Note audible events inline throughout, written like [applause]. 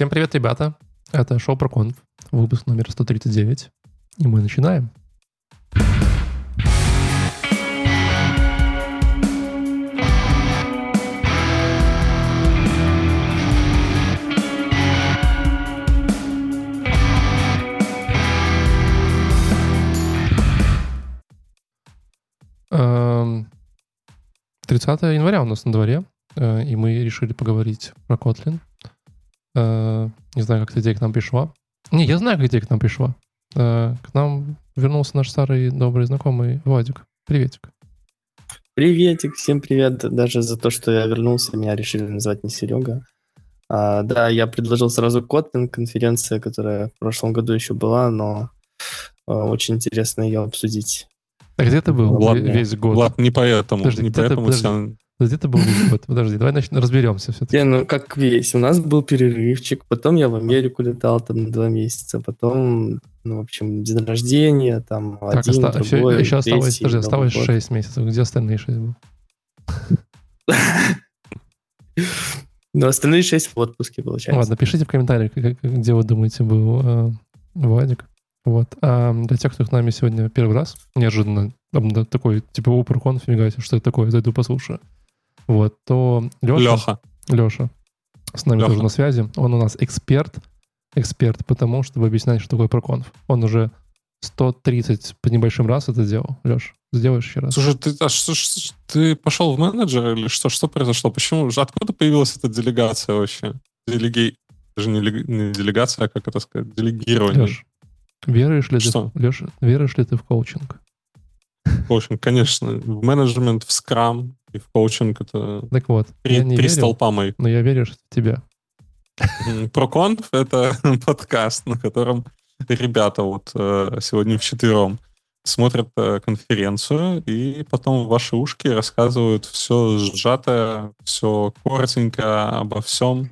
Всем привет, ребята. Это шоу про конф, выпуск номер 139. И мы начинаем. Эм, 30 января у нас на дворе, э, и мы решили поговорить про Kotlin. Э, Не знаю, как эта идея к нам пришла. Не, я знаю, как идея к нам пришла. Э, К нам вернулся наш старый добрый знакомый Владик. Приветик. Приветик, всем привет. Даже за то, что я вернулся, меня решили называть не Серега. А, да, я предложил сразу Kotlin, конференция, которая в прошлом году еще была, но а, очень интересно ее обсудить. А где ты был Ладно. ве- весь год? Влад, не поэтому. Подожди, не где ты- поэтому подожди. тебя- Где ты был год? Подожди, давай нач- разберемся все-таки. Не, ну как весь. У нас был перерывчик, потом я в Америку летал там на два месяца, потом, ну, в общем, день рождения, там Так, один, оста- другой, еще осталось, третий, подожди, осталось год. 6 месяцев. Где остальные 6 был? Но остальные шесть в отпуске, получается. Ладно, пишите в комментариях, где вы думаете был э, Владик. Вот. А для тех, кто с нами сегодня первый раз, неожиданно, там, да, такой, типа, упоркон, фига себе, что это такое, зайду послушаю. Вот, то Леша, Леха. Леша с нами Леха. тоже на связи. Он у нас эксперт, эксперт, потому чтобы объяснять, что такое проконф. Он уже 130 по небольшим раз это делал. Леш, сделаешь еще раз? Слушай, ты, а что, ж- ты пошел в менеджер или что? Что произошло? Почему? Откуда появилась эта делегация вообще? Делеги... Даже не, не делегация, а как это сказать? Делегирование. Леш, веруешь ли ты, Что? Леш, веруешь ли ты в коучинг? Коучинг, конечно. В менеджмент, в скрам и в коучинг это Так вот, три, я не три верю, столпа моих. но я верю в тебя. Проконф — это [laughs] подкаст, на котором ребята вот э, сегодня вчетвером смотрят э, конференцию и потом в ваши ушки рассказывают все сжатое, все коротенько обо всем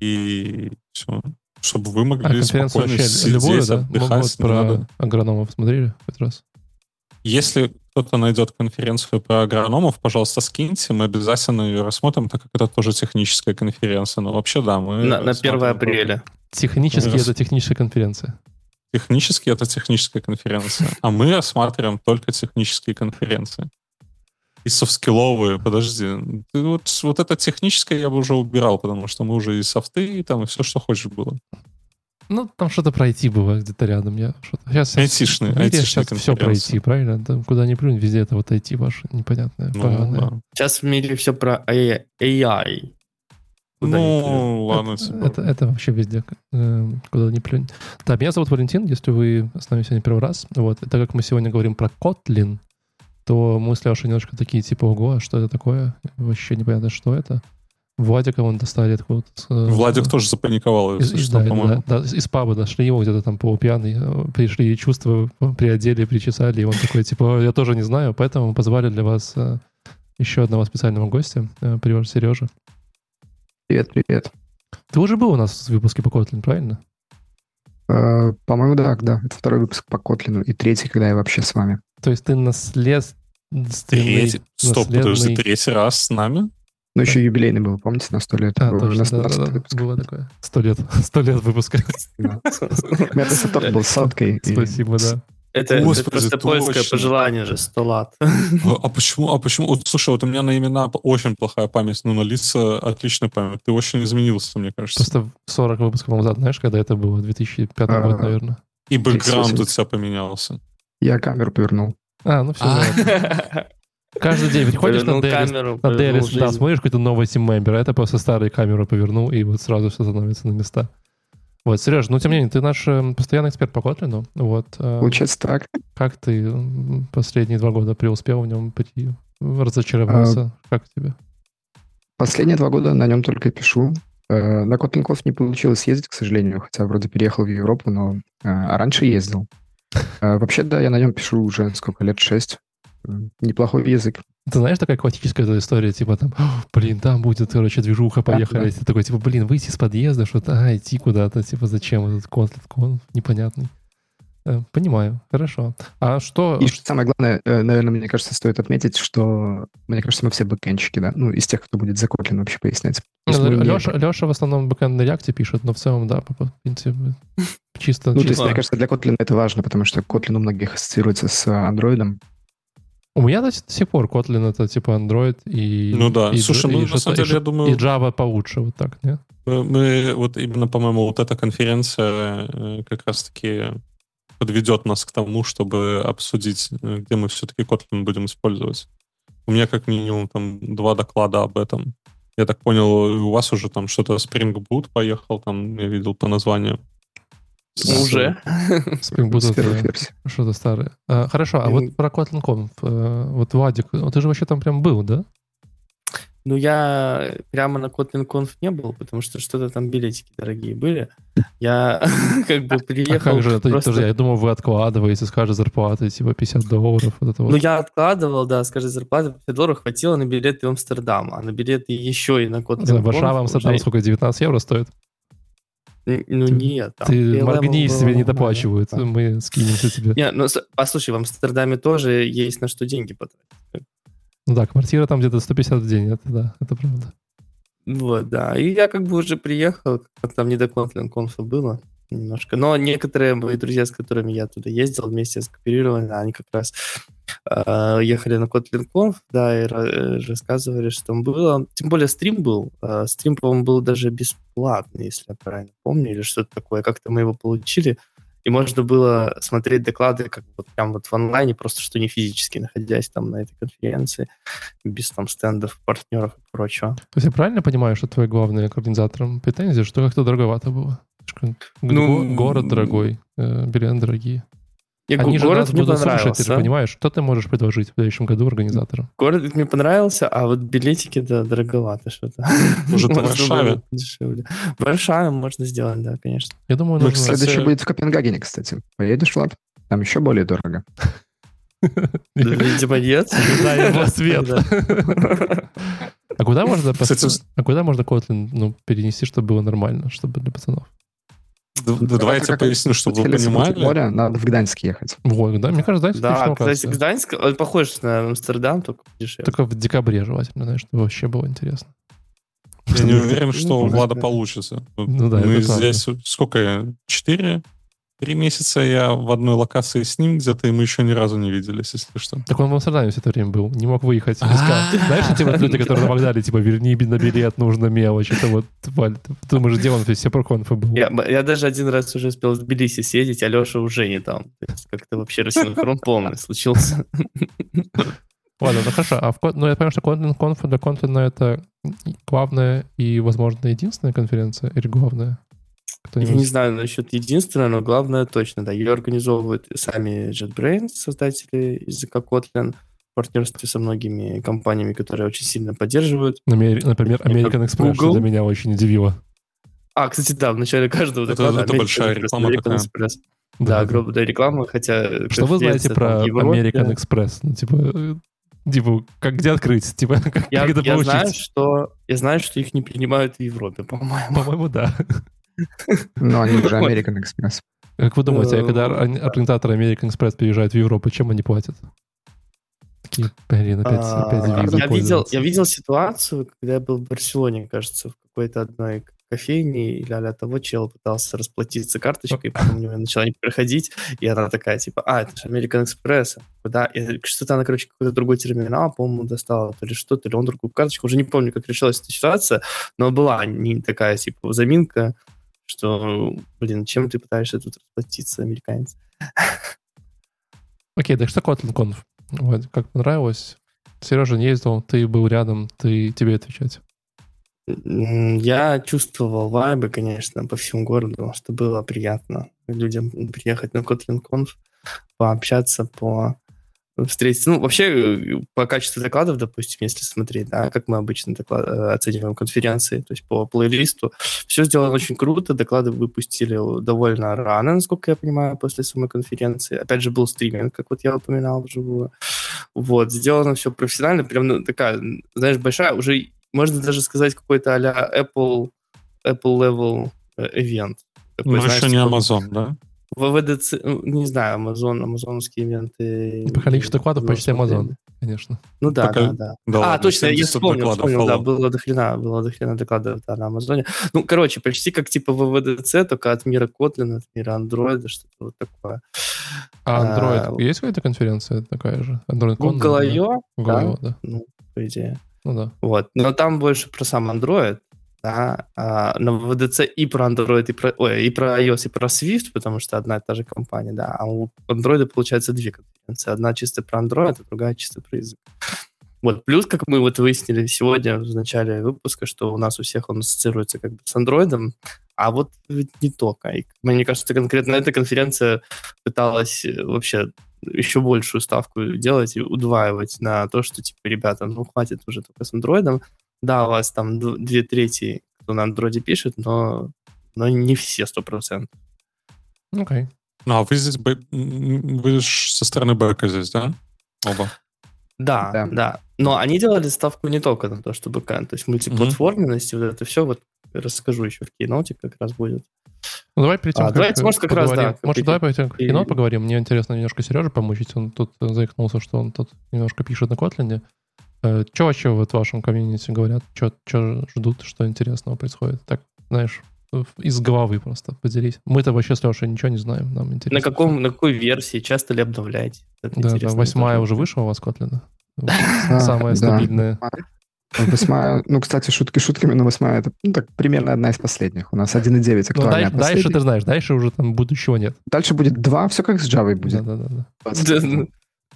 и все, чтобы вы А могли конференцию спокойно сидеть, любую, да? Ну, отдыхать, вот про надо. агрономов смотрели в этот раз? Если кто-то найдет конференцию про агрономов, пожалуйста, скиньте, мы обязательно ее рассмотрим, так как это тоже техническая конференция. Но вообще, да, мы... На, на 1 рассматриваем апреля. Технически Раз. это техническая конференция. Технически это техническая конференция, а мы рассматриваем только технические конференции. И софтскилловые, подожди. Ты вот, вот это техническое я бы уже убирал, потому что мы уже и софты, и там, и все, что хочешь было. Ну, там что-то пройти было где-то рядом. Я что-то... Сейчас, Айтишные, в мире сейчас все пройти, правильно? Там куда ни плюнь, везде это вот IT ваше непонятное, Ну, поганое. да. Сейчас в мире все про AI. Куда Ну, ладно это, тебе. это, это вообще везде, э, куда ни плюнь. Да, меня зовут Валентин, если вы с нами сегодня первый раз. Вот, и так как мы сегодня говорим про Kotlin, то мы с Лешей немножко такие, типа, ого, а что это такое? Вообще непонятно, что это. Владика вон достали откуда-то. э, Владик тоже запаниковал, Из, что, да, по-моему. да, да, из паба нашли его где-то там полупьяный, э, пришли и чувства приодели, причесали, и он такой, типа, я тоже не знаю, поэтому мы позвали для вас э, еще одного специального гостя, привет, Сережа. Привет, привет. Ты уже был у нас в выпуске по Kotlin, правильно? Э, По-моему, да, да. Это второй выпуск по Котлину и третий, когда я вообще с вами. То есть ты наследственный... Третий, стоп, подожди, наследный- третий раз с нами? Но еще юбилейный был, помните, на сто лет? А, был точно, на да, да, 120 да, выпуск. было такое. Сто лет, сто лет выпуска. Торт был с соткой. Спасибо, да. Это, это Господи, просто польское точно. пожелание же, 100 лат. А а почему? А почему? Вот, слушай, вот у меня на имена очень плохая память, но на лица отличная память. Ты очень изменился, мне кажется. Просто 40 выпусков назад, знаешь, когда это было? 2005 А, год, наверное. И бэкграунд у 38. тебя поменялся. Я камеру повернул. А, ну все, А. [laughs] Каждый день приходишь на Daily да, смотришь какой-то новый тиммембер, а это просто старые камеры повернул, и вот сразу все становится на места. Вот, Сереж, ну, тем не менее, ты наш э, постоянный эксперт по Kotlin. Вот, э, Получается так. как ты последние два года преуспел в нем, разочаровался? Как тебе? Последние два года на нем только пишу. Э, На Kotlin не получилось съездить, к сожалению, хотя вроде переехал в Европу, но э, а раньше ездил. Вообще, да, я на нем пишу уже сколько лет, шесть. Неплохой язык. Ты знаешь, такая классическая эта история, типа там, «О, блин, там будет, короче, движуха, поехали. да. Ты такой, типа, блин, выйти из подъезда, что-то, а, идти куда-то, типа, зачем этот Kotlin, конф непонятный. Э, Понимаю, хорошо. А что... И что самое главное, э, наверное, мне кажется, стоит отметить, что, мне кажется, мы все бэкэнщики, да, ну, из тех, кто будет за Kotlin вообще пояснять. Есть мы не- Леша, Леша в основном бэкэнд на React пишет, но в целом, да, по- в принципе, чисто... Ну, то есть, чисто- мне кажется, для Kotlin это важно, потому что Kotlin у многих ассоциируется с Android. У меня до, сих пор Kotlin это типа Android и... Ну да. и Слушай, Dj- ну, и на самом и деле, я что- думаю- И Java получше, вот так, нет? Мы, мы вот именно, по-моему, вот эта конференция э, как раз-таки подведет нас к тому, чтобы обсудить, э, где мы все-таки Kotlin будем использовать. У меня как минимум там два доклада об этом. Я так понял, у вас уже там что-то Spring Boot поехал, там я видел по названию. Уже. Spring Boot с первых это версий. что-то старое. А, хорошо, а вот про Kotlin Conf. э, Вот, Вадик, ну, ты же вообще там прям был, да? Ну, я прямо на Kotlin Conf не был, потому что что-то там билетики дорогие были. Я [laughs] как бы А приехал... как же это? просто- Подожди, я думал, вы откладываете с каждой зарплаты, типа 50 долларов, вот это вот. Ну, я откладывал, да, скажи, зарплаты 50 долларов хватило на билеты в Амстердам, а на билеты еще и на Kotlin Да, Conf Варшава, Амстердам, уже- сколько, 19 евро стоит? Ну, Ты- нет. там Ты моргни, было тебе не доплачивают, мы скинемся тебе. Не, ну, послушай, в Амстердаме тоже есть на что деньги потратить. Ну да, квартира там где-то 150 в день, это да, это правда. Вот, да. И я как бы уже приехал, как там не до конфа было немножко. Но некоторые мои друзья, с которыми я туда ездил, вместе скооперированы, они как раз э, ехали на Kotlin Conf, да, и э, рассказывали, что там было. Тем более стрим был. э, стрим, по-моему, был даже бесплатный, если я правильно помню, или что-то такое. Как-то мы его получили. И можно было смотреть доклады как вот прям вот в онлайне, просто что не физически, находясь там на этой конференции, без там стендов, партнеров и прочего. То есть я правильно понимаю, что твой главный к организаторам претензия, что как-то дороговато было? Слишком- Ну, го- город дорогой, э, билеты дорогие. Я, Они же город нас мне будут слушать, ты понравился. же понимаешь, что ты можешь предложить в следующем году организаторам? Город мне понравился, а вот билетики, да, дороговато что-то. [laughs] Может, в Можно Варшаве? Дешевле. В Варшаве можно сделать, да, конечно. Я думаю, Ну, нужно... Следующий будет в Копенгагене, кстати. Поедешь, Влад? Там еще более дорого. [laughs] Видимо, нет. Да, его. [laughs] Да. А куда можно, а куда можно Kotlin ну, перенести, чтобы было нормально, чтобы для пацанов? Да давай я тебе Как- поясню, чтобы вы понимали. море, надо в Гданьск ехать. Вот, да, мне кажется, знаете, Да, кстати. Гданьск, он похож на Амстердам, только дешевле. Только в декабре желательно, знаешь, чтобы вообще было интересно. Я не уверен, что у Ну, Влада да. получится. Ну да, Мы здесь сколько я? Четыре? Три месяца я в одной локации с ним где-то, и мы еще ни разу не виделись, если что. Так он в Амстердаме все это время был, не мог выехать. А. Знаешь, эти вот люди, которые на Вокзале, типа, верни на билет, нужно мелочь. Это вот, ты думаешь, где он все проконфы был? Я, даже один раз уже успел в Тбилиси съездить, а Леша уже не там. То есть как-то вообще рассинхрон полный случился. Ладно, ну хорошо. А в, ну, я понимаю, что Conf для Kotlin это главная и, возможно, единственная конференция или главная? Я не Кто-нибудь? знаю насчет единственного, но главное точно, да. Ее организовывают сами JetBrains, создатели языка Kotlin, в партнерстве со многими компаниями, которые очень сильно поддерживают. Например, например, American Express, Google. для меня очень удивило. А, кстати, да, в начале каждого Это- доклада это American большая реклама American такая. Express. Да, огромная реклама, хотя... Что вы знаете про Европе. American Express? Ну, типа, э, типа, как где открыть? Типа, [laughs] как, Я, как это я получить? знаю, что, я знаю, что их не принимают в Европе, по-моему. По-моему, да. Но они уже. [laughs] American Express. Как вы думаете, а когда Э, ор- организаторы American Express приезжают в Европу, чем они платят? Такие, блин, опять, А, опять я, видел, я видел ситуацию, когда я был в Барселоне, кажется, в какой-то одной кофейне или а того чел пытался расплатиться карточкой, потом у него начала не проходить, и она такая, типа, а, это же American Express. Да, и что-то она, короче, какой-то другой терминал, по-моему, достала, то ли что, то ли он другую карточку, уже не помню, как решилась эта ситуация, но была не такая, типа, заминка, что, блин, чем ты пытаешься тут расплатиться, американец? Окей, так что Kotlin Conf? Вот, как понравилось? Сережа не ездил, ты был рядом, ты тебе отвечать. Я чувствовал вайбы, конечно, по всему городу, что было приятно людям приехать на Kotlin Conf, пообщаться, по встретиться. Ну, вообще, э, по качеству докладов, допустим, если смотреть, да, как мы обычно доклад- э, оцениваем конференции, то есть по плейлисту, все сделано очень круто, доклады выпустили довольно рано, насколько я понимаю, после самой конференции. Опять же, был стриминг, как вот я упоминал вживую. Вот, сделано все профессионально, прям ну, такая, знаешь, большая, уже можно даже сказать какой-то а Apple, Apple level э, event. Такой, Ну, знаешь, еще не типа, Amazon, да? ВВДЦ, ну, не знаю, Amazon, амазоновские ивенты... По количеству докладов не почти. Amazon, конечно. Ну да, Пока- да, да. Да а, ладно, точно, я 70 вспомнил, вспомнил, да, было до хрена, было до хрена докладов да, на Амазоне. Ну, короче, почти как типа ВВДЦ, только от мира Kotlin, от мира андроида, что-то вот такое. А Android, А, есть какая-то конференция такая же? Android Google I.O., да? Google да. Да. ну, по идее. Ну да. Вот. Но там больше про сам Android, да, на ВДЦ и про Android, и про, ой, и про iOS, и про Swift, потому что одна и та же компания, да. А у Android, получается, две конференции. Одна чисто про Android, а другая чисто про язык. Вот. Плюс, как мы вот выяснили сегодня в начале выпуска, что у нас у всех он ассоциируется как бы с Android, а вот не только. И мне кажется, конкретно эта конференция пыталась э, вообще еще большую ставку делать и удваивать на то, что, типа, ребята, ну, хватит уже только с андроидом. Да, у вас там две трети, кто на андроиде пишет, но, но не все сто процентов. Окей. Ну, а вы здесь, вы со стороны бэка здесь, да? Оба. Да, Да. да, Но они делали ставку не только на то, что бэкэнд, то есть мультиплатформенность, вот это все вот расскажу еще в кейноте как раз будет. Ну, давай перед тем, А, как давайте, может, как раз, поговорим- да, как Может, давай перед тем, как и- кино поговорим. Мне интересно немножко Сережу помучить. Он тут заикнулся, что он тут немножко пишет на Kotlin. Что вообще вот в вашем комьюнити говорят? Что ждут, что интересного происходит? Так, знаешь, из головы просто поделись. Мы-то вообще с Лешей ничего не знаем. Нам интересно. На, каком, на какой версии? Часто ли обновляете? Это Да, да, интересно восьмая уже вышла у вас Kotlin. [laughs] Самая стабильная. Восьмая, ну, кстати, шутки шутками, но восьмая это ну, так, примерно одна из последних. У нас 1.9 Но актуальная Ну, дальше, дальше последняя. ты знаешь, дальше уже там будущего нет. Дальше будет 2, все как с Java будет. Да, да, да, да.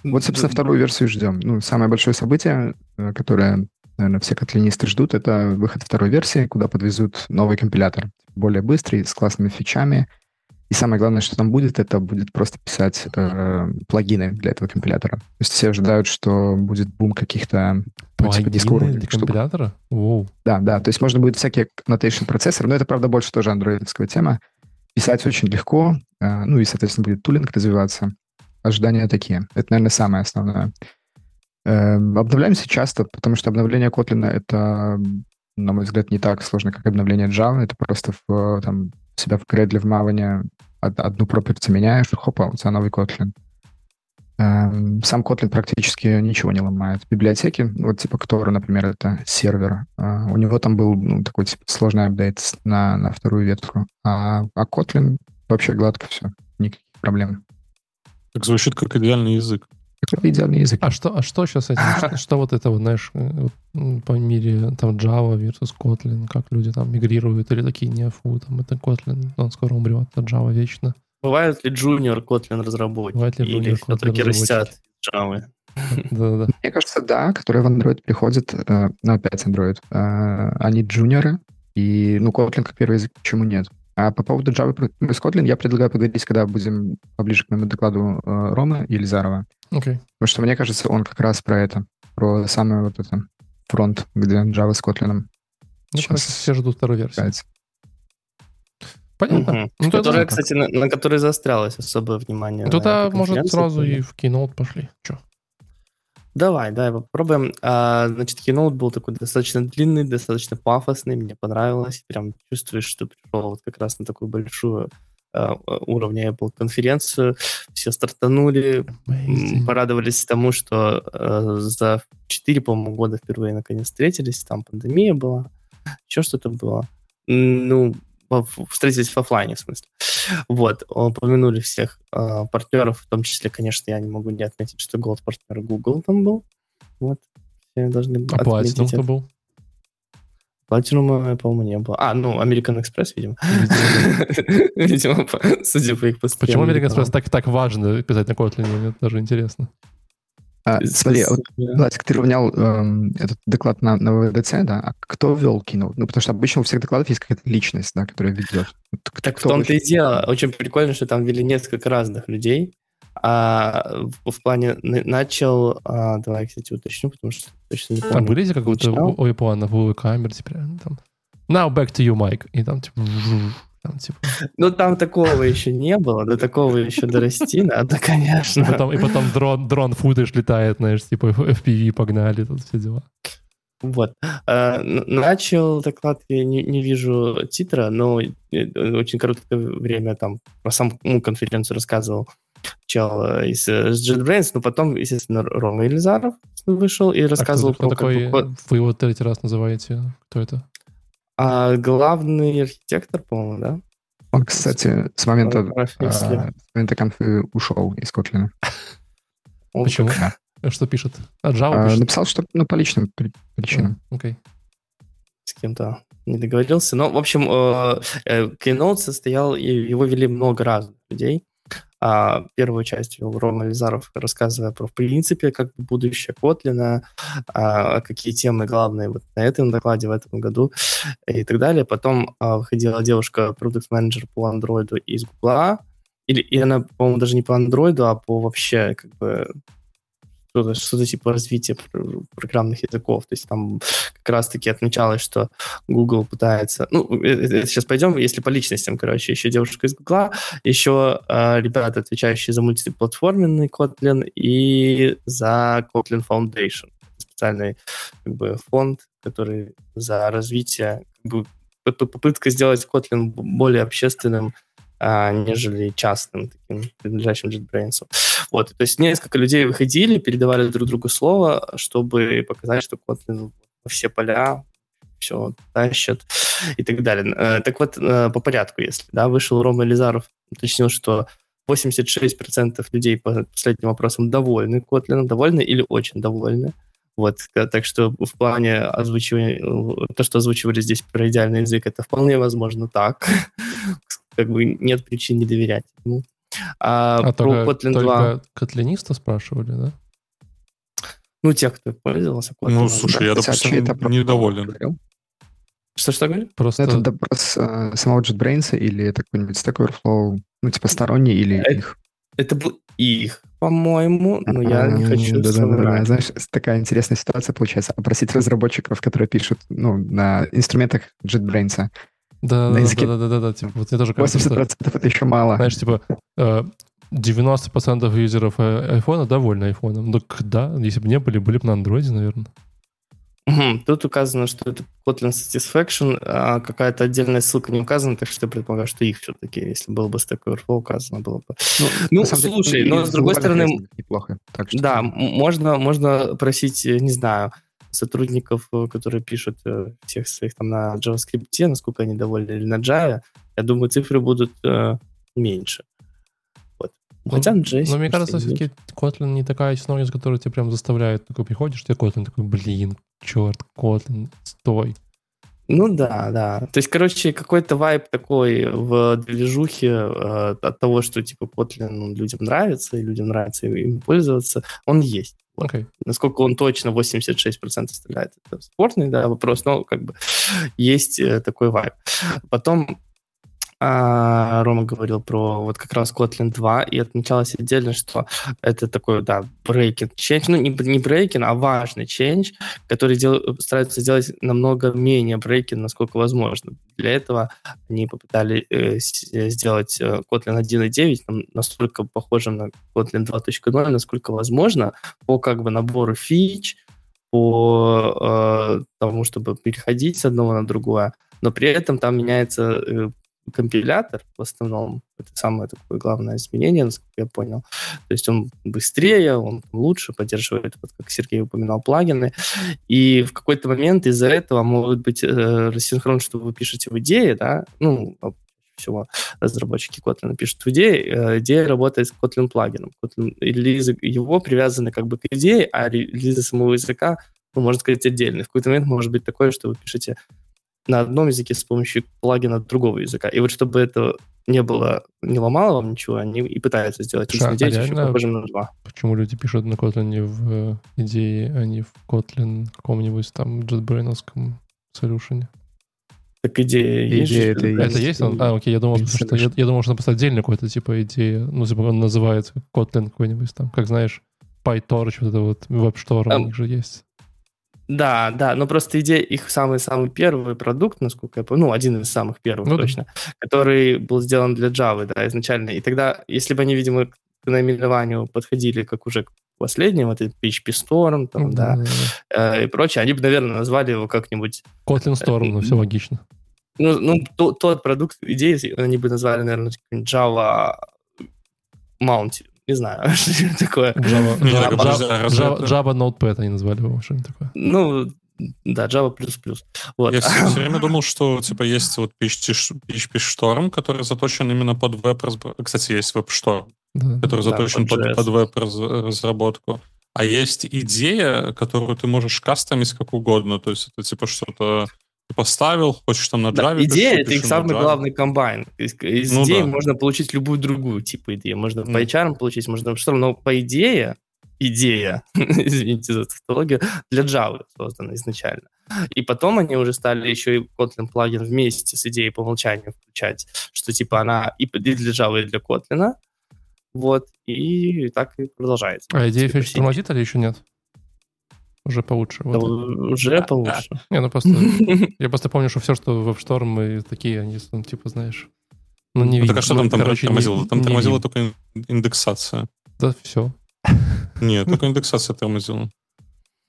20. Вот, собственно, вторую версию ждем. Ну, самое большое событие, э, которое, наверное, все котлинисты ждут, это выход второй версии, куда подвезут новый компилятор. Более быстрый, с классными фичами. И самое главное, что там будет, это будет просто писать э, плагины для этого компилятора. То есть все ожидают, что будет бум каких-то ну, типа дискуровых для штук. компилятора? Воу. Да, да, то есть можно будет всякие annotation процессоры, но это, правда, больше тоже андроидская тема. Писать очень легко, э, ну и, соответственно, будет тулинг развиваться. Ожидания такие. Это, наверное, самое основное. Э, обновляемся часто, потому что обновление Kotlin — это, на мой взгляд, не так сложно, как обновление Java. Это просто в, там, себя в Gradle, в Maven од- одну property меняешь, хопа, у тебя новый Kotlin. Эм, Сам Kotlin практически ничего не ломает. Библиотеки, вот типа Ктора, например, это сервер, а, у него там был ну, такой типа, сложный апдейт на, на вторую ветку. А, а Kotlin вообще гладко все, никаких проблем. Так звучит как идеальный язык. Это идеальный язык. А что, а что сейчас этим? Что, что вот это, вот, знаешь, э, вот, по мире там Java versus Kotlin, как люди там мигрируют или такие не фу, там это Kotlin, он скоро умрет, а Java вечно. Бывают ли junior Kotlin разработчики? Бывают ли junior Kotlin все-таки растят? Java? [laughs] Да-да-да. Мне кажется, да, которые в Android приходят, э, ну, опять Android, э, они джуниоры, и, ну, Kotlin как первый язык, почему нет? А по поводу Java плюс Kotlin я предлагаю поговорить, когда будем поближе к моему докладу э, Ромы Елизарова, Окей. потому что, мне кажется, он как раз про это, про самый вот это фронт, где Java с Kotlin Ну, Сейчас. все ждут вторую версию. играется. Понятно. Мгм. Ну, тогда, Которая, кстати, на, на которой заострялось особое внимание. этой может, сразу и в Keynote пошли. Че? Давай, давай попробуем. А, значит, Keynote был такой достаточно длинный, достаточно пафосный, мне понравилось. Прям чувствуешь, что пришел вот как раз на такую большую а, уровня Apple конференцию. Все стартанули, м, порадовались тому, что э, за 4, по-моему, года впервые наконец встретились. Там пандемия была, еще что-то было. Ну, встретились в оффлайне, в смысле. Вот, упомянули всех э, партнеров, в том числе, конечно, я не могу не отметить, что голд-партнер Google там был. Вот, все должны А отметить кто это. был? Platinum, по-моему, не было. А, ну, American Express, видимо. Видимо, [laughs] судя по их Почему постоянным American Express так важно писать на Kotlin? Мне даже интересно. А, смотри, вот, Владик, ты равнял эм, этот доклад на, на ВДЦ, да? А кто вел Keynote? Ну, потому что обычно у всех докладов есть какая-то личность, да, которая ведет. Кто- Так в кто том-то и дело. Очень прикольно, что там вели несколько разных людей. А в, в плане на- начал... а, давай, кстати, уточню, потому что точно не помню. Там были какого-то у- у Apple на камер, типа, там, now back to you, Mike. И там, типа, там, типа, Ну, там такого еще не было. До такого еще дорасти надо, и конечно. потом, и потом дрон, дрон футаж летает, знаешь, типа FPV погнали, тут все дела. Вот. А, начал доклад, я не, не вижу титра, но э, очень короткое время там про саму конференцию рассказывал чел э, из, из JetBrains, но потом, естественно, Рома Елизаров вышел и рассказывал а кто, кто про... такой, как вы его третий раз называете? Кто это? А, главный архитектор, по-моему, да? Он, кстати, с момента, а, с момента конфы ушел из Kotlin. [laughs] Почему? Что пишет? А, Java а, пишет? Написал, что ну, по личным причинам. Окей. Okay. С кем-то не договорился. Но, в общем, э, э, Keynote состоял, его вели много разных людей. А первую часть Рома Лизаров, рассказывая про, в принципе, как будущее Котлина, а, какие темы главные вот на этом докладе в этом году и так далее. Потом а, выходила девушка, продукт-менеджер по андроиду из Гугла, или, и она, по-моему, даже не по андроиду, а по вообще как бы что-то, что-то типа развития программных языков. То есть там как раз-таки отмечалось, что Google пытается... Ну, это, это сейчас пойдем, если по личностям, короче, еще девушка из Google, еще э, ребята, отвечающие за мультиплатформенный Kotlin и за Kotlin Foundation. Специальный как бы, фонд, который за развитие, как бы, попытка сделать Kotlin более общественным, а, нежели частным, таким принадлежащим JetBrains. Вот, то есть несколько людей выходили, передавали друг другу слово, чтобы показать, что Kotlin во все поля все тащат и так далее. Э, так вот, э, по порядку, если, да, вышел Рома Елизаров, уточнил, что 86% людей по последним вопросам довольны Kotlin, довольны или очень довольны. Вот, так что в плане озвучивания, то, что озвучивали здесь про идеальный язык, это вполне возможно так. [laughs] как бы нет причин не доверять ему. А, а про только, Kotlin 2... Только котлиниста спрашивали, да? Ну, те, кто пользовался Kotlin. Ну, слушай, я, допустим, это недоволен. Что, что говоришь? Просто... Это допрос э, самого JetBrains или какой-нибудь Stack Overflow, ну, типа сторонний или это, их? Это был их, по-моему, но я не хочу да, да, да, да. Знаешь, такая интересная ситуация получается. Опросить разработчиков, которые пишут ну, на инструментах JetBrains. Да, на да, языке. да, да, да, да, типа, вот мне тоже кажется, 80% что, это еще мало. Знаешь, типа, 90% э, юзеров iPhone довольны iPhone. Ну, да, если бы не были, были бы на Android, наверное. Угу. Тут указано, что это Kotlin Satisfaction, а какая-то отдельная ссылка не указана, так что я предполагаю, что их все-таки, если было бы Stack Overflow указано, было бы. Ну, ну слушай, деле, но с другой стороны... Неплохо. Так что... Да, можно, можно просить, не знаю, сотрудников, э, которые пишут э, всех своих там на JavaScript, насколько они довольны, или на Java, я думаю, цифры будут э, меньше. Вот. Ну, Хотя на JS... Но мне кажется, все-таки Kotlin не такая технология, с которой тебя прям заставляет, такой приходишь, тебе Kotlin такой, блин, черт, Kotlin, стой. Ну да, да. То есть, короче, какой-то вайп такой в движухе э, от того, что типа Kotlin ну, людям нравится, и людям нравится им пользоваться, он есть. Okay. Насколько он точно 86% стреляет, это спорный да, вопрос, но как бы есть э, такой вайп. Потом а, Рома говорил про вот как раз Kotlin 2, и отмечалось отдельно, что это такой, да, breaking change, ну, не, не breaking, а важный change, который дел, стараются сделать намного менее breaking, насколько возможно. Для этого они попытались э, сделать э, Kotlin 1.9 настолько похожим на Kotlin 2.0, насколько возможно, по как бы набору фич, по э, тому, чтобы переходить с одного на другое, но при этом там меняется э, компилятор в основном. Это самое такое главное изменение, насколько я понял. То есть он быстрее, он лучше поддерживает, вот как Сергей упоминал, плагины. И в какой-то момент из-за этого может быть э, рассинхрон, что вы пишете в идее, да, ну, всего разработчики Kotlin пишут в идее, э, идея работает с Kotlin плагином. Kotlin, его привязаны как бы к идее, а релизы самого языка, ну, можно сказать, отдельно. В какой-то момент может быть такое, что вы пишете на одном языке с помощью плагина другого языка. И вот чтобы это не было, не ломало вам ничего, они и пытаются сделать Ша, а реально, похожим на два. Почему люди пишут на Kotlin в э, идее, а не в Kotlin каком-нибудь там JetBrains solution? Так идея, идея есть. Это, это есть? есть? А, окей, я думал, что, я, я думал, что просто отдельно какой-то типа идея, ну, типа он называется Kotlin какой-нибудь там, как знаешь, PyTorch, вот это вот веб-штор, um, у них же есть. Да, да, но просто идея, их самый-самый первый продукт, насколько я помню, ну, один из самых первых ну, точно, да. который был сделан для Java, да, изначально. И тогда, если бы они, видимо, к наименованию подходили как уже к последний, вот этот PHP Storm, там, да, э, и прочее, они бы, наверное, назвали его как-нибудь... Kotlin Storm, ну, все логично. Ну, ну то, тот продукт, идеи, они бы назвали, наверное, Java Mount, не знаю, [laughs] что такое. Java, Java, Java, Java, Java Notepad они назвали его, что-нибудь такое. Ну, да, Java++. Вот. Я все, все [laughs] время думал, что типа есть вот PHP, PHP Storm, который заточен именно под веб Кстати, есть WebStorm, да. который заточен да, под, под веб-разработку. А есть идея, которую ты можешь кастомить как угодно. То есть это типа что-то ты поставил, хочешь там на Java. Да, идея — это их самый главный комбайн. Из, из ну, идеи да. можно получить любую другую типа идею. Можно mm. по HR получить, можно что но по идее идея, [laughs] извините за тавтологию, для Java создана изначально. И потом они уже стали еще и Kotlin плагин вместе с идеей по умолчанию включать, что типа она и для Java, и для Kotlin. Вот, и так и продолжается. А идея фичи тормозит или еще нет? Уже получше. Да, вот. Уже получше. Не, ну просто... [laughs] Я просто помню, что все, что WebStorm и такие, они, ну, типа, знаешь... Ну, не ну, так а что там, там тормозило? Там тормозила только индексация. Да, все. [laughs] Нет, только [laughs] индексация тормозила.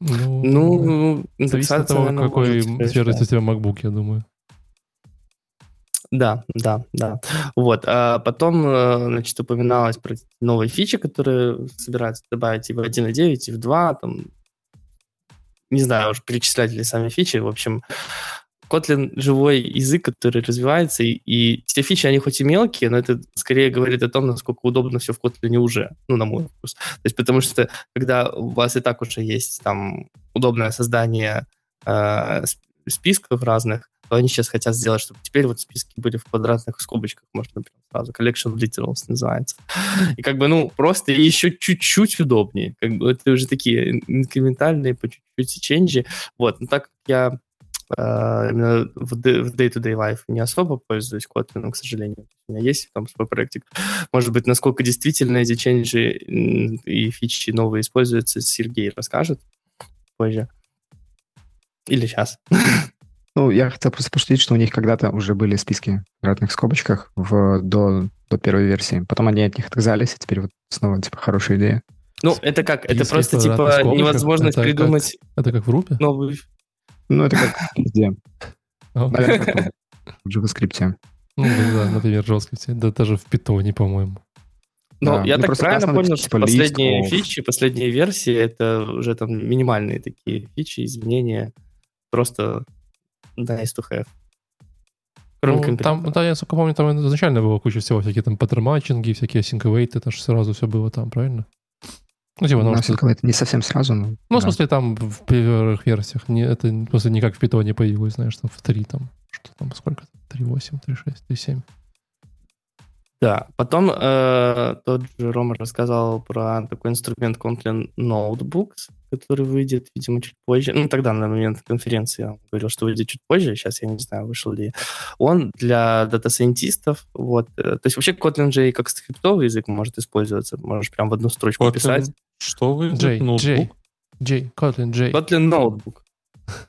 Ну, ну зависит от того, какой сервис у тебя MacBook, я думаю. Да, да, да. Вот. А потом, э, значит, упоминалось про новые фичи, которые собираются добавить и в 1.9, и в 2, там, не знаю, уж перечислять ли сами фичи. В общем, Kotlin — живой язык, который развивается, и, и те фичи, они хоть и мелкие, но это скорее говорит о том, насколько удобно все в Kotlin уже, ну, на мой вкус. То есть потому что, когда у вас и так уже есть там удобное создание э, списков разных, то они сейчас хотят сделать, чтобы теперь вот списки были в квадратных скобочках, можно прям сразу. Collection of literals называется. И как бы, ну, просто еще чуть-чуть удобнее. Как бы это уже такие инкрементальные по чуть-чуть ченджи. Вот, но так как я Uh, в day-to-day life не особо пользуюсь Kotlin, к сожалению. У меня есть там свой проектик. Может быть, насколько действительно эти ченджи и фичи новые используются, Сергей расскажет позже. Или сейчас. [laughs] Ну, я хотел просто пошутить, что у них когда-то уже были списки в разных скобочках в, до, до первой версии. Потом они от них отказались, и теперь вот снова, типа, хорошая идея. Ну, это как? Это просто, типа, невозможность это придумать... Как, это как в Рупе? Новый ну, это как везде. [laughs] В JavaScript. Ну, да, например, в JavaScript. Да даже в Python, по-моему. Ну, да. я ну, так правильно понял, что типа последние листов. фичи, последние версии, это уже там минимальные такие фичи, изменения. Просто nice to have. Кроме ну, там, да, я сколько помню, там изначально было куча всего, всякие там паттерн всякие async это же сразу все было там, правильно? Ну, типа, ну, что... это не совсем сразу, но... Ну, да. в смысле, там в первых версиях не, это просто не как в питоне появилось, знаешь, там в 3 там, что там, сколько? 3.8, 3.6, 3.7. Да, потом э, тот же Рома рассказал про такой инструмент Kotlin Notebooks, который выйдет, видимо, чуть позже. Ну, тогда, на момент конференции, он говорил, что выйдет чуть позже. Сейчас я не знаю, вышел ли он для дата-сайентистов. Вот. Э, то есть вообще Kotlin же как скриптовый язык может использоваться. Можешь прям в одну строчку Kotlin... писать. Что вы? J, J, J, Kotlin J. Kotlin Notebook. [laughs]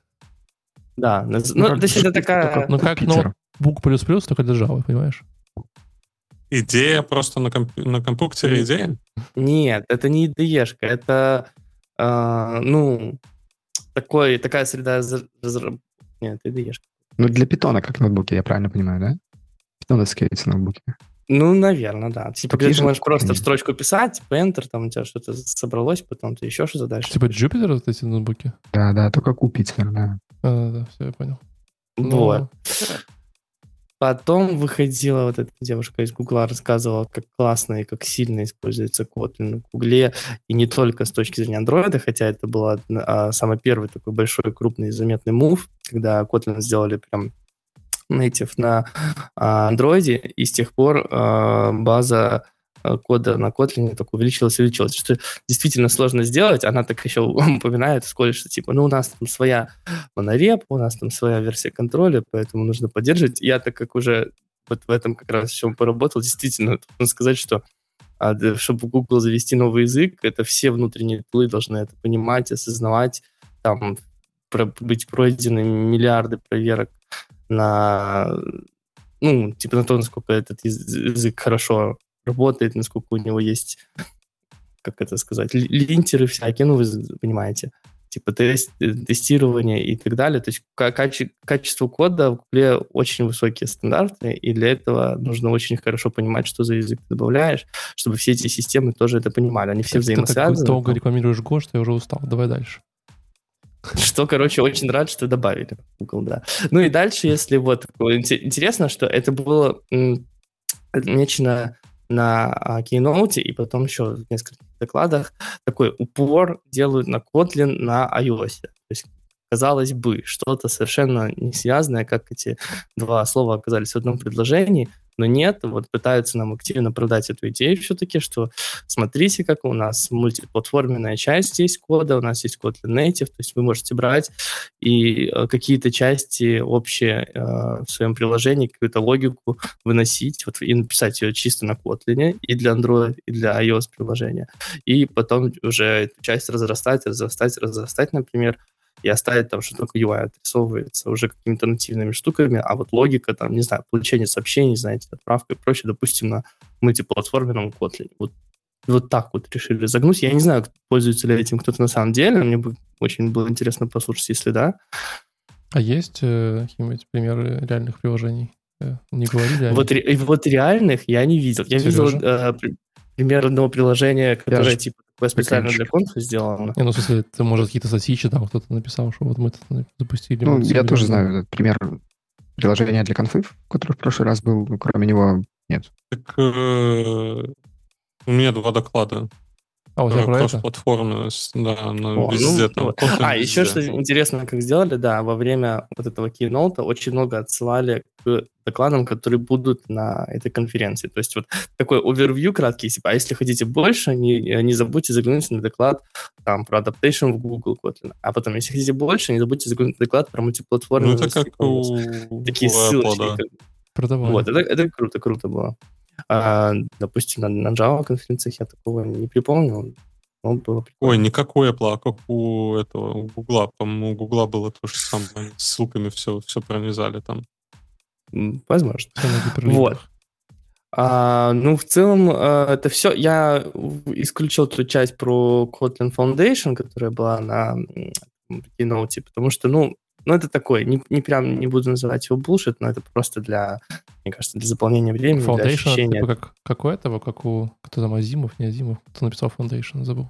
Да, ну, ну то есть это такая... Ну, как ноутбук плюс-плюс, только для Java, понимаешь? Идея просто на, комп... на компьютере идея? Нет, это не IDE-шка, это, э, ну, такой, такая среда разраб... Нет, это IDE-шка. Ну, для питона как ноутбуки, я правильно понимаю, да? Питоновские эти ноутбуки. Ну, наверное, да. Типа, где ты можешь просто в строчку писать, типа Enter, там у тебя что-то собралось, потом ты еще что-то дальше. Типа Jupyter вот эти ноутбуки? Да, да, только купить, да. А, да, все, я понял. Вот. Но... Потом выходила вот эта девушка из Гугла, рассказывала, как классно и как сильно используется Kotlin в Гугле, и не только с точки зрения Android, хотя это был а, самый первый такой большой, крупный, заметный мув, когда Kotlin сделали прям native на а, Android, и с тех пор а, база кода на Kotlin так увеличилась и увеличилась. Что действительно сложно сделать. Она так еще упоминает [laughs] вскоре, что типа, ну, у нас там своя монореп, у нас там своя версия контроля, поэтому нужно поддерживать. Я так как уже вот в этом как раз чем поработал, действительно, нужно сказать, что а, чтобы Google завести новый язык, это все внутренние тулы должны это понимать, осознавать, там, про, быть пройдены миллиарды проверок на ну, типа на то, насколько этот язык хорошо работает, насколько у него есть как это сказать, линтеры всякие, ну, вы понимаете, типа тест, э, тестирование и так далее. То есть каче, качество кода в Гугле очень высокие стандарты, и для этого нужно очень хорошо понимать, что за язык ты добавляешь, чтобы все эти системы тоже это понимали. Они все ты, взаимосвязаны. Ты так долго рекламируешь Go, что я уже устал. Давай дальше. Что, короче, очень рад, что добавили Google, да. Ну и дальше, если вот интересно, что это было отмечено на а, Keynote и потом еще в нескольких докладах такой упор делают на Kotlin на iOS. То есть казалось бы, что-то совершенно не связанное, как эти два слова оказались в одном предложении, но нет, вот пытаются нам активно продать эту идею все-таки, что смотрите, как у нас мультиплатформенная часть есть кода, у нас есть код для Native, то есть вы можете брать и э, какие-то части общие э, в своем приложении, какую-то логику выносить вот, и написать ее чисто на Kotlin и для Android, и для iOS приложения. И потом уже эту часть разрастать, разрастать, разрастать, например, и оставить там, что только UI отрисовывается уже какими-то нативными штуками, а вот логика, там, не знаю, получение сообщений, знаете, отправка и прочее, допустим, на мультиплатформенном Kotlin. Вот, вот так вот решили загнуть. Я не знаю, пользуется ли этим кто-то на самом деле, мне бы очень было интересно послушать, если да. А есть э, какие-нибудь примеры реальных приложений? Э, не говорили вот, ре, вот реальных я не видел. Я Сережа? видел э, пример одного приложения, которое я типа такое специально для конфа сделано. Не, ну, в смысле, ты, может, какие-то статьи читал, кто-то написал, что вот мы это запустили. Ну, я тоже знаю этот пример приложения для конфы, который в прошлый раз был, кроме него нет. Так э, у меня два доклада. А, у тебя про это? платформенность, да, но О, везде ну, там. А, везде. еще что интересно, как сделали, да, во время вот этого keynote очень много отсылали к докладам, которые будут на этой конференции. То есть вот такой овервью краткий, типа, а если хотите больше, не, не забудьте заглянуть на доклад там про adaptation в Google Kotlin. А потом, если хотите больше, не забудьте заглянуть на доклад про мультиплатформенность. Ну, это как у... Такие у ссылочки. Apple, да. Продавали. Вот, это, это круто, круто было. А, допустим, на, на Java конференциях я такого не припомню. Но было прикольно. Ой, никакой Apple, а как у этого, у Гугла. По-моему, у Гугла было то же самое. С ссылками все, все пронизали там. Возможно. Вот. А, ну, в целом, а, это все. Я исключил ту часть про Kotlin Foundation, которая была на Keynote, потому что, ну, ну, это такое, не, не прям не буду называть его bullshit, но это просто для, мне кажется, для заполнения времени, Foundation, для ощущения. Типа как, как у этого, как у, кто там, Азимов, не Азимов, кто написал Foundation, забыл.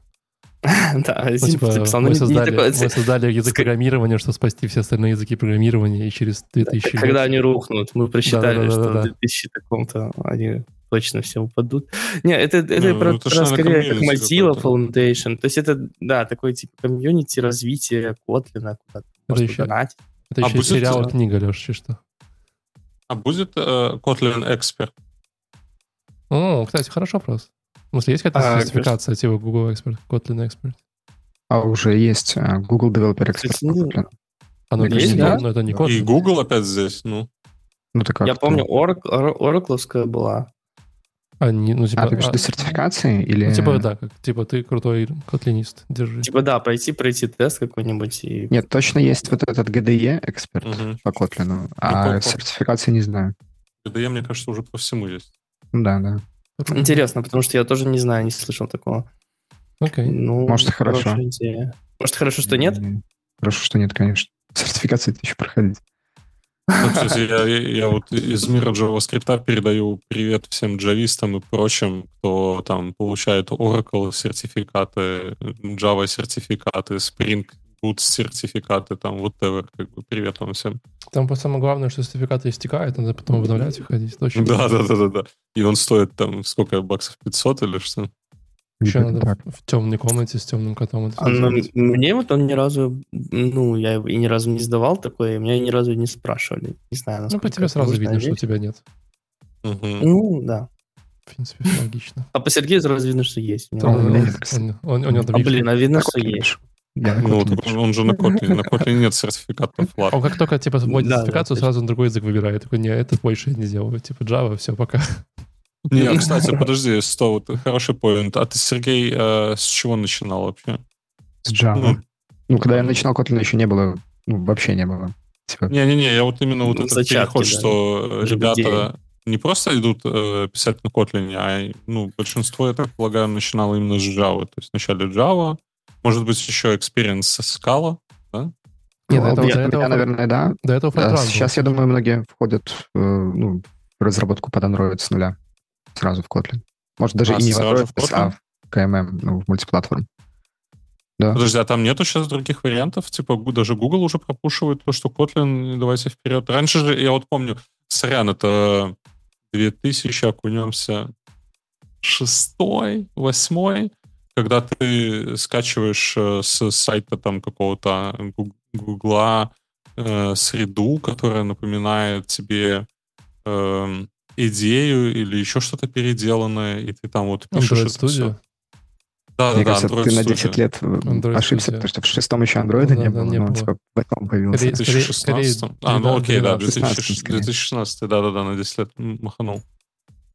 [laughs] Да, ну, типа, написал, мы, создали, мы создали язык программирования, чтобы спасти все остальные языки программирования, и через 2000 лет... Когда они рухнут, мы просчитали, что в 2000 таком-то они точно все упадут. Не, это, это ну, про, это про скорее как Mozilla Foundation. То есть это, да, такой типа комьюнити развития Kotlin, куда это еще. Это еще а будет, сериал книга, Леша, что? А будет э, Kotlin Expert? О, кстати, хороший вопрос. В смысле, есть какая-то а, сертификация типа Google Expert, Kotlin Expert? А уже есть uh, Google Developer Expert. Ну, а, ну, есть, да? но это не Kotlin. И Google опять здесь, ну. Ну, так как Я помню, Oracle была. А, не, ну, типа, а, ты а, сертификации или... Ну, типа, да, как, типа ты крутой котлинист, держи. Типа, да, пройти, пройти тест какой-нибудь и... Нет, точно есть вот этот GDE эксперт угу. по Котлину, а ну, сертификации не знаю. GDE, мне кажется, уже по всему есть. Да, да. Интересно, потому что я тоже не знаю, не слышал такого. Окей. Ну, Может, хорошо. Идея. Может, хорошо, что нет? Хорошо, что нет, конечно. Сертификации еще проходить. Ну, я, я вот из мира JavaScript передаю привет всем джавистам и прочим, кто там получает Oracle сертификаты, Java сертификаты, Spring Boot сертификаты, там, whatever, как бы, привет вам всем. Там самое главное, что сертификаты истекают, надо потом обновлять и ходить. Да, да, да, да, да. И он стоит там, сколько, баксов, 500 или что? Еще надо так. в темной комнате с темным котом. Это а, ну, мне вот он ни разу, ну, я и ни разу не сдавал такое, и меня ни разу не спрашивали. Не знаю, Ну, по тебе сразу видно, что у тебя нет. Угу. Ну, да. В принципе, логично. А по Сергею сразу видно, что есть. У него, он, он, он, он, а, блин, а видно, что есть. Я ну, он, он же на Kotlin. На Kotlin нет сертификатов. [laughs] Он как только типа вводит да, сертификацию, да, сразу на другой язык выбирает. Такой, не, этот больше я не делаю. Типа Java, все, пока. Не, кстати, подожди, сто, вот хороший поинт. А ты, Сергей, э, с чего начинал вообще? С Java. Ну, ну когда я начинал Kotlin, еще не было, ну, вообще не было. Типа... Не-не-не, я вот именно вот ну, этот переход, да. что ребята не просто идут э, писать на Kotlin, а ну, большинство, я так полагаю, начинало именно с Java. То есть вначале Java, может быть, еще experience со Scala, да? Нет, ну, этого, я, этого, наверное, да. До этого да, Сейчас, я думаю, многие входят э, ну, в разработку под Android с нуля. Сразу в Kotlin. Может, даже а, и не в Android, в а в KMM, ну, в мультиплатформ. Да. Подожди, а там нету сейчас других вариантов? Типа даже Google уже пропушивает то, что Kotlin, давайте вперед. Раньше же, я вот помню, сорян, это 2000, окунемся, шестой, восьмой, когда ты скачиваешь э, с сайта там какого-то Гугла э, среду, которая напоминает тебе э, идею или еще что-то переделанное, и ты там вот пишешь Android это все. Да, Мне да, кажется, Android ты на 10 лет Android ошибся, Studio. потому что в шестом еще андроида ну, не, да, было, не но было. типа в этом появился. В 2016. А, ну окей, да, 2016, 2016 да-да-да, на 10 лет маханул.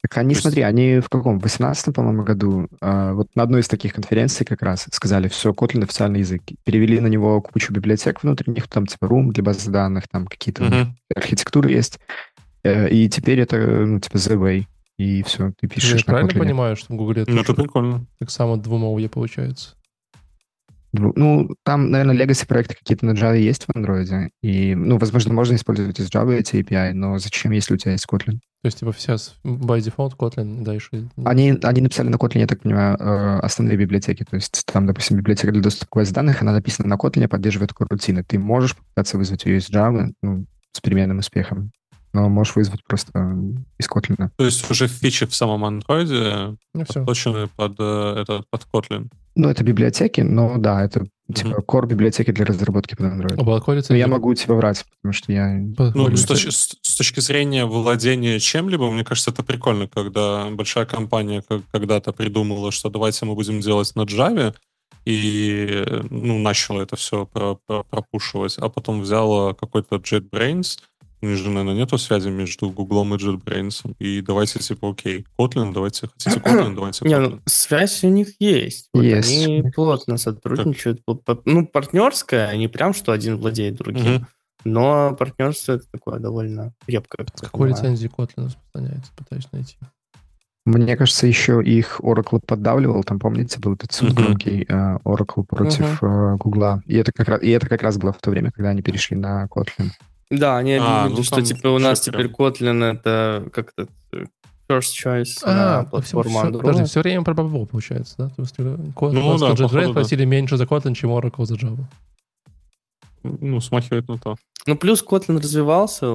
Так они, есть... смотри, они в каком? В 18 по-моему, году, а, вот на одной из таких конференций как раз сказали, все, Kotlin официальный язык. Перевели на него кучу библиотек внутренних, там типа Room для базы данных, там какие-то uh-huh. архитектуры есть. Э, и теперь это, ну, типа The Way. И все, ты пишешь Я правильно Kotlin. понимаю, что в Гугле ну, это прикольно. так само двумовье получается? Ну, там, наверное, legacy проекты какие-то на Java есть в Android. И, ну, возможно, можно использовать из Java эти API, но зачем, если у тебя есть Kotlin? То есть, типа, сейчас by default Kotlin дальше? Они, они написали на Kotlin, я так понимаю, э, основные библиотеки. То есть, там, допустим, библиотека для доступа к базе данных, она написана на Kotlin, поддерживает корутины. Ты можешь попытаться вызвать ее из Java ну, с переменным успехом но можешь вызвать просто из Kotlin. То есть уже фичи в самом Android ну, подточены под, э, этот, под Kotlin? Ну, это библиотеки, но да, это типа mm-hmm. core библиотеки для разработки под Android. Но я могу тебе врать, потому что я... Ну, с точки, с точки зрения владения чем-либо, мне кажется, это прикольно, когда большая компания когда-то придумала, что давайте мы будем делать на Java, и ну, начала это все пропушивать, а потом взяла какой-то JetBrains, у них же, наверное, нету связи между Гуглом и JetBrains. И давайте, типа, окей, Kotlin, давайте, хотите [clears throat] Kotlin, давайте Kotlin. Не, ну, связь у них есть. Вот есть. Они плотно сотрудничают. Так. Ну, партнерская, не прям, что один владеет другим. Угу. Но партнерство это такое довольно крепкое. С какой лицензии Kotlin распространяется? Пытаюсь найти. Мне кажется, еще их Oracle поддавливал. Там, помните, был этот суд громкий uh, Oracle против uh-huh. uh, И это, как раз, и это как раз было в то время, когда они перешли на Kotlin. Да, они а, объявили, ну, что типа у нас теперь Kotlin это как-то э, first choice а, на платформу все, Android. Подожди, все время про Babel получается, да? То есть э, Kotlin, ну, да, платили да. меньше за Kotlin, чем Oracle за Java. Ну, смахивает на то. Ну, плюс Kotlin развивался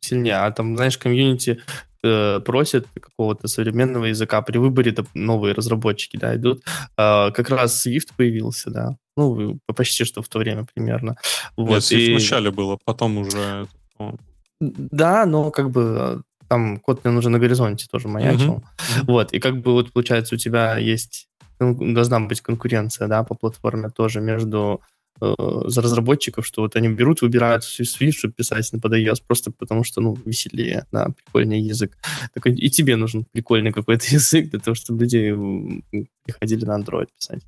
сильнее, а там, знаешь, комьюнити э, просит какого-то современного языка. При выборе -то новые разработчики, да, идут. Э, как раз Swift появился, да. Ну, почти что в то время примерно. Вот, Нет, и... вначале было, потом уже... Да, но как бы там Kotlin уже на горизонте тоже маячил. Mm-hmm. Вот, и как бы вот получается у тебя есть должна быть конкуренция, да, по платформе тоже между э, за разработчиков, что вот они берут, выбирают Swift, чтобы писать под iOS, просто потому что, ну, веселее, да, прикольный язык. Так и тебе нужен прикольный какой-то [laughs] язык для того, чтобы люди приходили на Android писать.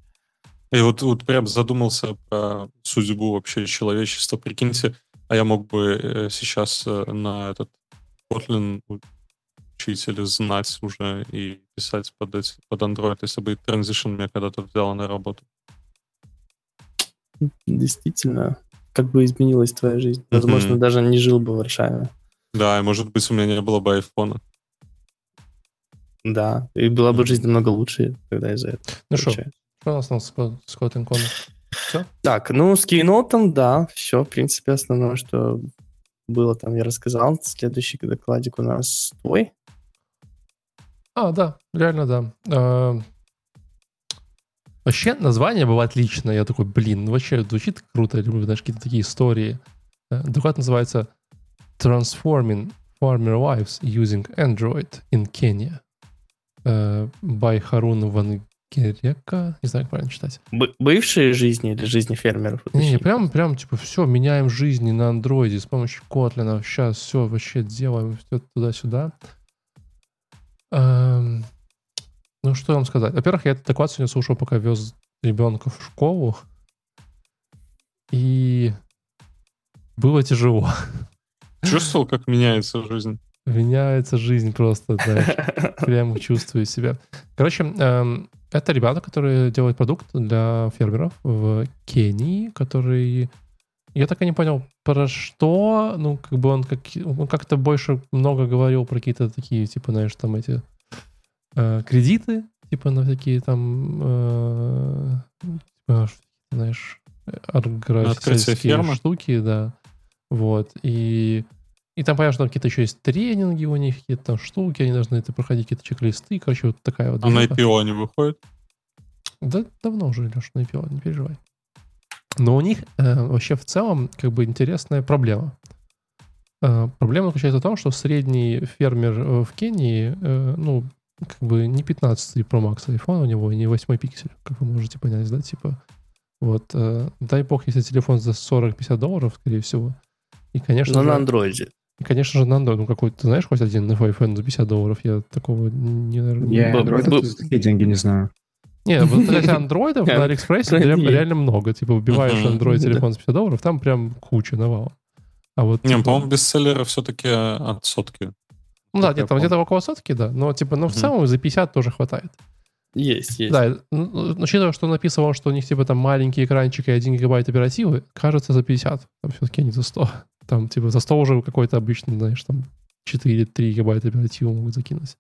И вот, вот прям задумался про судьбу вообще человечества. Прикиньте, а я мог бы э, сейчас э, на этот Kotlin учить или знать уже и писать под, эти, под Android, если бы Transition меня когда-то взяла на работу. Действительно, как бы изменилась твоя жизнь. Возможно, mm-hmm. даже не жил бы в Варшаве. Да, и может быть, у меня не было бы айфона. Да, и была бы жизнь намного лучше, когда из-за этого. Ну что, что у нас там с, с Все? Так, ну, с Keynote, да, все, в принципе, основное, что было там, я рассказал. Следующий докладик у нас твой. А, да, реально, да. Вообще название было отличное. Я такой, блин, ну вообще звучит круто. Я люблю, знаешь, какие-то такие истории. Э, доклад называется Transforming Farmer Lives Using Android in Kenya uh, by Harun Van Кирека, не знаю, как правильно читать. Б- бывшие жизни или жизни фермеров? Не, не, прям, прям, типа, все, меняем жизни на андроиде с помощью Котлина, сейчас все вообще делаем, все туда-сюда. Эм, ну, что вам сказать? Во-первых, я этот доклад сегодня слушал, пока вез ребенка в школу, и было тяжело. Чувствовал, как меняется жизнь? меняется жизнь просто, знаешь, прямо чувствую себя. Короче, эм, это ребята, которые делают продукт для фермеров в Кении, который... Я так и не понял, про что, ну, как бы он как, он как-то больше много говорил про какие-то такие, типа, знаешь, там эти э, кредиты, типа, на такие там, э, типа, знаешь, агросельские штуки, да. Вот, и и там, понятно, что там какие-то еще есть тренинги у них, какие-то там штуки, они должны это проходить, какие-то чек-листы. Короче, вот такая вот. А на IPO они выходят? Да, давно уже, Леша, на IPO, не переживай. Но у них э, вообще в целом как бы интересная проблема. Э, проблема заключается в том, что средний фермер э, в Кении, э, ну, как бы не 15 Pro Max iPhone у него, не 8 пиксель, как вы можете понять, да, типа. Вот, э, дай бог, если телефон за 40-50 долларов, скорее всего. И, конечно Но же, на андроиде. И, конечно же, на Android, ну какой ты знаешь хоть один iPhone за 50 долларов? Я такого не, наверное... Я Android за такие деньги не знаю. Не, вот кстати, [laughs] андроидов на Алиэкспрессе реально много. Типа, выбиваешь Android телефон за 50 долларов, там прям куча навала. А вот, не, типа... по-моему, бестселлеры все-таки от сотки. Ну да, нет, там где-то около сотки, да. Но типа, ну в целом за 50 тоже хватает. Есть, есть. Да, ну, учитывая, что написано, что у них типа там маленький экранчик и 1 гигабайт оперативы, кажется за 50. Там все-таки не за 100. [laughs] Там, типа, за 100 уже какой-то обычный, знаешь, там 4-3 гигабайта оперативы могут закинуть.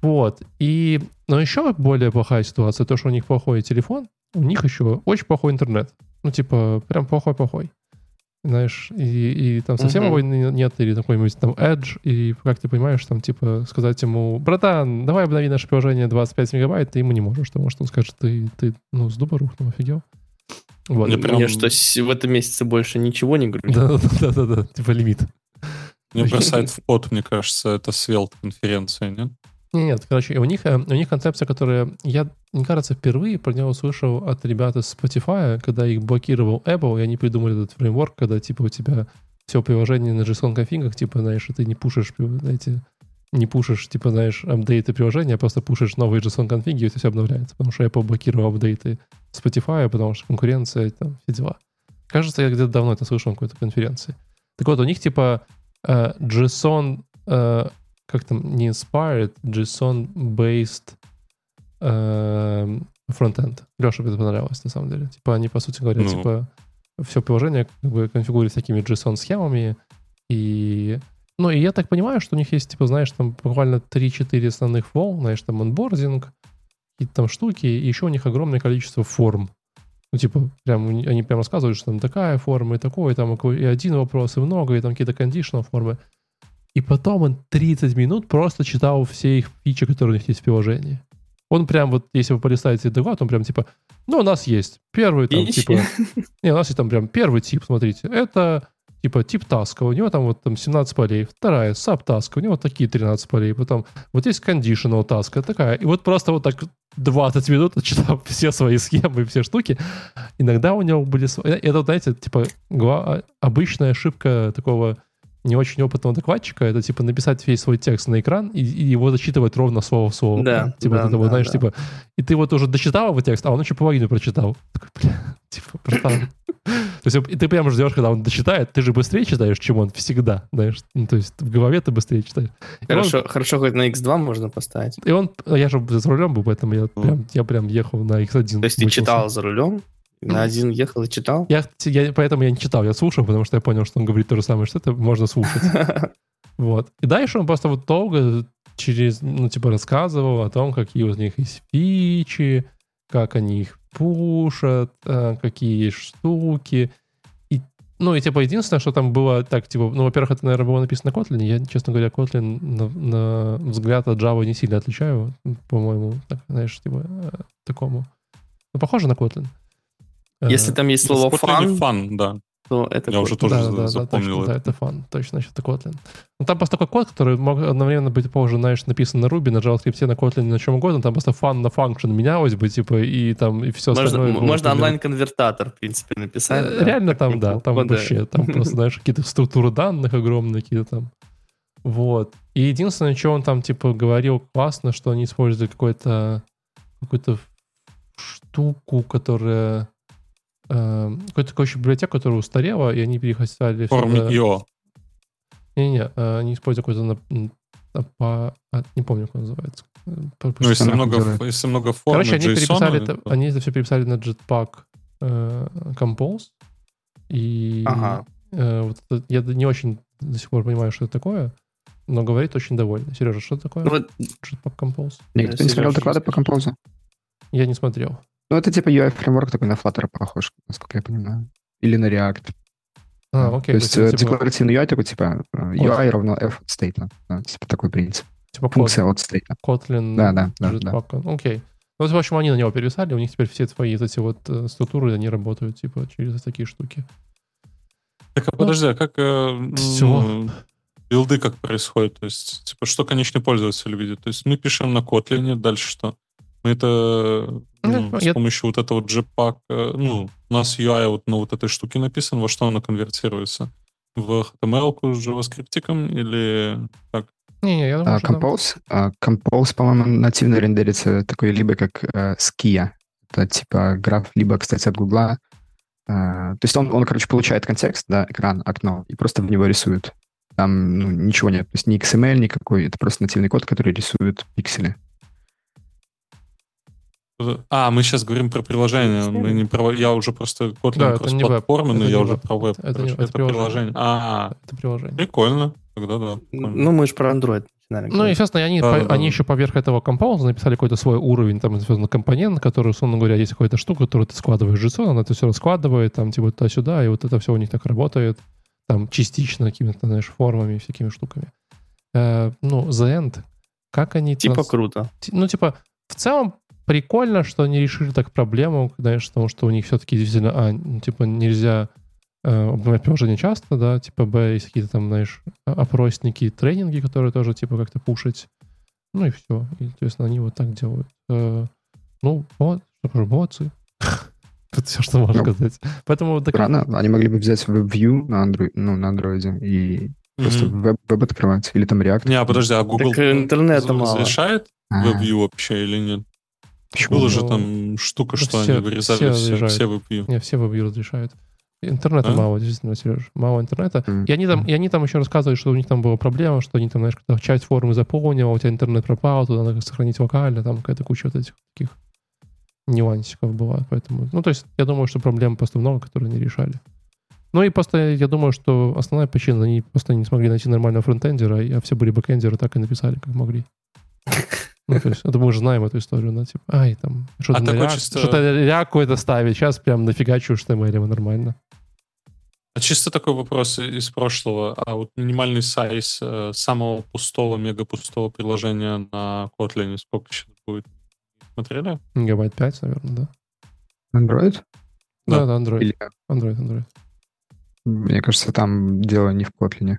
Вот. И, но еще более плохая ситуация, то, что у них плохой телефон, у них еще очень плохой интернет. Ну, типа, прям плохой-плохой. Знаешь, и, и там совсем uh-huh. его нет, или какой-нибудь там Edge, и как ты понимаешь, там, типа, сказать ему, братан, давай обнови наше приложение 25 мегабайт, ты ему не можешь, потому что он скажет, ты, ты ну, с дуба рухнул, офигел. Вот. Мне, прям... Что, в этом месяце больше ничего не грузит? Да-да-да, типа лимит. Мне [laughs] бросает в пот, мне кажется, это свелт конференция, нет? Нет, короче, у них, э, у них концепция, которая, я, мне кажется, впервые про нее услышал от ребят из Spotify, когда их блокировал Apple, и они придумали этот фреймворк, когда, типа, у тебя все приложение на JSON конфигах, типа, знаешь, ты не пушишь, знаете, не пушишь, типа, знаешь, апдейты приложения, а просто пушишь новые JSON конфиги, и это все обновляется. Потому что Apple блокировал апдейты Spotify, потому что конкуренция, там, все дела. Кажется, я где-то давно это слышал на какой-то конференции. Так вот, у них, типа, э, JSON, э, как там, не inspired, JSON-based э, фронтенд. Леша это понравилось, на самом деле. Типа, они, по сути говоря, ну. типа, все приложение как бы конфигурируют такими JSON-схемами, и ну, и я так понимаю, что у них есть, типа, знаешь, там буквально 3-4 основных волн, знаешь, там онбординг, какие-то там штуки, и еще у них огромное количество форм. Ну, типа, прям, они прям рассказывают, что там такая форма, и такое, и там и один вопрос, и много, и там какие-то кондишнл формы. И потом он 30 минут просто читал все их фичи, которые у них есть в приложении. Он прям вот, если вы полистаете доклад, он прям типа, ну, у нас есть первый там, Ищи. типа... [laughs] Не, у нас есть там прям первый тип, смотрите, это типа тип таска, у него там вот там 17 полей, вторая саб-таска, у него вот такие 13 полей, потом вот есть conditional таска такая, и вот просто вот так 20 минут читал [laughs] все свои схемы, все штуки. Иногда у него были... Это, знаете, типа обычная ошибка такого не очень опытного докладчика, это типа написать весь свой текст на экран и, и его зачитывать ровно слово в слово. Да. Типа, да, вот это, да, знаешь, да. типа, и ты вот уже дочитал его текст, а он еще половину прочитал. [laughs] Такой, бля, типа, братан. [laughs] То есть и ты прямо ждешь, когда он дочитает, ты же быстрее читаешь, чем он всегда, знаешь. Ну, то есть в голове ты быстрее читаешь. Хорошо, он, хорошо, хоть на X2 можно поставить. И он, я же за рулем был, поэтому я прям, я прям ехал на X1. То есть ты читал за рулем? На один ехал и читал? Я, я, поэтому я не читал, я слушал, потому что я понял, что он говорит то же самое, что это можно слушать. [laughs] Вот. И дальше он просто вот долго через, ну, типа, рассказывал о том, какие у них есть фичи, как они их пушат, э, какие есть штуки. И, ну, и, типа, единственное, что там было так, типа, ну, во-первых, это, наверное, было написано на Kotlin. Я, честно говоря, Kotlin на, на взгляд от Java не сильно отличаю, по-моему, так, знаешь, типа, э, такому. Ну, похоже на Kotlin. Если там есть слово fun, fun, да. То это Я уже тоже да, запомнил. Да, точно, да, это фан. Точно, значит, это Kotlin. Ну, там просто такой код, который мог одновременно быть позже, знаешь, написан на Ruby, на JavaScript, на Kotlin, на чем угодно. Там просто фан на function менялось бы, типа, и там, и все можно, остальное. Можно онлайн-конвертатор, в принципе, написать. Э, реально там, да, там вообще, там просто, знаешь, какие-то структуры данных огромные какие-то там. Вот. И единственное, что он там, типа, говорил классно, что они используют какой-то какую-то штуку, которая э, какая-то такая библиотека, которая устарела, и они перехотели... Форм.io. Не-не, э, они используют какой-то... по- а, Не помню, как он называется. Э, Ну, если она много, если много форм Короче, они JSON, переписали то- это, они это все переписали на Jetpack э, Compose. И Ага. э, вот это- я не очень до сих пор понимаю, что это такое, но говорит очень довольно. Сережа, что это такое? Вот, Jetpack Compose? Никто не смотрел доклады по композу? Я не смотрел. Ну, это типа UI-фреймворк такой на Flutter похож, насколько я понимаю. Или на React. А, окей. То есть э, типа, декларативный UI такой, типа, э, UI равно F от стейта. Да, Типа такой принцип. типа код, Функция от стейта. Kotlin, Да, да, да, да. Jetpack. Окей. Ну, в общем, они на него переписали, у них теперь все твои вот эти вот э, структуры, они работают, типа, через такие штуки. Так, а подожди, а как э, м, Всё. билды как происходят? То есть, типа, что конечный пользователь видит? То есть мы пишем на Kotlin, дальше что? Мы это ну, Ну, с я- помощью вот этого Jetpack, э, ну, у нас UI вот на вот этой штуке написан, во что оно конвертируется? В HTML с JavaScript или как? Не-не, я думаю, А, что там- Compose, а, Compose, по-моему, нативно рендерится такой либо как э, Skia. Это типа граф, либо, кстати, от Гугла. А, то есть он, он, короче, получает контекст, да, экран, окно, и просто в него рисует. Там ну, ничего нет. То есть ни XML никакой, это просто нативный код, который рисует пиксели. А, мы сейчас говорим про приложение. Мы не про... Я уже просто Kotlin Да, это не веб. кроссплатформенный, Это я не уже веб. про веб. Это не- это это приложение. приложение. А, Это приложение. прикольно. Тогда да. прикольно. ну, мы же про Android начинали. Ну, естественно, они, Да, по- да, да. они еще поверх этого композа написали какой-то свой уровень, там, на компонент, который, условно говоря, есть какая-то штука, которую ты складываешь в JSON, она это все раскладывает, там, типа, туда-сюда, и вот это все у них так работает, там, частично какими-то, знаешь, формами, всякими штуками. Э, ну, The End, как они... Типа нас- круто. Ну, типа, в целом прикольно, что они решили так проблему, знаешь, потому что у них все-таки действительно, а, типа, нельзя э, обновлять приложение часто, да, типа, б, есть какие-то там, знаешь, о- опросники, тренинги, которые тоже, типа, как-то пушить. Ну и все. И, соответственно, они вот так делают. Э, ну, вот, молодцы. [laughs] Это все, что можно Ну, сказать. Поэтому так, Странно, они могли бы взять WebView на Android, ну, на андроиде и просто веб, веб открывать. Или там React. Не, а подожди, а Google Так интернета раз- мало. разрешает А, WebView вообще или нет? Почему? Была же там штука, что все- они вырезали все все, все WebView. не, все веб разрешают. Интернета Да? мало, действительно, Сереж. Мало интернета. М. И они, там, и они там еще рассказывают, что у них там была проблема, что они там, знаешь, когда часть формы заполнил, а у тебя интернет пропал, туда надо сохранить локально, там какая-то куча вот этих таких нюансиков была. Поэтому, ну, то есть, я думаю, что проблем просто много, которые они решали. Ну и просто я думаю, что основная причина, они просто не смогли найти нормального фронтендера, а все были бэкендеры, так и написали, как могли. [laughs] Ну, то есть, это мы уже знаем эту историю, да, типа, ай, там, что-то А на React- чисто- что-то ряд какой-то ставить, сейчас прям нафигачу HTML нормально. А чисто такой вопрос из прошлого. А вот минимальный сайз э, самого пустого, мега пустого приложения на Kotlin сколько сейчас будет? Смотрели? Гигабайт 5, наверное, да? Android? Да, да, Android. Или, Android, Android. мне кажется, там дело не в Kotlin.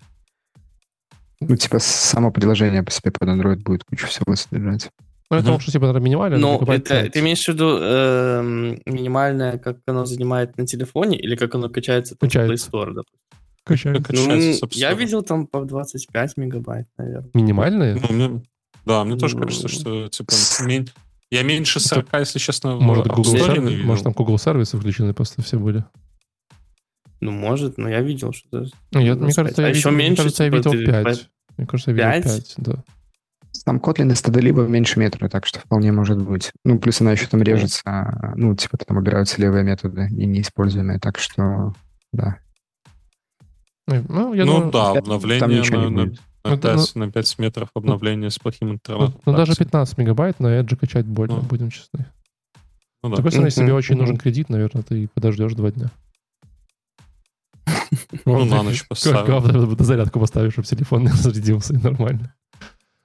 Ну, типа, само приложение по себе под Android будет кучу всего содержать. Ну, это потому что, типа, минимально. Ну, это, 5. ты имеешь в виду эм, минимальное, как оно занимает на телефоне, или как оно качается там в Play Качается. Store, допустим? Качается. Качается Ну, я видел там по 25 мегабайт, наверное. Минимальные? Ну, мне- да, мне тоже Ну, кажется, что типа мен- я меньше 40, если честно, Может, Google сервис, может, там Google сервисы включены просто все были. Ну, может, но я видел, что. Ну, я, Ну, мне кажется, я А видел, еще мне меньше, кажется, я видел ты 5. Мне кажется, я видел Пять? 5, да. Там Kotlin STD либо меньше метра, так что вполне может быть. Ну, плюс она еще там режется, ну, типа там убираются левые методы и неиспользуемые, так что, да. Ну, я ну думаю, да, там обновление ничего не на, на, будет. на Ну, да, 5, на 5 метров обновление с плохим ну, интернетом. ну, Да, даже всё. 15 мегабайт на Edge качать больно, Ну. будем честны. Ну С да. другой стороны, если тебе очень нужен кредит, наверное, ты подождешь два дня. [laughs] Ну, на ночь поставил. зарядку поставишь, чтобы телефон не [laughs] зарядился, и нормально.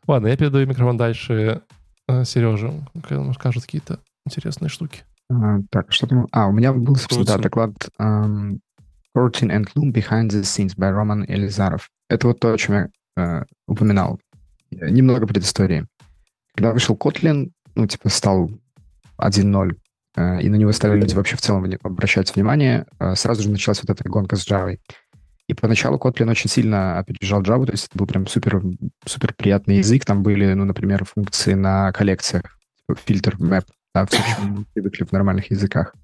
Ладно, я передаю микрофон дальше э, Сереже. Он расскажет какие-то интересные штуки. А, так, что там? А, у меня был, собственно, да, доклад um, Cortin and Loom Behind the Scenes by Roman Elizarov. Это вот то, о чем я э, упоминал. Немного предыстории. Когда вышел Kotlin, ну, типа, стал 1.0, э, и на него стали люди вообще в целом обращать внимание, э, сразу же началась вот эта гонка с Java. И поначалу Kotlin очень сильно опережал Java, то есть это был прям супер, супер приятный язык. Там были, ну, например, функции на коллекциях, типа фильтр, map, да, все, мы привыкли в нормальных языках.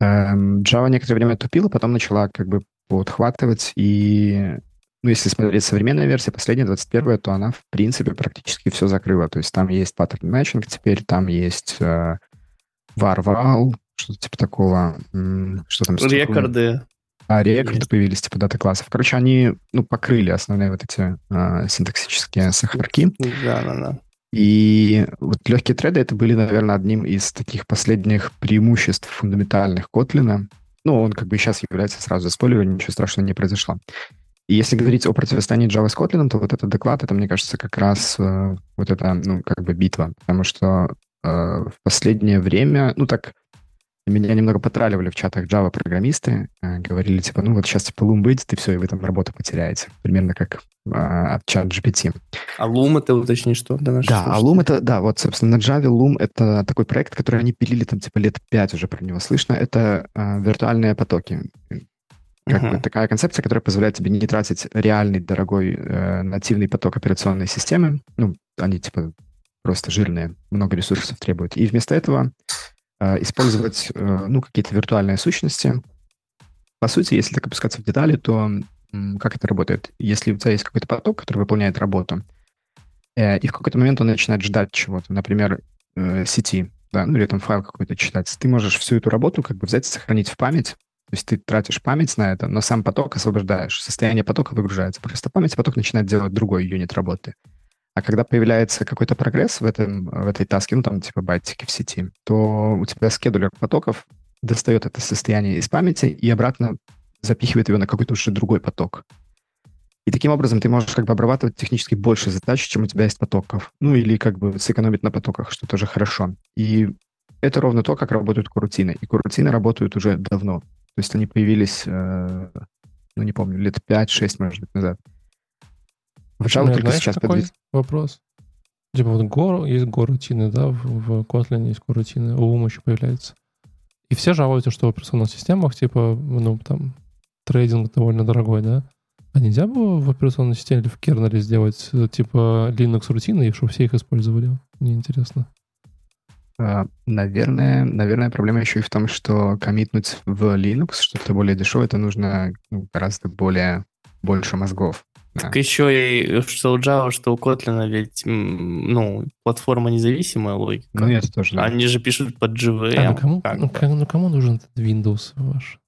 Эм, Java некоторое время тупила, потом начала как бы подхватывать, и ну, ну, если смотреть современная версия, последняя, 21 то она, в принципе, практически все закрыла. То есть там есть паттерн matching теперь, там есть э, var что-то типа такого. Что там? Рекорды. А, рекорды есть. появились, типа даты классов. Короче, они, ну, покрыли основные вот эти э, синтаксические сахарки. Да, да, да. И вот легкие треды это были, наверное, одним из таких последних преимуществ фундаментальных Kotlin. Ну, он как бы сейчас является сразу спойлером, ничего страшного не произошло. И если говорить о противостоянии Java с Kotlin, то вот этот доклад, это, мне кажется, как раз э, вот эта, ну, как бы битва. Потому что в последнее время, ну, так, меня немного потраливали в чатах Java-программисты, э, говорили, типа, ну, вот сейчас, типа, Loom выйдет, и все, и вы там работу потеряете. Примерно как э, от чат GPT. А Loom это, уточни, что для наших Да, а Loom это, да, вот, собственно, на Java Loom это такой проект, который они пилили там, типа, лет пять уже про него слышно. Это э, виртуальные потоки. Как uh-huh. бы такая концепция, которая позволяет тебе не тратить реальный дорогой э, нативный поток операционной системы. Ну, они типа просто жирные, много ресурсов требуют. И вместо этого э, использовать э, ну, какие-то виртуальные сущности. По сути, если так опускаться в детали, то как это работает? Если у тебя есть какой-то поток, который выполняет работу, э, и в какой-то момент он начинает ждать чего-то, например, э, сети, да, ну или там файл какой-то читать, ты можешь всю эту работу как бы взять и сохранить в память, то есть ты тратишь память на это, но сам поток освобождаешь. Состояние потока выгружается. Просто память поток начинает делать другой юнит работы. А когда появляется какой-то прогресс в, этом, в этой таске, ну там типа байтики в сети, то у тебя скедулер потоков достает это состояние из памяти и обратно запихивает его на какой-то уже другой поток. И таким образом ты можешь как бы обрабатывать технически больше задач, чем у тебя есть потоков. Ну или как бы сэкономить на потоках, что тоже хорошо. И это ровно то, как работают корутины. И корутины работают уже давно. То есть они появились, э, ну, не помню, лет 5-6, может быть, назад. В Java ну, только сейчас подвис... вопрос. Типа вот Go, есть Go-рутины, да, в, в Kotlin есть Go-рутины, у Loom еще появляется. И все жалуются, что в операционных системах, типа, ну, там, трейдинг довольно дорогой, да? А нельзя было в операционной системе или в кернеле сделать, э, типа, Linux-рутины, и чтобы все их использовали? Мне интересно. А, наверное, наверное, проблема еще и в том, что коммитнуть в Linux что-то более дешевое, это нужно ну, гораздо более больше мозгов. Так да. еще и что у Java, что у Kotlin ведь, ну, платформа независимая логика. Ну, это тоже, да. Они же пишут под JVM. А, ну, кому, ну, ну, кому нужен этот Windows ваш?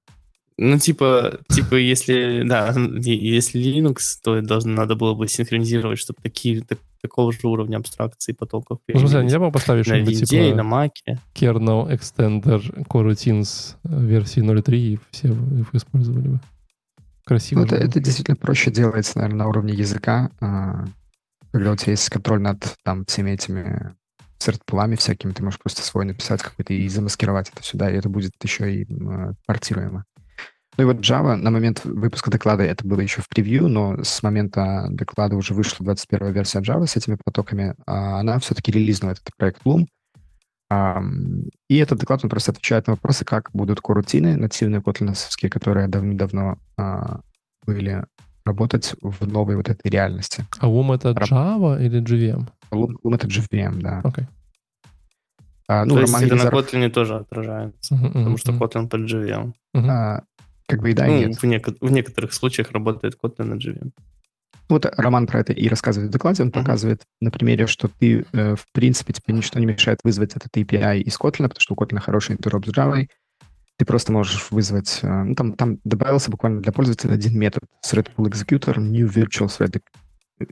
Ну, типа, типа, если, да, если Linux, то должно, надо было бы синхронизировать, чтобы такие, так, такого же уровня абстракции потоков Ну, смысле, нельзя было поставить, на чтобы, типа, на Маке. Kernel Extender Coroutines версии 0.3, и все их использовали бы. Красиво. Ну, это, это действительно проще делается, наверное, на уровне языка, а, когда у тебя есть контроль над там всеми этими цертпулами всякими, ты можешь просто свой написать какой-то и замаскировать это сюда, и это будет еще и портируемо. Ну и вот Java на момент выпуска доклада это было еще в превью, но с момента доклада уже вышла 21 версия Java с этими потоками, а она все-таки релизнула этот проект Loom. И этот доклад, он просто отвечает на вопросы, как будут корутины нативные котлиновские, которые давно-давно а, были работать в новой вот этой реальности. А Loom это Java или JVM? Loom, Loom это JVM, да. Okay. А, ну, То есть это на Kotlin тоже отражается, uh-huh, потому uh-huh. что Kotlin под JVM. Uh-huh. А, как бы и да, ну, нет. В, нек- в некоторых случаях работает Kotlin на JVM. Вот Роман про это и рассказывает в докладе. Он uh-huh. показывает на примере, что ты, э, в принципе, тебе ничто не мешает вызвать этот API из Kotlin, потому что у Kotlin хороший интероп с Java. Ты просто можешь вызвать... Э, ну, там, там добавился буквально для пользователя один метод с Redpool Executor, New Virtual Thread,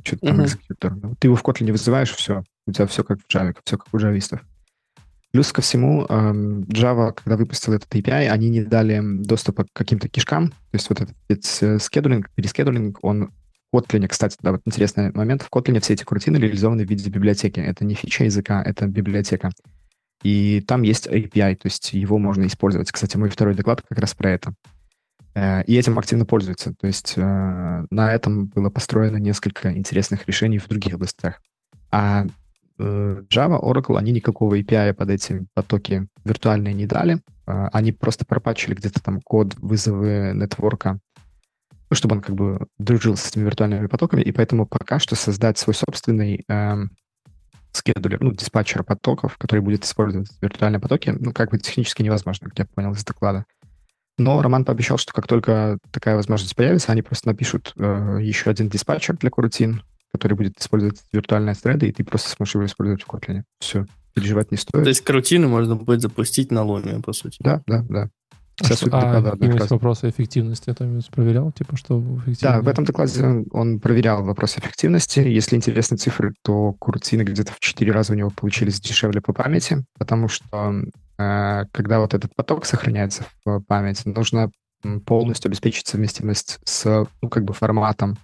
что-то там uh-huh. Executor. Ты его в Kotlin вызываешь, все. У тебя все как в Java, все как у джавистов. Плюс ко всему, эм, Java, когда выпустил этот API, они не дали доступа к каким-то кишкам. То есть вот этот скедулинг, перескедулинг, он Kotlin, кстати, да, вот интересный момент, в Kotlin все эти крутины реализованы в виде библиотеки. Это не фича языка, это библиотека. И там есть API, то есть его можно использовать. Кстати, мой второй доклад как раз про это. Э, и этим активно пользуются. То есть э, на этом было построено несколько интересных решений в других областях. А Э, Java, Oracle, они никакого API под эти потоки виртуальные не дали. Они просто пропачили где-то там код вызовы нетворка, чтобы он как бы дружил с этими виртуальными потоками, и поэтому пока что создать свой собственный эм, скедулер, ну, диспатчер потоков, который будет использовать виртуальные потоки, ну, как бы технически невозможно, как я понял из доклада. Но Роман пообещал, что как только такая возможность появится, они просто напишут э, еще один диспатчер для корутин, который будет использовать виртуальные thread, и ты просто сможешь его использовать в Kotlin. Все, переживать не стоит. То есть карутины можно будет запустить на Луме, по сути. Да, да, да. Вся а, суть а доклада именно вопросы эффективности там проверял, типа, что Да, в этом докладе он проверял вопрос эффективности. Если интересны цифры, то куртины где-то в 4 раза у него получились дешевле по памяти, потому что э, когда вот этот поток сохраняется в памяти, нужно полностью обеспечить совместимость с, ну, как бы форматом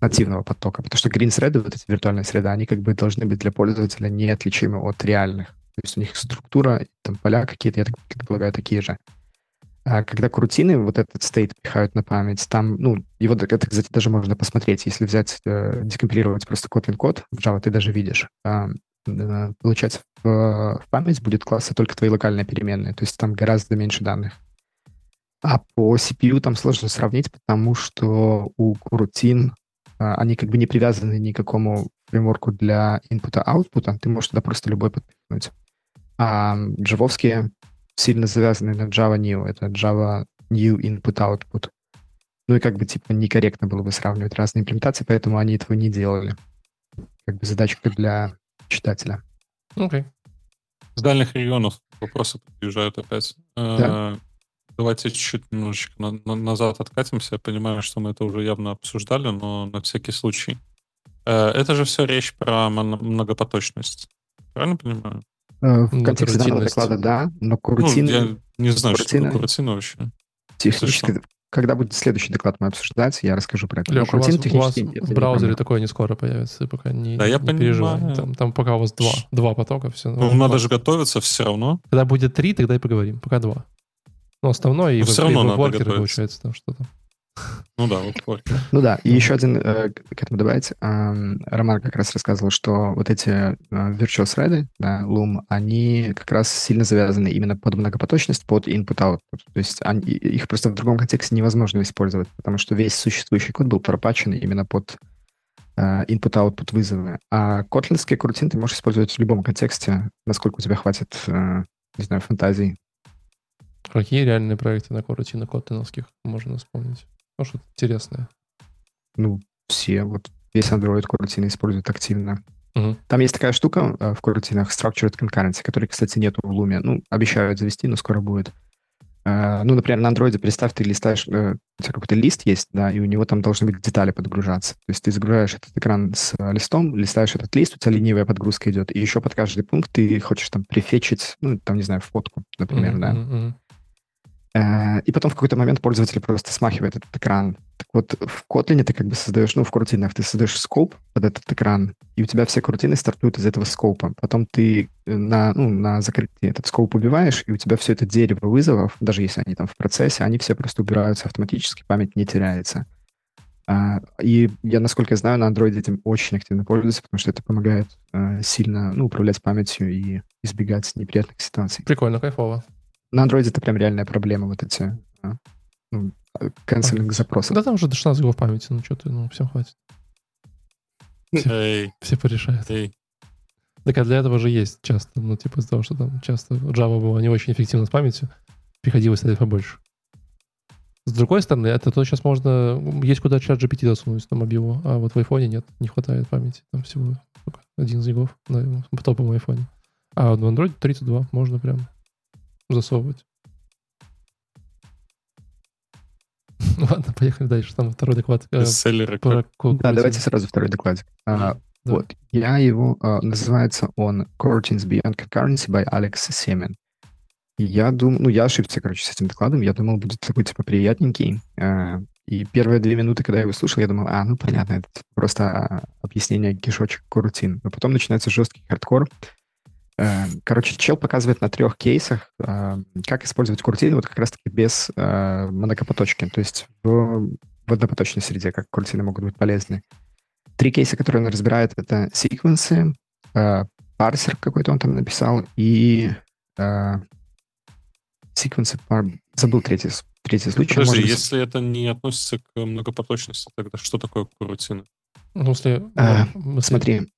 нативного потока, потому что green среды, вот эти виртуальные среды, они как бы должны быть для пользователя неотличимы от реальных. То есть у них структура, там поля какие-то, я так предполагаю, такие же. А когда крутины вот этот стейт пихают на память, там, ну, его, это, кстати, даже можно посмотреть. Если взять, э, декомпилировать просто Kotlin код в Java, ты даже видишь. А, э, получается, в, в память будет класса только твои локальные переменные, то есть там гораздо меньше данных. А по CPU там сложно сравнить, потому что у крутин а, они как бы не привязаны ни к какому фреймворку для инпута-аутпута, ты можешь туда просто любой подпихнуть. А джавовские сильно завязаны на Java New, это Java New Input Output. Ну и как бы типа некорректно было бы сравнивать разные имплементации, поэтому они этого не делали. Как бы задачка для читателя. Окей. Okay. С дальних регионов вопросы приезжают опять. Да? Э, давайте чуть-чуть немножечко на, на, назад откатимся. Я понимаю, что мы это уже явно обсуждали, но на всякий случай. Э, это же все речь про многопоточность. Правильно понимаю? Э, в контексте данного доклада, да, но курутины... Ну, я не знаю, курутины, что такое курутина вообще. Технически, когда будет следующий доклад мы обсуждать, я расскажу про это. Леша, у вас, у вас в браузере такое не скоро появится, пока не, да, я не переживай. Там, там пока у вас два, два потока, все. Ну, надо же готовиться все равно. Когда будет три, тогда и поговорим. Пока два. Ну, основной и, ну, все равно и надо получается там что-то. Ну да, вот Ну да, и еще один э, к этому добавить. Роман как раз рассказывал, что вот эти э, virtual thread, да, Loom, они как раз сильно завязаны именно под многопоточность, под input-output. То есть они, их просто в другом контексте невозможно использовать, потому что весь существующий код был пропачен именно под э, input-output вызовы. А котлинские крутин ты можешь использовать в любом контексте, насколько у тебя хватит, не знаю, фантазии. Какие реальные проекты на корутинах котлиновских можно вспомнить? Ну, что-то интересное. Ну, все. Вот весь Android корутины используют активно. Угу. Там есть такая штука э, в корутинах Structured Concurrency, которой, кстати, нету в Lume. Ну, обещают завести, но скоро будет. Uh, ну, например, на андроиде, представь, ты листаешь, uh, у тебя какой-то лист есть, да, и у него там должны быть детали подгружаться. То есть ты загружаешь этот экран с листом, листаешь этот лист, у тебя ленивая подгрузка идет, и еще под каждый пункт ты хочешь там прифечить, ну, там, не знаю, фотку, например, mm-hmm, да. Э, и потом в какой-то момент пользователь просто смахивает этот экран. Так вот, в Kotlin ты как бы создаешь, ну, в крутинах ты создаешь скоп под этот экран, и у тебя все крутины стартуют из этого скопа. Потом ты э, на, ну, на закрытие этот скоп убиваешь, и у тебя все это дерево вызовов, даже если они там в процессе, они все просто убираются автоматически, память не теряется. А, и я, насколько я знаю, на Android этим очень активно пользуются, потому что это помогает э, сильно ну, управлять памятью и избегать неприятных ситуаций. Прикольно, кайфово на Android это прям реальная проблема, вот эти а, ну, канцелинг запросов. Да там уже до 16 гигов памяти, ну что ты, ну всем хватит. Все, Эй. все порешают. Эй. Так а для этого же есть часто, ну типа из-за того, что там часто Java была не очень эффективна с памятью, приходилось ставить побольше. С другой стороны, это то сейчас можно... Есть куда чат GPT досунуть на мобилу, а вот в айфоне нет, не хватает памяти. Там всего один гигов на топовом айфоне. А в Android 32 можно прям засовывать. [laughs] Ладно, поехали дальше. Там второй доклад. Э, Бестселлеры. Про, да, давайте сразу второй доклад. А, да. Вот, я его, а, называется он Coroutines Beyond Concurrency by Alex Semen. Я думаю, ну, я ошибся, короче, с этим докладом. Я думал, будет такой, типа, приятненький. А, и первые две минуты, когда я его слушал, я думал, а, ну, понятно, это просто объяснение кишочек корутин. Но потом начинается жесткий хардкор. Эм, короче, чел показывает на трех кейсах, эм, как использовать куртины вот как раз-таки без э, многопоточки, то есть в, в однопоточной среде, как куртины могут быть полезны. Три кейса, которые он разбирает, это секвенсы, э, парсер какой-то он там написал, и э, секвенсы, пар... забыл третий, третий случай. Подожди, может... если это не относится к многопоточности, тогда что такое курутина? Ну, если... А, смотри,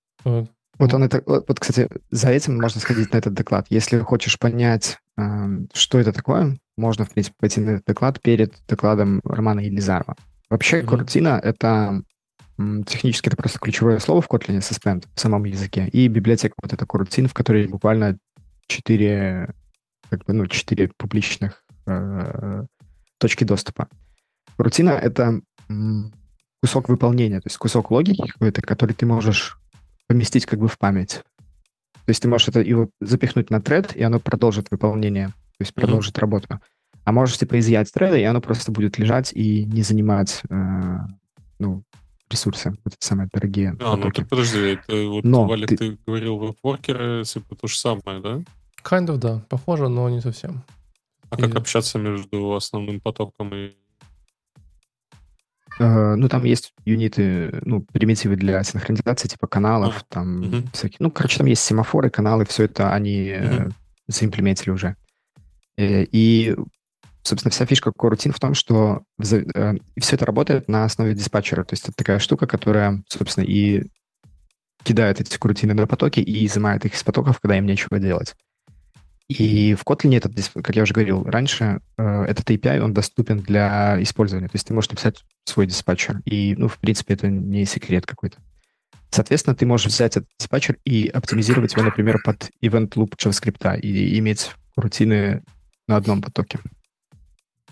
Вот он это, вот, кстати, за этим можно сходить на этот доклад. Если хочешь понять, эм, что это такое, можно, в принципе, пойти на этот доклад перед докладом Романа Елизарова. Вообще, mm-hmm. куртина — это технически это просто ключевое слово в Kotlin Suspend в самом языке. И библиотека вот эта куртин, в которой буквально четыре, как бы, ну, четыре публичных э, точки доступа. Рутина — это кусок выполнения, то есть кусок логики какой-то, который ты можешь поместить как бы в память. То есть ты можешь это его запихнуть на тред, и оно продолжит выполнение, то есть продолжит mm-hmm. работу. А можешь типа изъять треда, и оно просто будет лежать и не занимать э, ну, ресурсы, вот эти самые дорогие. А, потоки. ну ты подожди, это вот, но Валик, ты... ты говорил веб-воркеры, типа то же самое, да? Kind of, да. Похоже, но не совсем. А и... как общаться между основным потоком и ну, там есть юниты, ну, примитивы для синхронизации, типа каналов, uh, там uh-huh. всякие. Ну, короче, там есть семафоры, каналы, все это они uh, заимплементили уже. И, и, собственно, вся фишка Coroutine в том, что все это работает на основе диспатчера. То есть это такая штука, которая, собственно, и кидает эти курутины на потоки и изымает их из потоков, когда им нечего делать. И в Kotlin этот, как я уже говорил раньше, э, этот API, он доступен для использования. То есть ты можешь написать свой диспатчер. И, ну, в принципе, это не секрет какой-то. Соответственно, ты можешь взять этот диспатчер и оптимизировать его, например, под event loop JavaScript и иметь рутины на одном потоке.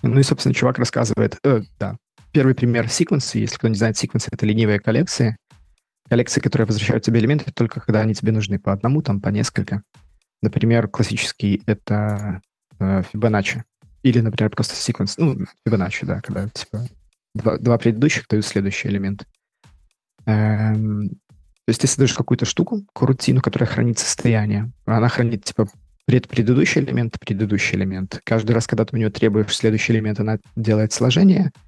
Ну и, собственно, чувак рассказывает, э, да, первый пример секвенса, если кто не знает, секвенсы — это ленивые коллекции, коллекции, которые возвращают тебе элементы только когда они тебе нужны по одному, там, по несколько. Например, классический — это э, Fibonacci. Или, например, просто секвенс, ну, Fibonacci, да, когда типа два, два предыдущих дают следующий элемент. Эм, то есть ты создаешь какую-то штуку, рутину, которая хранит состояние. Она хранит, типа, предпредыдущий элемент, предыдущий элемент. Каждый раз, когда ты у нее требуешь следующий элемент, она делает сложение —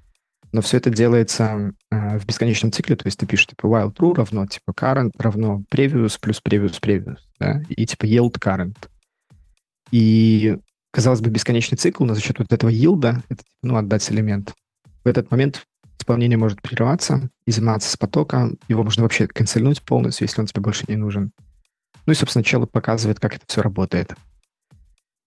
но все это делается э, в бесконечном цикле, то есть ты пишешь, типа, while true равно, типа, current равно previous плюс previous previous, да, и типа yield current. И, казалось бы, бесконечный цикл, но за счет вот этого yield, это, типа, ну, отдать элемент. В этот момент исполнение может прерываться, изыматься с потока, его можно вообще канцельнуть полностью, если он тебе больше не нужен. Ну и, собственно, чело показывает, как это все работает.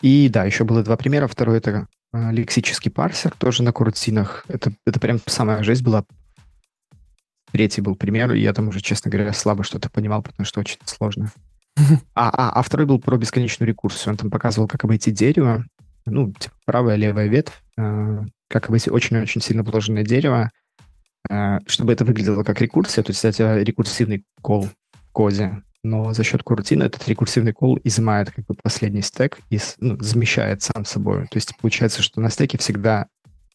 И да, еще было два примера. Второй — это лексический парсер, тоже на куртинах. Это, это прям самая жесть была. Третий был пример, и я там уже, честно говоря, слабо что-то понимал, потому что очень сложно. [laughs] А, а, а второй был про бесконечную рекурсию. Он там показывал, как обойти дерево, ну, типа правая, левая ветвь, э, как обойти очень-очень сильно вложенное дерево, э, чтобы это выглядело как рекурсия, то есть это рекурсивный кол в коде но за счет куртина этот рекурсивный кол изымает как бы последний стек и ну, замещает сам собой. То есть получается, что на стеке всегда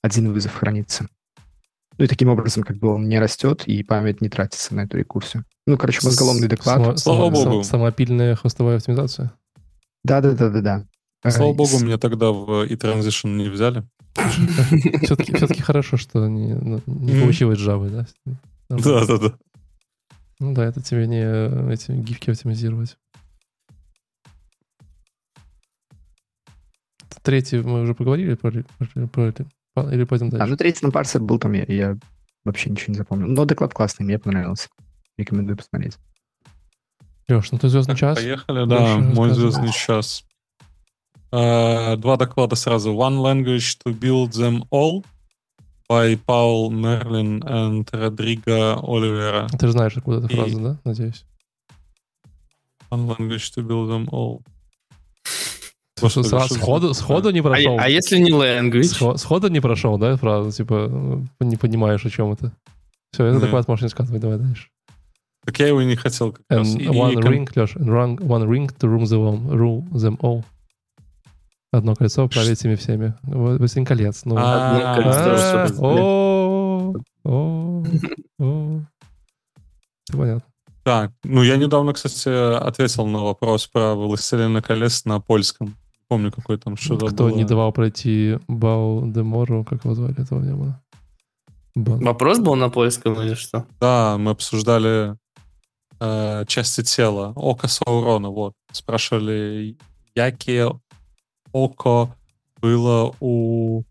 один вызов хранится. Ну и таким образом как бы он не растет, и память не тратится на эту рекурсию. Ну, короче, мозголомный доклад. Само, Слава богу. Самопильная хостовая оптимизация. Да-да-да-да-да. Слава богу, меня тогда в e-transition не взяли. Все-таки, хорошо, что не, ну, не получилось Java, да? Да-да-да. Ну да, это тебе не э, эти гифки оптимизировать. Третий мы уже поговорили про, про, про это. Или пойдем дальше? А, ну третий на парсер был там, я, я вообще ничего не запомнил. Но доклад классный, мне понравился. Рекомендую посмотреть. Леш, ну ты звездный час. Поехали, да, мой звездный час. Uh, два доклада сразу. One language to build them all by Paul Merlin and Rodrigo Oliveira. Ты же знаешь, откуда эта фраза, да? Надеюсь. One language to build them all. Слушай, сразу, сходу, сходу не прошел. А, а если не language? Сход, сходу не прошел, да, фразу? Типа, не понимаешь, о чем это. Все, это доклад можешь не сказывать, давай дальше. Так я его и не хотел как and раз. One и, ring, Леш, one, one ring to rule them, rule them all. Одно кольцо править ими всеми. Восемь колец. Ну, Одно кольцо. О. Понятно. Так, ну я недавно, кстати, ответил на вопрос про «Властелина колец» на польском. Помню, какой там что-то Кто было. не давал пройти Бал де Мору, как его звали, этого не было. Бан. Вопрос был на польском или что? Да, мы обсуждали э, части тела. Око Саурона, вот. Спрашивали, якие око было у...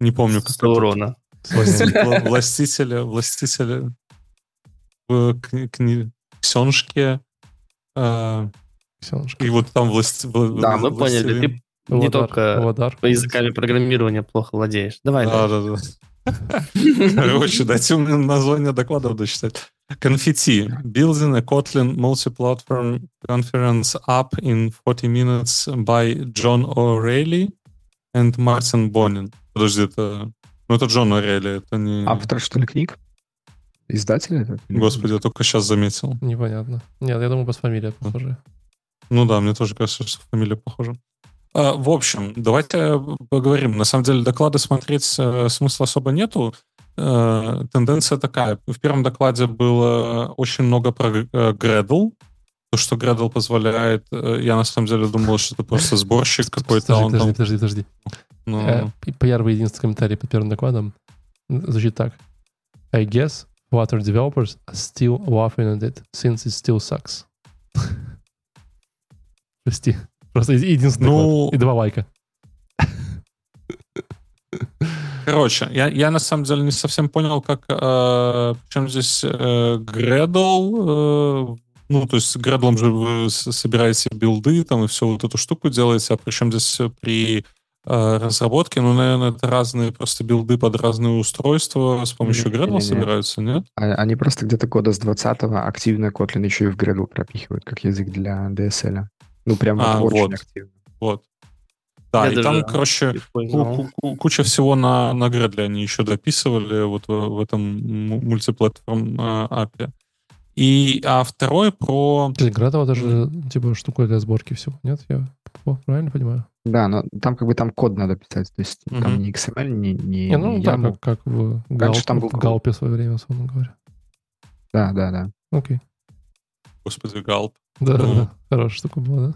Не помню, как Саурона. Властителя, властителя в кни, кни, ксеншке Э. И вот там власть... вла- Да, мы поняли, ты не только Аватар. по языками программирования плохо владеешь. Давай, Да, да, да. Короче, дайте мне название докладов дочитать. Конфетти. Building a Kotlin multi-platform conference up in 40 minutes by John O'Reilly and Martin Bonin. Подожди, это... Ну, это Джон О'Рейли, это не... Автор, что ли, книг? Издатель? это? Господи, я только сейчас заметил. Непонятно. Нет, я думаю, без фамилии похоже. Ну да, мне тоже кажется, что фамилия похожа. А, В общем, давайте поговорим. На самом деле доклады смотреть э, смысла особо нету. Э, Тенденция такая. В первом докладе было очень много про э, Gradle. То, что Gradle позволяет... э, Я на самом деле думал, что это просто сборщик какой-то. Подожди, там, подожди, подожди. ну, Э, п- Первый единственный комментарий под первым докладом звучит так. I guess Flutter developers are still laughing at it, since it still sucks. [laughs] Прости. Просто еди- единственный Ну-. И два лайка. Короче, я, я на самом деле не совсем понял, как... Э, причем здесь э, Gradle... э, ну, то есть с Gradle же вы собираете билды там и всю вот эту штуку делаете, а причем здесь при э, разработке, ну, наверное, это разные просто билды под разные устройства с помощью Gradle Не-не-не. собираются, нет? А- Они просто где-то года с 20-го активно Kotlin еще и в Gradle пропихивают, как язык для DSL. Ну, прям А, вот очень вот. активно. Вот. Да, Я и даже там, короче, куча всего на, на Gradle они еще дописывали вот в, в этом мультиплатформ э, API. И, а второй про... Градова даже типа штука для сборки всего. Нет? Я о, правильно понимаю? Да, но там как бы там код надо писать, то есть там Мгм. не XML, не, не, Не, ну не да, как, как в, Раньше Галп- там был в код. Галпе в свое время, условно говоря. Да, да, да. Окей. Господи, Галп. Да, Ну. да. Хорошая штука была, да?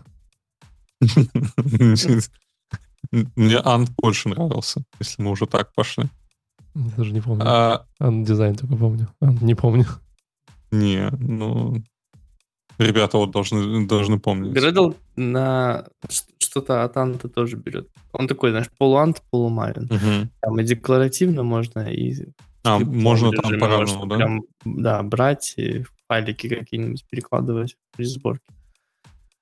[laughs] Мне Ант больше нравился, если мы уже так пошли. Я даже не помню. А, Ан дизайн только помню. Ан не помню. не, ну... Ребята вот должны, должны помнить. Gradle на что-то от Анта тоже берет. Он такой, знаешь, полуант, полумарин. Мгм. Там и декларативно можно, и А, можно там по-разному, да? Прям, да, брать и файлики какие-нибудь перекладывать при сборке.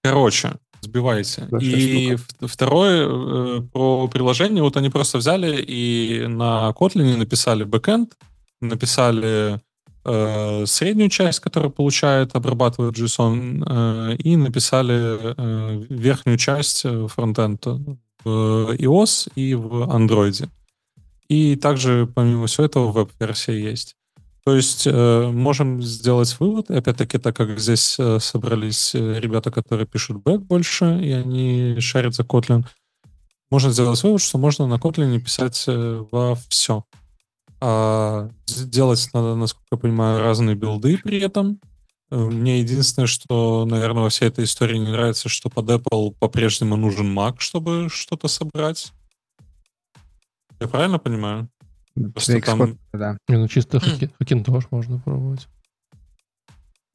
Короче, сбивайте. Большая И в- второе э, про приложение. Вот они просто взяли и на Kotlin написали бэкэнд, написали э, среднюю часть, которая получает, обрабатывает JSON, э, и написали э, верхнюю часть э, фронтенда в iOS и в Android. И также, помимо всего этого, веб-версия есть. То есть э, можем сделать вывод, опять-таки, так как здесь э, собрались э, ребята, которые пишут бэк больше, и они шарят за Kotlin, можно сделать вывод, что можно на Kotlin писать э, во все. А делать надо, насколько я понимаю, разные билды при этом. Э, Мне единственное, что, наверное, во всей этой истории не нравится, что под Apple по-прежнему нужен Mac, чтобы что-то собрать. Я правильно понимаю? Просто там- да. Не, ну чисто хаки- Hackintosh можно пробовать.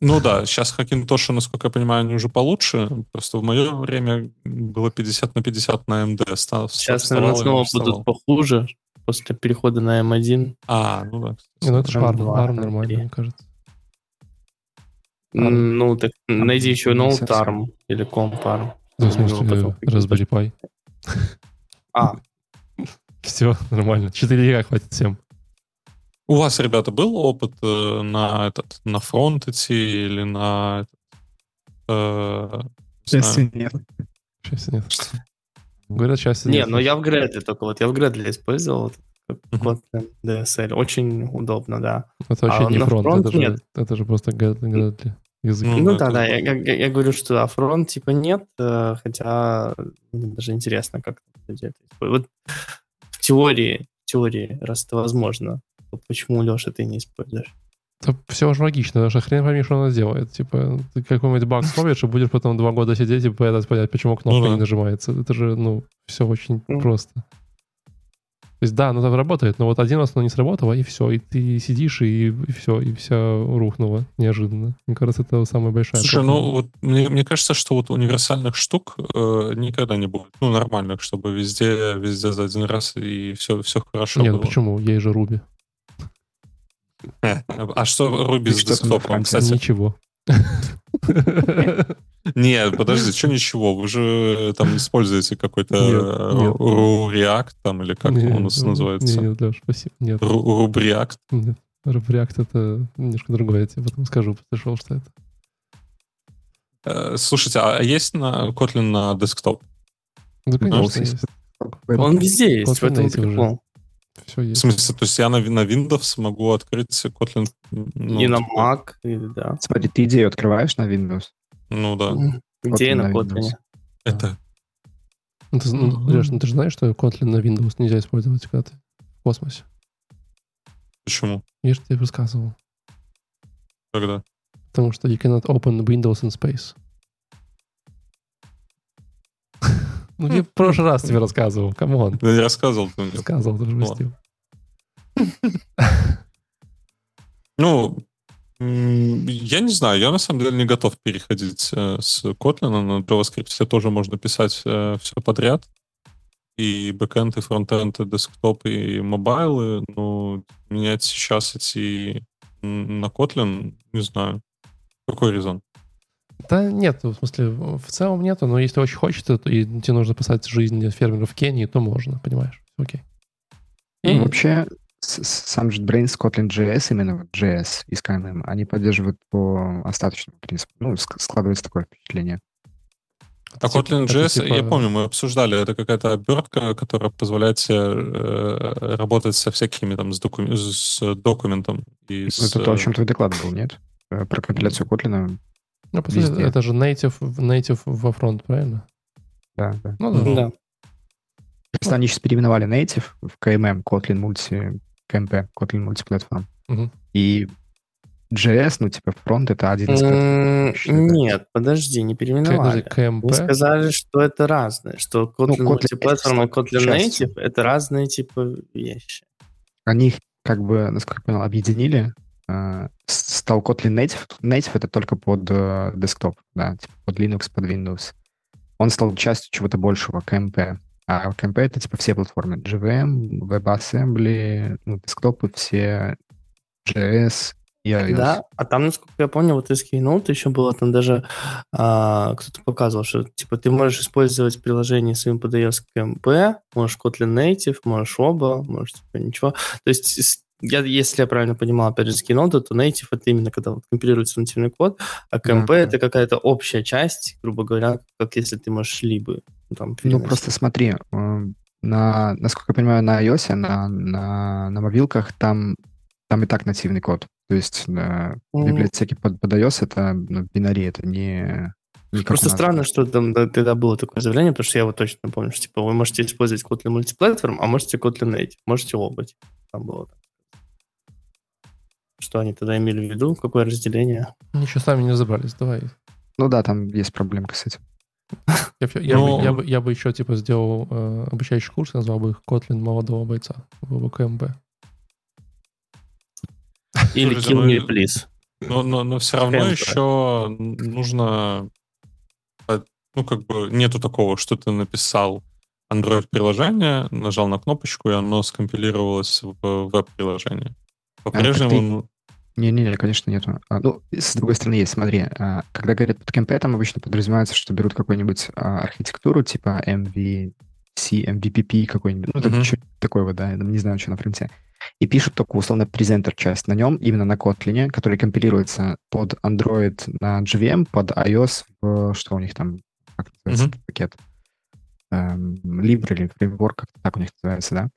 Ну да, сейчас Hackintosh, насколько я понимаю, они уже получше. Просто в мое время было 50 на 50 на AMD. Ста- Сейчас, наверное, снова будут похуже после перехода на M1. А, ну да. Не, ну это же ARM, ARM нормально, мне кажется. Ну, так найди еще совсем. ARM или Comp ARM. Да, в Ну, смысле, потом Raspberry Pi. [laughs] А, Все, нормально. 4 яга хватит всем. У вас, ребята, был опыт э, на этот на фронт идти или на этот, э, знаю, нет. Счастья нет. Говорят, счастья не, нет. но я в Gradle только вот я в Gradle использовал вот. Kotlin DSL. Очень удобно, да. Это вообще а не на фронт, фронт это же, нет. это же просто гадатли. язык. Ну, Ну, да, да, я, я- я говорю, что а фронт типа нет, э, хотя мне даже интересно, как это. Вот теории, теории, раз это возможно, то почему, Леша, ты не используешь? Это все уже логично, потому что хрен пойми, что она сделает. Типа, ты какой-нибудь баг словишь, и будешь потом два года сидеть и пытаться понять, почему кнопка Ну да. не нажимается. Это же, ну, все очень Ну. просто. То есть, да, оно там работает, но вот один раз оно не сработало, и все. И ты сидишь, и, все, и все рухнуло неожиданно. Мне кажется, это самая большая Слушай, проблема. ну вот мне, мне кажется, что вот универсальных штук э, никогда не будет. Ну, нормальных, чтобы везде, везде за один раз и все, все хорошо Нет, ну было. почему? Есть же Руби. А что Руби И с десктопом? Кстати, Ничего. Нет, подожди, что ничего? Вы же там используете какой-то нет. React там, или как он у нас называется? Не, нет, Леш, спасибо. Нет, Ру- React. нет. React это немножко другое, я тебе потом скажу, пришел, что это. Э, Слушайте, а есть на Kotlin на десктоп? Да, конечно, есть. Он везде есть, в этом прикол. Все В есть. смысле, то есть я на, на Windows могу открыть Kotlin? ну, И на типа, Mac, и да. Смотри, ты идею открываешь на Windows. Ну да. Kotlin на Kotlin? Это Ну, ты, ну. Леш, ну ты же знаешь, что Kotlin на Windows нельзя использовать, когда ты в космосе? почему? Я же тебе рассказывал. Когда? Потому что you cannot open Windows in space. Ну, я в прошлый раз тебе рассказывал, come on. Я не рассказывал. ты мне. Рассказывал, даже Ладно. вместил. Ну, я не знаю, я на самом деле не готов переходить э, с Kotlin. На JavaScript тоже можно писать все подряд. И бэкэнд, и фронтенд, и десктоп, и мобайлы. Но менять сейчас идти м, на Kotlin, не знаю. Какой резон? Да нет, в смысле, в целом нету, но если очень хочется, то и тебе нужно писать жизнь фермеров в Кении, то можно, понимаешь? Окей. И Ну, вообще, сам JetBrains Kotlin JS, именно JS искаемым, они поддерживают по остаточному принципу. Ну, ск- складывается такое впечатление. А Kotlin JS, я типа- помню, мы обсуждали, это какая-то обертка, которая позволяет тебе э, работать со всякими там с, доку- с документом. И Ну, с, Это то, о чем твой доклад был, нет? Э, Про компиляцию Kotlin. Ну, по сути, это же native, native во фронт, правильно? Да, да. Ну да. Да. Просто они сейчас переименовали Native в KMM, Kotlin Multi, KMP, Kotlin Multiplatform. Мгм. И JS, ну, типа, фронт это один из... Да. Нет, подожди, не переименовали. КМП. Вы сказали, что это разное, что Kotlin Ну, Kotlin Multiplatform и Kotlin частью. Native — это разные типа вещи. Они их, как бы, насколько я понял, объединили. Э, Стал Kotlin Native. Native это только под э, десктоп, да, типа под Linux, под Windows. Он стал частью чего-то большего, KMP. А KMP это типа все платформы. JVM, WebAssembly, ну, десктопы все, JS iOS. Да, а там, насколько я помню, вот из Keynote еще было там даже а, кто-то показывал, что типа ты можешь использовать приложение своим под iOS KMP, можешь Kotlin Native, можешь оба, можешь типа ничего. То есть я, если я правильно понимал, опять же, с Keynote, то Native это именно когда вот компилируется нативный код, а KMP Да. это какая-то общая часть, грубо говоря, как если ты можешь либо ну, там Ну, просто смотри, э, на, насколько я понимаю, на iOS, на, на, на мобилках, там, там и так нативный код. То есть э, Мгм. библиотеки под, под iOS это ну, бинари, это не... не как Просто странно, что там да, тогда было такое заявление, потому что я вот точно помню, что типа вы можете использовать Kotlin Multiplatform, а можете Kotlin Native, можете оба. типа, Там было так. Что они тогда имели в виду? Какое разделение? Ничего сами не разобрались, давай. Ну да, там есть проблемка с этим. Я, б- я, Ну- бы, я, бы, я бы еще типа сделал э, обучающий курс, назвал бы их Kotlin молодого бойца в КМБ. [laughs] Или Слушайте, Kill ну, Me Please. Но, но, но все равно Прям еще нужно... э, Ну, как бы нету такого, что ты написал Android-приложение, нажал на кнопочку, и оно скомпилировалось в веб-приложение. По-прежнему... Не-не-не, конечно, нету. А, ну, с другой стороны, есть, смотри, а, когда говорят под КМП, там обычно подразумевается, что берут какую-нибудь а, архитектуру типа MVC, MVPP какой-нибудь, ну, Мгм. так, что такое вот, да, я не знаю, что на фронте. И пишут только, условно, презентер часть на нем, именно на Kotlin, который компилируется под Android на JVM, под iOS, в, что у них там, как называется этот пакет? Эм, Libre или фреймворк, как так у них называется, да?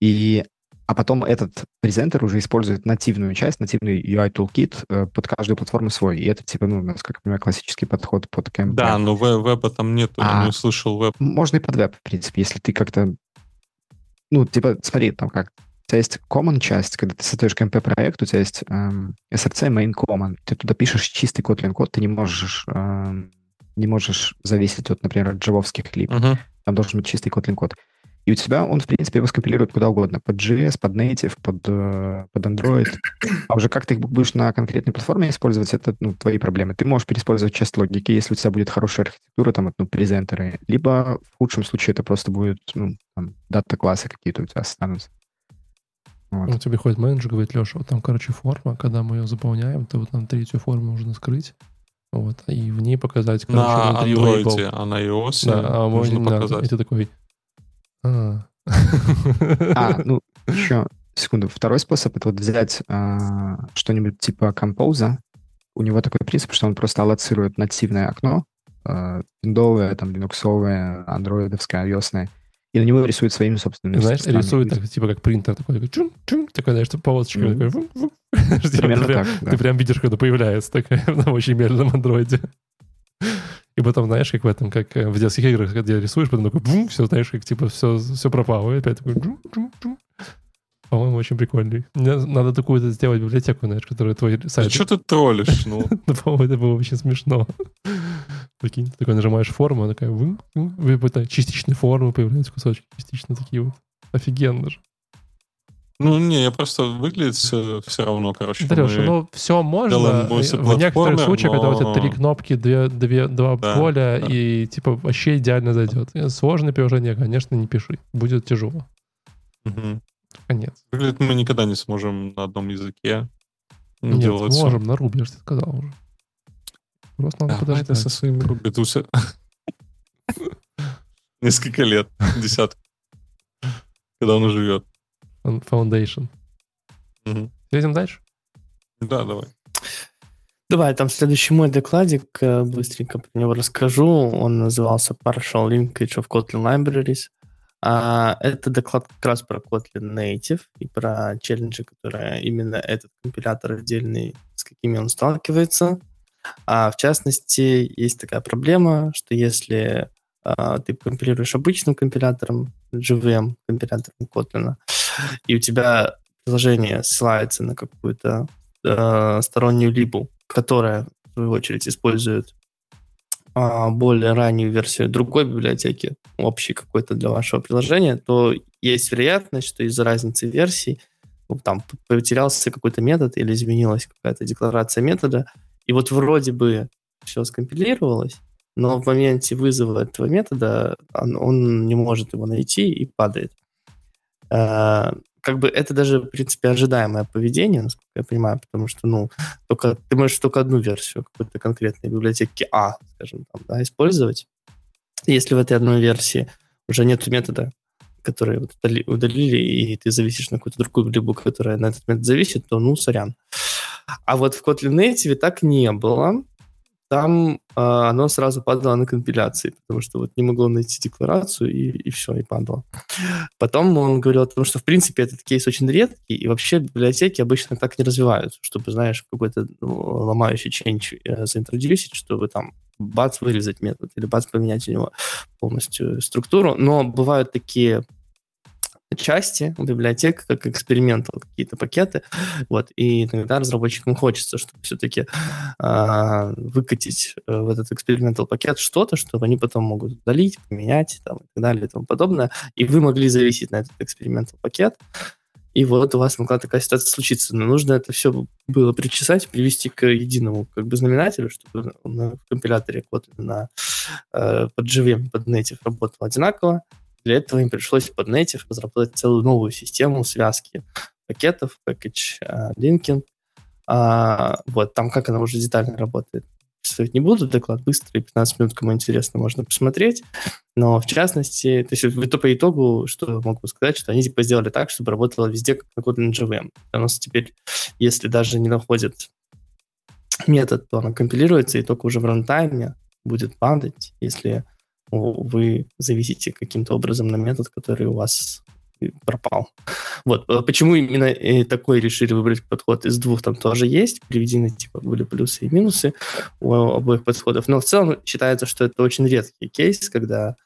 И а потом этот презентер уже использует нативную часть, нативный UI toolkit э, под каждую платформу свой. И это, типа, ну, насколько я понимаю, классический подход под KMP. Да, но ве- веба там нету, я А. не услышал веб. Можно и под веб, в принципе, если ты как-то... Ну, типа, смотри, там как... У тебя есть common часть, когда ты создаешь KMP проект, у тебя есть эм, SRC main common. Ты туда пишешь чистый Kotlin код, ты не можешь, эм, не можешь зависеть от, например, джавовских лип. Мгм. Там должен быть чистый Kotlin код. И у тебя он, в принципе, его скомпилирует куда угодно. Под JS, под Native, под, э, под Android. А уже как ты их будешь на конкретной платформе использовать, это ну, твои проблемы. Ты можешь переиспользовать часть логики, если у тебя будет хорошая архитектура, там, ну, презентеры. Либо в худшем случае это просто будет, ну, там, дата-классы какие-то у тебя останутся. Вот. Ну, тебе ходит менеджер, говорит, Леша, вот там, короче, форма, когда мы ее заполняем, то вот нам третью форму нужно скрыть. Вот, и в не показать, короче, На лейбл. а на iOS Да, а можно показать. и ты такой... А. А, [laughs] ну, еще секунду. Второй способ это вот взять а, что-нибудь типа Compose. У него такой принцип, что он просто аллоцирует нативное окно, а, виндовое, там, линуксовое, андроидовское, ios и на него рисует своими собственными Знаешь, рисует так, типа как принтер такой, чун, чун, такой, знаешь, полосочка. Мгм. такой, [laughs] Примерно прям- так. Ты прям видишь, когда появляется такая [laughs] на очень медленном андроиде. И потом, знаешь, как в этом, как э, в детских играх, где рисуешь, потом такой, бум, все, знаешь, как типа все, все пропало, и опять такой, джум, джум, джум. По-моему, очень прикольный. Мне надо такую сделать библиотеку, знаешь, которая твой А сайт. что ты троллишь? Ну, [laughs] Ну, по-моему, это было очень смешно. Прикинь, ты такой нажимаешь форму, она такая, и это частичные формы появляются, кусочки частично такие вот. Офигенно же. Ну не, я просто выглядит все, равно, короче. Дарюша, ну все можно. В некоторых случаях, когда у тебя но- три кнопки, две, две, два Да, поля, да. и типа вообще идеально зайдет. Э, Сложное приложение, конечно, не пиши. Будет тяжело. Мгм. Конец. Выглядит, мы никогда не сможем на одном языке Нет, делать всё. можем, на Ruby, я же сказал уже. Просто надо ты подождать. со своими Руби. Ты все- Несколько лет, десяток. Когда он живет. Foundation. Мгм. Едем дальше? Да, давай. Давай, там следующий мой докладик, э, быстренько про него расскажу. Он назывался Partial Linkage of Kotlin Libraries. А, это доклад как раз про Kotlin Native и про челленджи, которые именно этот компилятор отдельный, с какими он сталкивается. А в частности, есть такая проблема, что если а, ты компилируешь обычным компилятором, JVM компилятором Kotlin, и у тебя приложение ссылается на какую-то э, стороннюю либу, которая, в свою очередь, использует а, более раннюю версию другой библиотеки, общей какой-то для вашего приложения, то есть вероятность, что из-за разницы версий ну, там потерялся какой-то метод или изменилась какая-то декларация метода, и вот вроде бы все скомпилировалось, но в моменте вызова этого метода он, он не может его найти и падает. Э, как бы это даже, в принципе, ожидаемое поведение, насколько я понимаю, потому что, ну, только ты можешь только одну версию какой-то конкретной библиотеки А, скажем, там, да, использовать. Если в этой одной версии уже нет метода, который вот удали- удалили, и ты зависишь на какую-то другую либо которая на этот метод зависит, то, ну, сорян. А вот в Kotlin Native так не было. Там э, оно сразу падало на компиляции, потому что вот не могло найти декларацию, и, и все, и падало. Потом он говорил о том, что, в принципе, этот кейс очень редкий, и вообще библиотеки обычно так не развиваются, чтобы, знаешь, какой-то ну, ломающий ченч э, заинтродюсить, чтобы там бац, вырезать метод, или бац, поменять у него полностью структуру. Но бывают такие части библиотек, как экспериментал, какие-то пакеты, вот, и иногда разработчикам хочется, чтобы все-таки а, выкатить э, в этот экспериментал пакет что-то, что они потом могут удалить, поменять там, и так далее и тому подобное, и вы могли зависеть на этот экспериментал пакет, и вот у вас могла такая ситуация случиться. Но нужно это все было причесать, привести к единому как бы знаменателю, чтобы на компиляторе код на э, под JVM, под Native работал одинаково. Для этого им пришлось под Native разработать целую новую систему связки пакетов, package э, linking. А, вот, там как она уже детально работает. Представить не буду, доклад быстрый, 15 минут, кому интересно, можно посмотреть. Но в частности, то есть в по итогу, что могу сказать, что они типа сделали так, чтобы работало везде как на Kotlin JVM. У нас теперь, если даже не находит метод, то она компилируется, и только уже в рантайме будет падать, если вы зависите каким-то образом на метод, который у вас э, пропал. Вот. э, Почему именно э, такой решили выбрать подход из двух, там тоже есть. Приведены, типа, были плюсы и минусы у обоих подходов. Но в целом считается, что это очень редкий кейс, когда,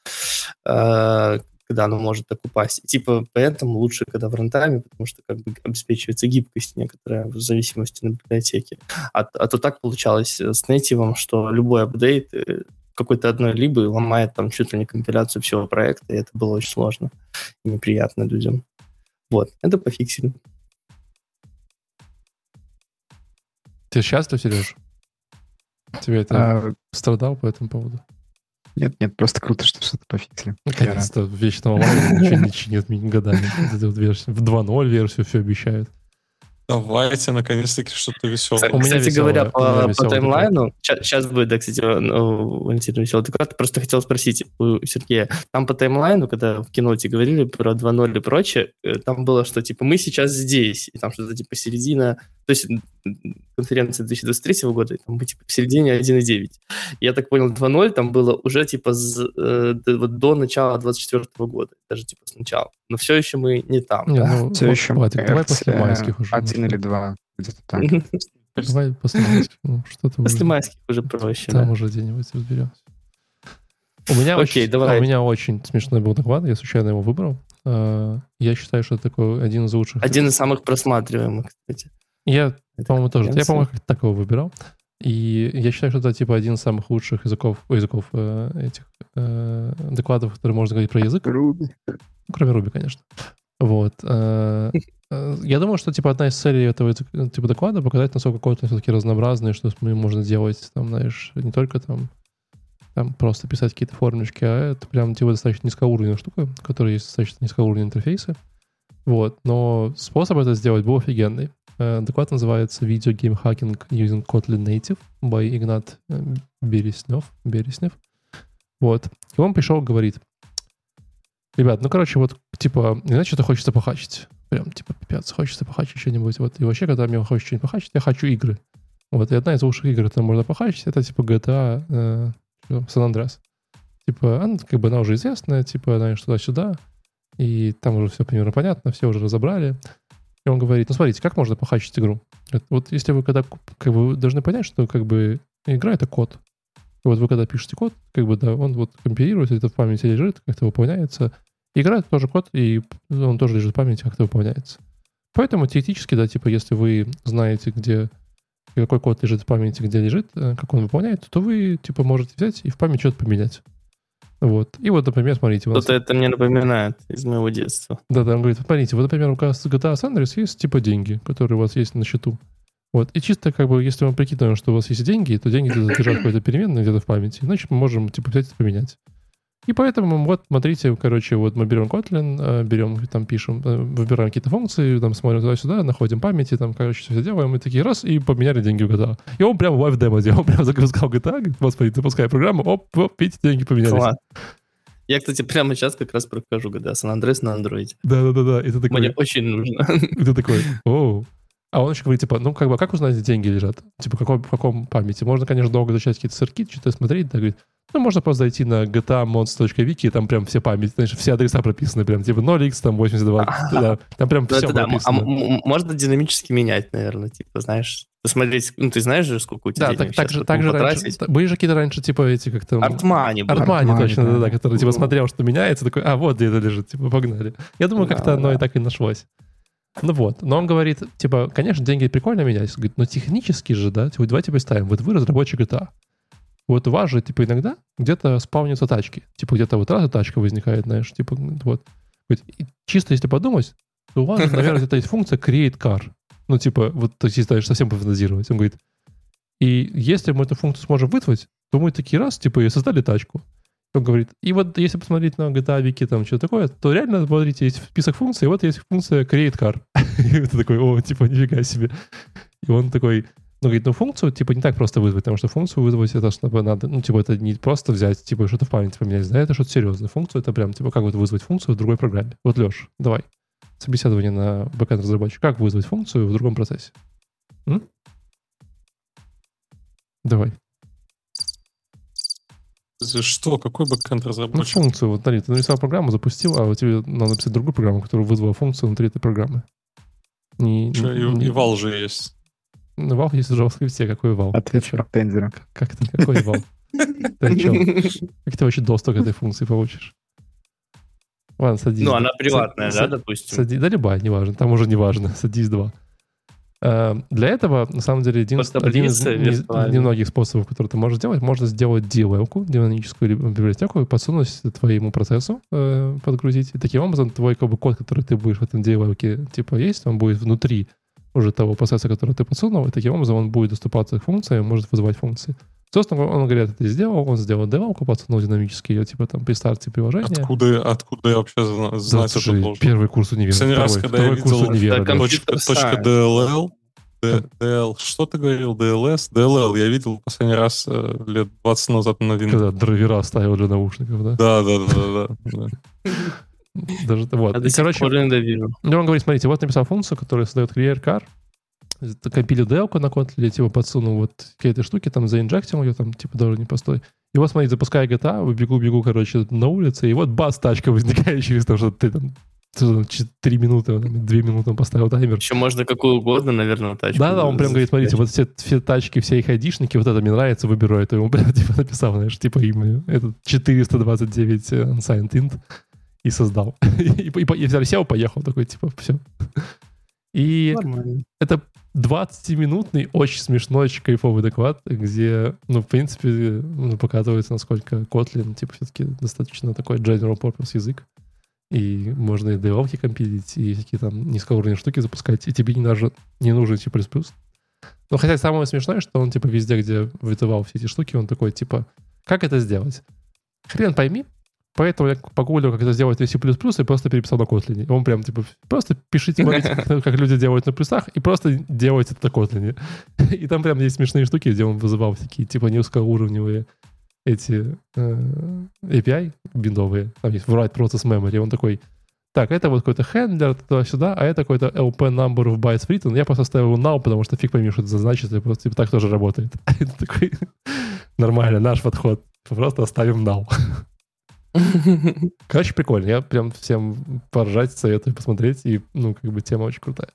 э, когда оно может так упасть. Типа, поэтому лучше, когда в рантайме, потому что как бы обеспечивается гибкость некоторая в зависимости на библиотеке. А, а то так получалось с нейтивом, что любой апдейт э, какой-то одной либо ломает там чуть ли не компиляцию всего проекта, и это было очень сложно и неприятно людям. Вот, это пофиксили. Ты счастлив, Сереж? Тебе это А, страдал по этому поводу? нет, нет, просто круто, что что-то пофиксили. Наконец-то вечного лайна ничего не чинит ми- годами. В 2.0 версию все обещают. Давайте, наконец-таки, что-то веселое. У меня Кстати веселое, говоря, по, по таймлайну, сейчас будет, да, кстати, ну, Валентин веселый доклад, просто хотел спросить у Сергея, там по таймлайну, когда в киноте говорили про 2.0 и прочее, э, там было, что, типа, мы сейчас здесь, и там что-то, типа, середина, то есть конференция 2023 года, и там мы, типа, в середине 1.9. Я так понял, 2.0 там было уже, типа, з- э, до, вот до начала 24 года, даже, типа, сначала. Но все еще мы не там. Не, да? ну, Все вот, еще, Владик, давай после майских уже. Один или два, где-то так. Давай после майских. Ну, что-то После уже. майских уже проще, Там да. уже где-нибудь разберемся. У меня, Окей, очень, давай. у меня очень смешной был доклад, я случайно его выбрал. А, Я считаю, что это такой один из лучших. Один из самых просматриваемых, кстати. Я, по-моему, тоже. Я, по-моему, как-то так его выбирал. И я считаю, что это типа один из самых лучших языков, языков э, этих э, докладов, которые можно говорить про язык. Руби. Ну, кроме Руби, конечно. Вот. э, [laughs] э, Я думаю, что типа одна из целей этого типа доклада показать, насколько Kotlin все-таки разнообразный, что ним можно делать, там, знаешь, не только там там просто писать какие-то формулочки, а это прям типа достаточно низкоуровневая штука, в которой есть достаточно низкоуровневые интерфейсы. Вот. Но способ это сделать был офигенный. Э, Доклад называется «Video Game Hacking Using Kotlin Native» by Игнат Береснев. Береснев. Вот. И он пришел говорит, ребят, ну, короче, вот, типа, иначе что-то хочется похачить. Прям, типа, пипец, хочется похачить что-нибудь. Вот. И вообще, когда мне хочется что-нибудь похачить, я хочу игры. Вот. И одна из лучших игр, которые можно похачить, это, типа, GTA э, San Andreas. Типа, она, как бы, она уже известная, типа, знаешь, туда-сюда. И там уже все примерно понятно, все уже разобрали. И он говорит, ну, смотрите, как можно похачить игру? Вот если вы когда, как бы, должны понять, что, как бы, игра — это код. Вот вы когда пишете код, как бы, да, он вот компилируется, это в памяти лежит, как-то выполняется. Игра — это тоже код, и он тоже лежит в памяти, как-то выполняется. Поэтому теоретически, да, типа, если вы знаете, где какой код лежит в памяти, где лежит, э, как он выполняет, то вы, типа, можете взять и в память что-то поменять. Вот. И вот, например, смотрите, нас... Что-то это мне напоминает из моего детства. Да, да, он говорит, смотрите, вот, например, у вас GTA San Andreas есть типа деньги, которые у вас есть на счету. Вот. И чисто как бы, если мы прикидываем, что у вас есть деньги, то деньги где-то лежат какой-то переменной где-то в памяти, значит, мы можем типа взять и поменять. И поэтому вот, смотрите, короче, вот мы берем Kotlin, э, берем, там пишем, э, выбираем какие-то функции, там смотрим туда-сюда, находим памяти, там, короче, все делаем, и такие раз, и поменяли деньги в GTA. И он прям live демо делал, [laughs] он прям запускал GTA, господи, запускай программу, оп, оп, видите, деньги поменялись. Класс. Я, кстати, прямо сейчас как раз прохожу GTA San Andreas на андроиде. Да-да-да, и ты такой... Мне очень нужно. [laughs] И ты такой, о. А он еще говорит, типа, ну, как бы, а как узнать, где деньги лежат? Типа, в каком, в каком памяти? Можно, конечно, долго изучать какие-то сырки, что-то смотреть, да, говорит, ну, можно просто зайти на gtamods.wiki, и там прям все памяти, знаешь, все адреса прописаны, прям, типа, 0x, там, 82, [laughs] да, там прям Ну, все. А прописано. можно динамически менять, наверное, типа, знаешь, посмотреть, ну, ты знаешь же, сколько у тебя Да, денег так, так же, так же раньше, были же какие-то раньше, типа, эти, как там... Артмани. Артмани, точно, да. да, который, типа, смотрел, что меняется, такой, а, вот где это лежит, типа, погнали. Я думаю, как-то оно и так и нашлось. Ну вот, но он говорит, типа, конечно, деньги прикольно менять, говорит, но технически же, да, типа, давайте представим, вот вы разработчик GTA, вот у вас же, типа, иногда где-то спавнятся тачки, типа, где-то вот раз тачка возникает, знаешь, типа, вот. Говорит, чисто если подумать, то у вас, [laughs] наверное, где-то есть функция create car, ну, типа, вот, то есть, если совсем пофантазировать, он говорит, и если мы эту функцию сможем вызвать, то мы такие раз, типа, и создали тачку. Он говорит, и вот если посмотреть на GTA Wiki, там что такое, то реально, смотрите, есть список функций, и вот есть функция create car. [laughs] И ты такой, о, типа, нифига себе. И он такой, ну, говорит, ну, функцию, типа, не так просто вызвать, потому что функцию вызвать, это чтобы надо, ну, типа, это не просто взять, типа, что-то в памяти поменять, да, это что-то серьезное. Функцию это прям, типа, как вот вызвать функцию в другой программе. Вот, Леш, давай. Собеседование на бэкэнд разработчик. Как вызвать функцию в другом процессе? М? Давай. Что? Какой бэкэнд Ну, разработчик? функцию, вот, смотри, ты нарисовал программу, запустил, а вот тебе надо написать другую программу, которая вызвала функцию внутри этой программы. Не, Чё, не- и, не- eval же есть. Ну, eval есть в JavaScript, какой eval? Ответ Чё? фронтендера. Как это, какой eval? [laughs] Как ты вообще доступ к этой функции получишь? Ладно, садись. Ну, она приватная, да, допустим? Да любая, неважно, там уже неважно, [laughs] садись два. Э, Для этого, на самом деле, один, один из немногих способов, которые ты можешь сделать, можно сделать DLL-ку, динамическую библиотеку, и подсунуть твоему процессу, э, подгрузить. И таким образом твой как бы, код, который ты будешь в этом DLL-ке, типа, есть, он будет внутри уже того процесса, который ты подсунул, и таким образом он будет доступаться к функциям, может вызывать функции. Собственно, он, говорит, это сделал, он сделал девалку, пацану динамически, ее, типа, там, при старте приложения. Откуда, откуда я вообще зна- знать Да, это слушай, должен? Первый курс универа, Последний раз, второй, когда я второй курс видел- универа. Да, Точка, точка. DLL, DL, что ты говорил, DLS? DLL я видел последний раз э, лет 20 назад на Windows. Когда драйвера ставил для наушников, да? Да, да, да, да, да. Даже, вот. А И, короче, он говорит, смотрите, вот написал функцию, которая создает clear car, компилит делку на Kotlin, типа подсунул вот какие-то штуки, там заинжектил ее, там, типа, даже не постой. И вот, смотрите, запускаю GTA, бегу-бегу, короче, на улице, и вот бас, тачка возникает через то, что ты там три минуты, две минуты он поставил таймер. Еще можно какую угодно, наверное, тачку. Да-да, он прям говорит, смотрите, вот все, все тачки, все их айдишники, вот это мне нравится, выберу это. И он прям [laughs] типа написал, знаешь, типа имя. Это 429 unsigned int и создал. [laughs] И, и, и, и сел, поехал такой, типа, все. И Нормально. это 20-минутный, очень смешной, очень кайфовый доклад, где, ну, в принципе, ну, показывается, насколько Kotlin, типа, все-таки достаточно такой general purpose язык. И можно и девелки компилить, и всякие там низкоуровневые штуки запускать, и тебе не, даже, не нужен C++. Но хотя самое смешное, что он, типа, везде, где вызывал все эти штуки, он такой, типа, как это сделать? Хрен пойми, Поэтому я погуглил, как это сделать на C++, и просто переписал на Kotlin. Он прям, типа, просто пишите, смотрите, как, [laughs] люди делают на плюсах, и просто делайте это на Kotlin. [laughs] И там прям есть смешные штуки, где он вызывал такие, типа, низкоуровневые эти э, API биндовые. Там есть write process memory. Он такой, так, это вот какой-то хендлер туда-сюда, а это какой-то LP number of bytes written. Я просто ставил null, потому что фиг пойми, что это значит, и просто типа, так тоже работает. [laughs] Это такой, нормально, наш подход. Просто оставим null. Короче, прикольно. Я прям всем поржать советую посмотреть. И, ну, как бы тема очень крутая.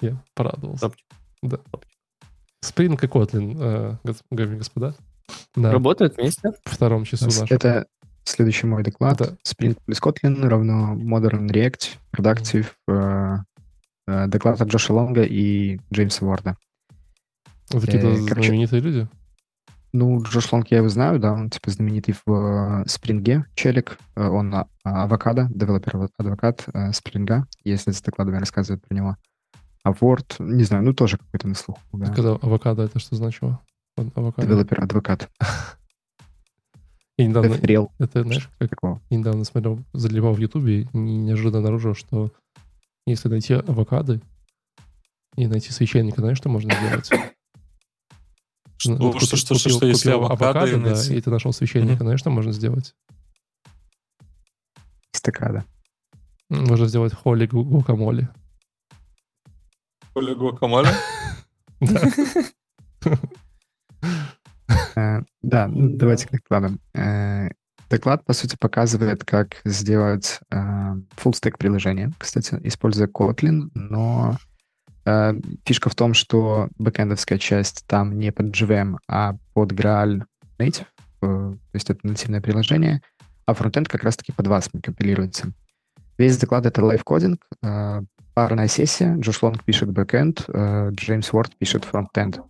Я порадовался. Топчик. Да. Spring и Kotlin, э, господа. На Работают вместе? втором часу нашего. Это следующий мой доклад. Да. Spring плюс Kotlin равно Modern React, Productive. э, э, Доклад от Джоша Лонга и Джеймса Уорда. Вот Какие-то э, короче, знаменитые люди. Ну, Джош Лонг я его знаю, да, он типа знаменитый в э, Спринге, челик. Э, Он а- авокадо, developer advocate э, Спринга, если с докладами рассказывают про него. А Ward, не знаю, ну тоже какой-то на слуху, да. Когда авокадо, это что значило? Авокадо. Developer advocate. И [laughs] недавно, Рел это, знаешь, как такого. я недавно смотрел, заливал в Ютубе и неожиданно обнаружил, что если найти авокады и найти священника, знаешь, что можно сделать? [coughs] Что, Ну, вот что, купи- что, что, купил- что, если купил авокадо, и да, найти- и ты нашел священника, Мгм. знаешь, что можно сделать? Стакада. Можно сделать холи гу- гуакамоле. Коля Гуакамоле? [laughs] Э, Да, ну, давайте к докладам. Э, Доклад, по сути, показывает, как сделать э, full-stack приложение, кстати, используя Kotlin, но фишка в том, что бэкэндовская часть там не под JVM, а под Graal Native, э, то есть это нативное приложение, а фронтенд как раз-таки под вас компилируется. Весь доклад — это лайфкодинг, э, парная сессия, Джош Лонг пишет бэкэнд, э, Джеймс Уорд пишет фронтенд.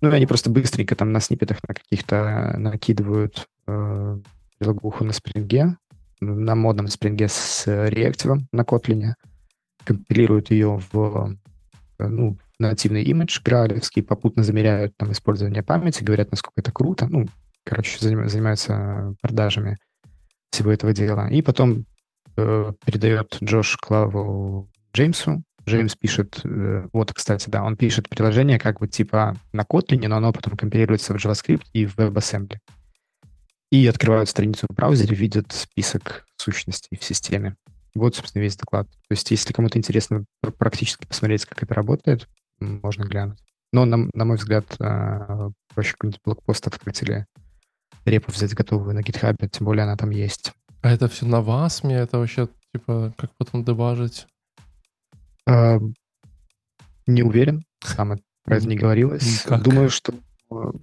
Ну, и они просто быстренько там на сниппетах на каких-то накидывают прилагуху на спринге, на модном спринге с реактивом на Kotlin, компилируют ее в ну, в нативный имидж гралевский, попутно замеряют там использование памяти, говорят, насколько это круто. Ну, короче, заним- занимаются продажами всего этого дела. И потом э, передает Джош Клаву Джеймсу. Джеймс пишет, э, вот, кстати, да, он пишет приложение как бы типа на Kotlin, но оно потом компилируется в JavaScript и в WebAssembly. И открывают страницу в браузере, видят список сущностей в системе. Вот, собственно, весь доклад. То есть, если кому-то интересно пр- практически посмотреть, как это работает, можно глянуть. Но, на, на мой взгляд, а, проще какой-нибудь блокпост открыть или репу взять готовую на гитхабе, тем более она там есть. А это все на васме? Это вообще, типа, как потом дебажить? А, Не уверен, сам про это не говорилось. Думаю, что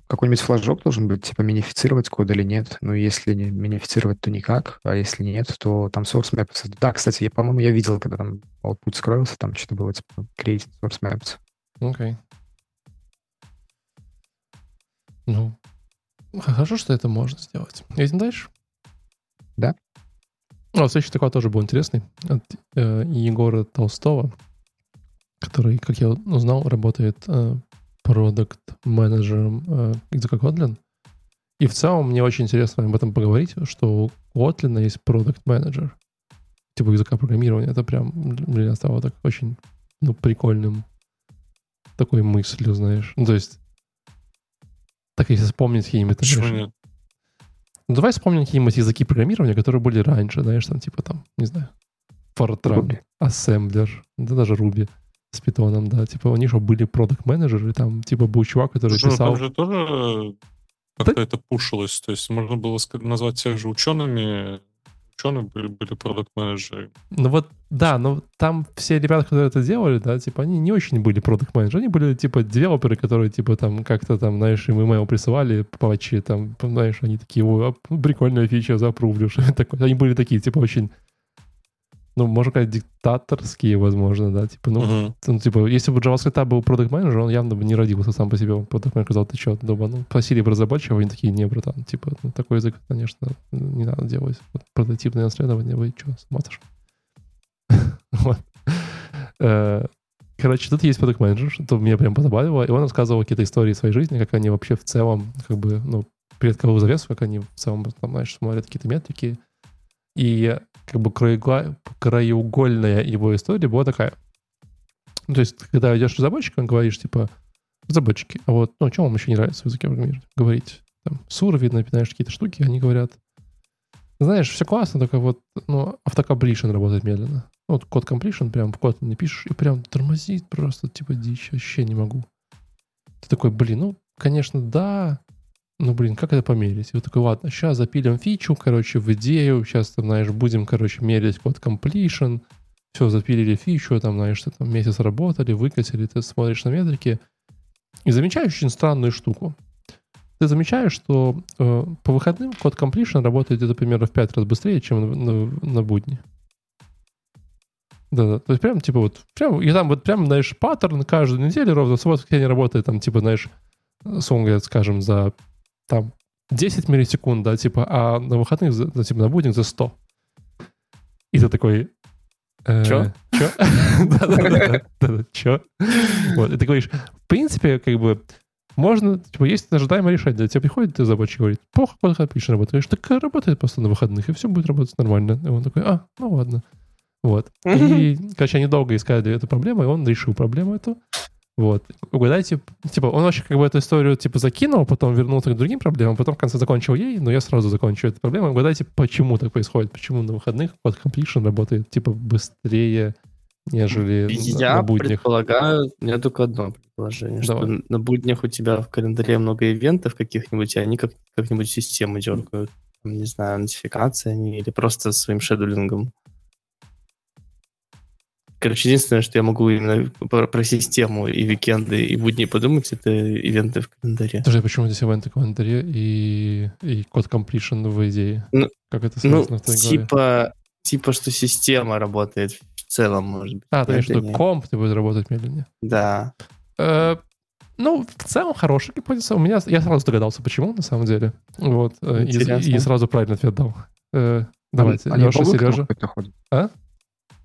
какой-нибудь флажок должен быть, типа минифицировать код или нет. Ну, если не минифицировать, то никак, а если нет, то там source maps. Да, кстати, я, по-моему, я видел, когда там output скроился, там что-то было типа create source maps. Окей. Ну, хорошо, что это можно сделать. Едем дальше? Да. А, следующий такой тоже был интересный. От э, Егора Толстого, который, как я узнал, работает продукт менеджером э, языка Kotlin. И в целом мне очень интересно об этом поговорить, что у Kotlin есть продукт менеджер типа языка программирования. Это прям для меня стало так очень ну, прикольным такой мыслью, знаешь. Ну, то есть, так если вспомнить какие-нибудь... Почему знаешь, нет? Ну, давай вспомним какие-нибудь языки программирования, которые были раньше, знаешь, там, типа, там, не знаю, Fortran, Ruby. Assembler, да даже Ruby с питоном, да, типа, они же были продукт менеджеры там, типа, был чувак, который Слушай, ну, писал... там же тоже как-то это пушилось. То есть можно было назвать тех же учеными. Ученые были, были продукт-менеджеры. Ну вот, да, но там все ребята, которые это делали, да, типа, они не очень были продукт менеджеры они были, типа, девелоперы, которые, типа, там, как-то там, знаешь, им email присылали, патчи, там, знаешь, они такие, о, а, прикольная фича, запрувлю. [laughs] Они были такие, типа, очень, ну, можно сказать, диктаторские, возможно, да, типа, ну, Мгм. ну, типа, если бы JavaScript был продукт менеджер он явно бы не родился сам по себе. Он продукт менеджер сказал, ты что, дома, ну, просили бы разработчиков, они такие, не, братан, типа, ну, такой язык, конечно, не надо делать. Вот прототипное наследование, вы что, смотришь? [laughs] Вот. Э, Короче, тут есть продукт менеджер, что меня прям позабавило, и он рассказывал какие-то истории своей жизни, как они вообще в целом, как бы, ну, перед кого завесу, как они в целом, там, знаешь, смотрят какие-то метрики. И как бы краеугольная его история была такая. Ну, то есть, когда идешь к разработчикам, говоришь, типа, разработчики, а вот, ну, что вам еще не нравится в языке программирования? Говорить, там, сур, видно, знаешь, какие-то штуки, они говорят, знаешь, все классно, только вот, ну, автокомплишн работает медленно. Ну, вот код completion прям в код не пишешь, и прям тормозит просто, типа, дичь, вообще не могу. Ты такой, блин, ну, конечно, да, ну, блин, как это померить? И вот такой, ладно, сейчас запилим фичу, короче, в идею, сейчас, там, знаешь, будем, короче, мерить код completion, все, запилили фичу, там, знаешь, ты там месяц работали, выкатили, ты смотришь на метрики, и замечаешь очень странную штуку. Ты замечаешь, что э, по выходным код completion работает где-то примерно в 5 раз быстрее, чем на, на- на будни. Да-да, то есть прям, типа, вот, прям, и там вот прям, знаешь, паттерн каждую неделю ровно, в субботу воскресенье работает, там, типа, знаешь, сон, говорят, скажем, за, там, 10 миллисекунд, да, типа, а на выходных, ну, типа, на будник за 100. И ты такой... э, Чё? Чё? [laughs] Да-да-да, да-да, чё? Вот, и ты говоришь, в принципе, как бы, можно, типа, есть ожидаемое решение. Тебе приходит разработчик и говорит, плохо код отлично работает. Ты говоришь, так работает просто на выходных, и все будет работать нормально. И он такой, а, ну ладно. Вот. И, короче, они долго искали эту проблему, и он решил проблему эту. Вот. Угадайте, типа, он вообще как бы эту историю, типа, закинул, потом вернулся к другим проблемам, потом в конце закончил ей, но я сразу закончу эту проблему. Угадайте, почему так происходит, почему на выходных код completion работает, типа, быстрее, нежели Я на буднях. предполагаю, у меня только одно предположение, Давай. что на буднях у тебя в календаре много ивентов каких-нибудь, и они как, как-нибудь систему дергают. Не знаю, нотификациями или просто своим шедулингом. Короче, единственное, что я могу именно про, про систему и викенды, и будни подумать, это ивенты в календаре. Подожди, почему здесь ивенты в календаре и, и код completion в идее? Ну, как это Ну, связано в твоей голове? типа, типа, что система работает в целом, может быть. А, в виду, медленнее. комп ты будет работать медленнее. Да. Э, ну, в целом, хорошая гипотеза. У меня, я сразу догадался, почему, на самом деле. Вот. э, И, и сразу правильный ответ дал. Э, давайте, Они Леша, Сережа. А?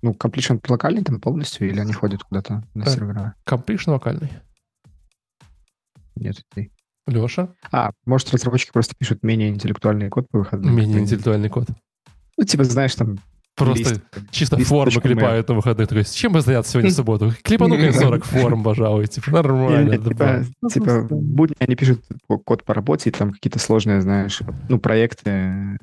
Ну, completion локальный там полностью, или они ходят куда-то на Э. сервера? Completion вокальный. Нет, идей. Леша, А, может, разработчики просто пишут менее интеллектуальный код по выходным? менее интеллектуальный код. Ну, типа, знаешь, там... Просто лист- чисто лист формы клепают на выходных. Такой, с чем бы заняться сегодня в субботу? Клепану-ка 40 форм, [laughs] пожалуй. Типа, нормально. Не, не, да, типа, типа, будни они пишут код по работе, там какие-то сложные, знаешь, ну, проекты,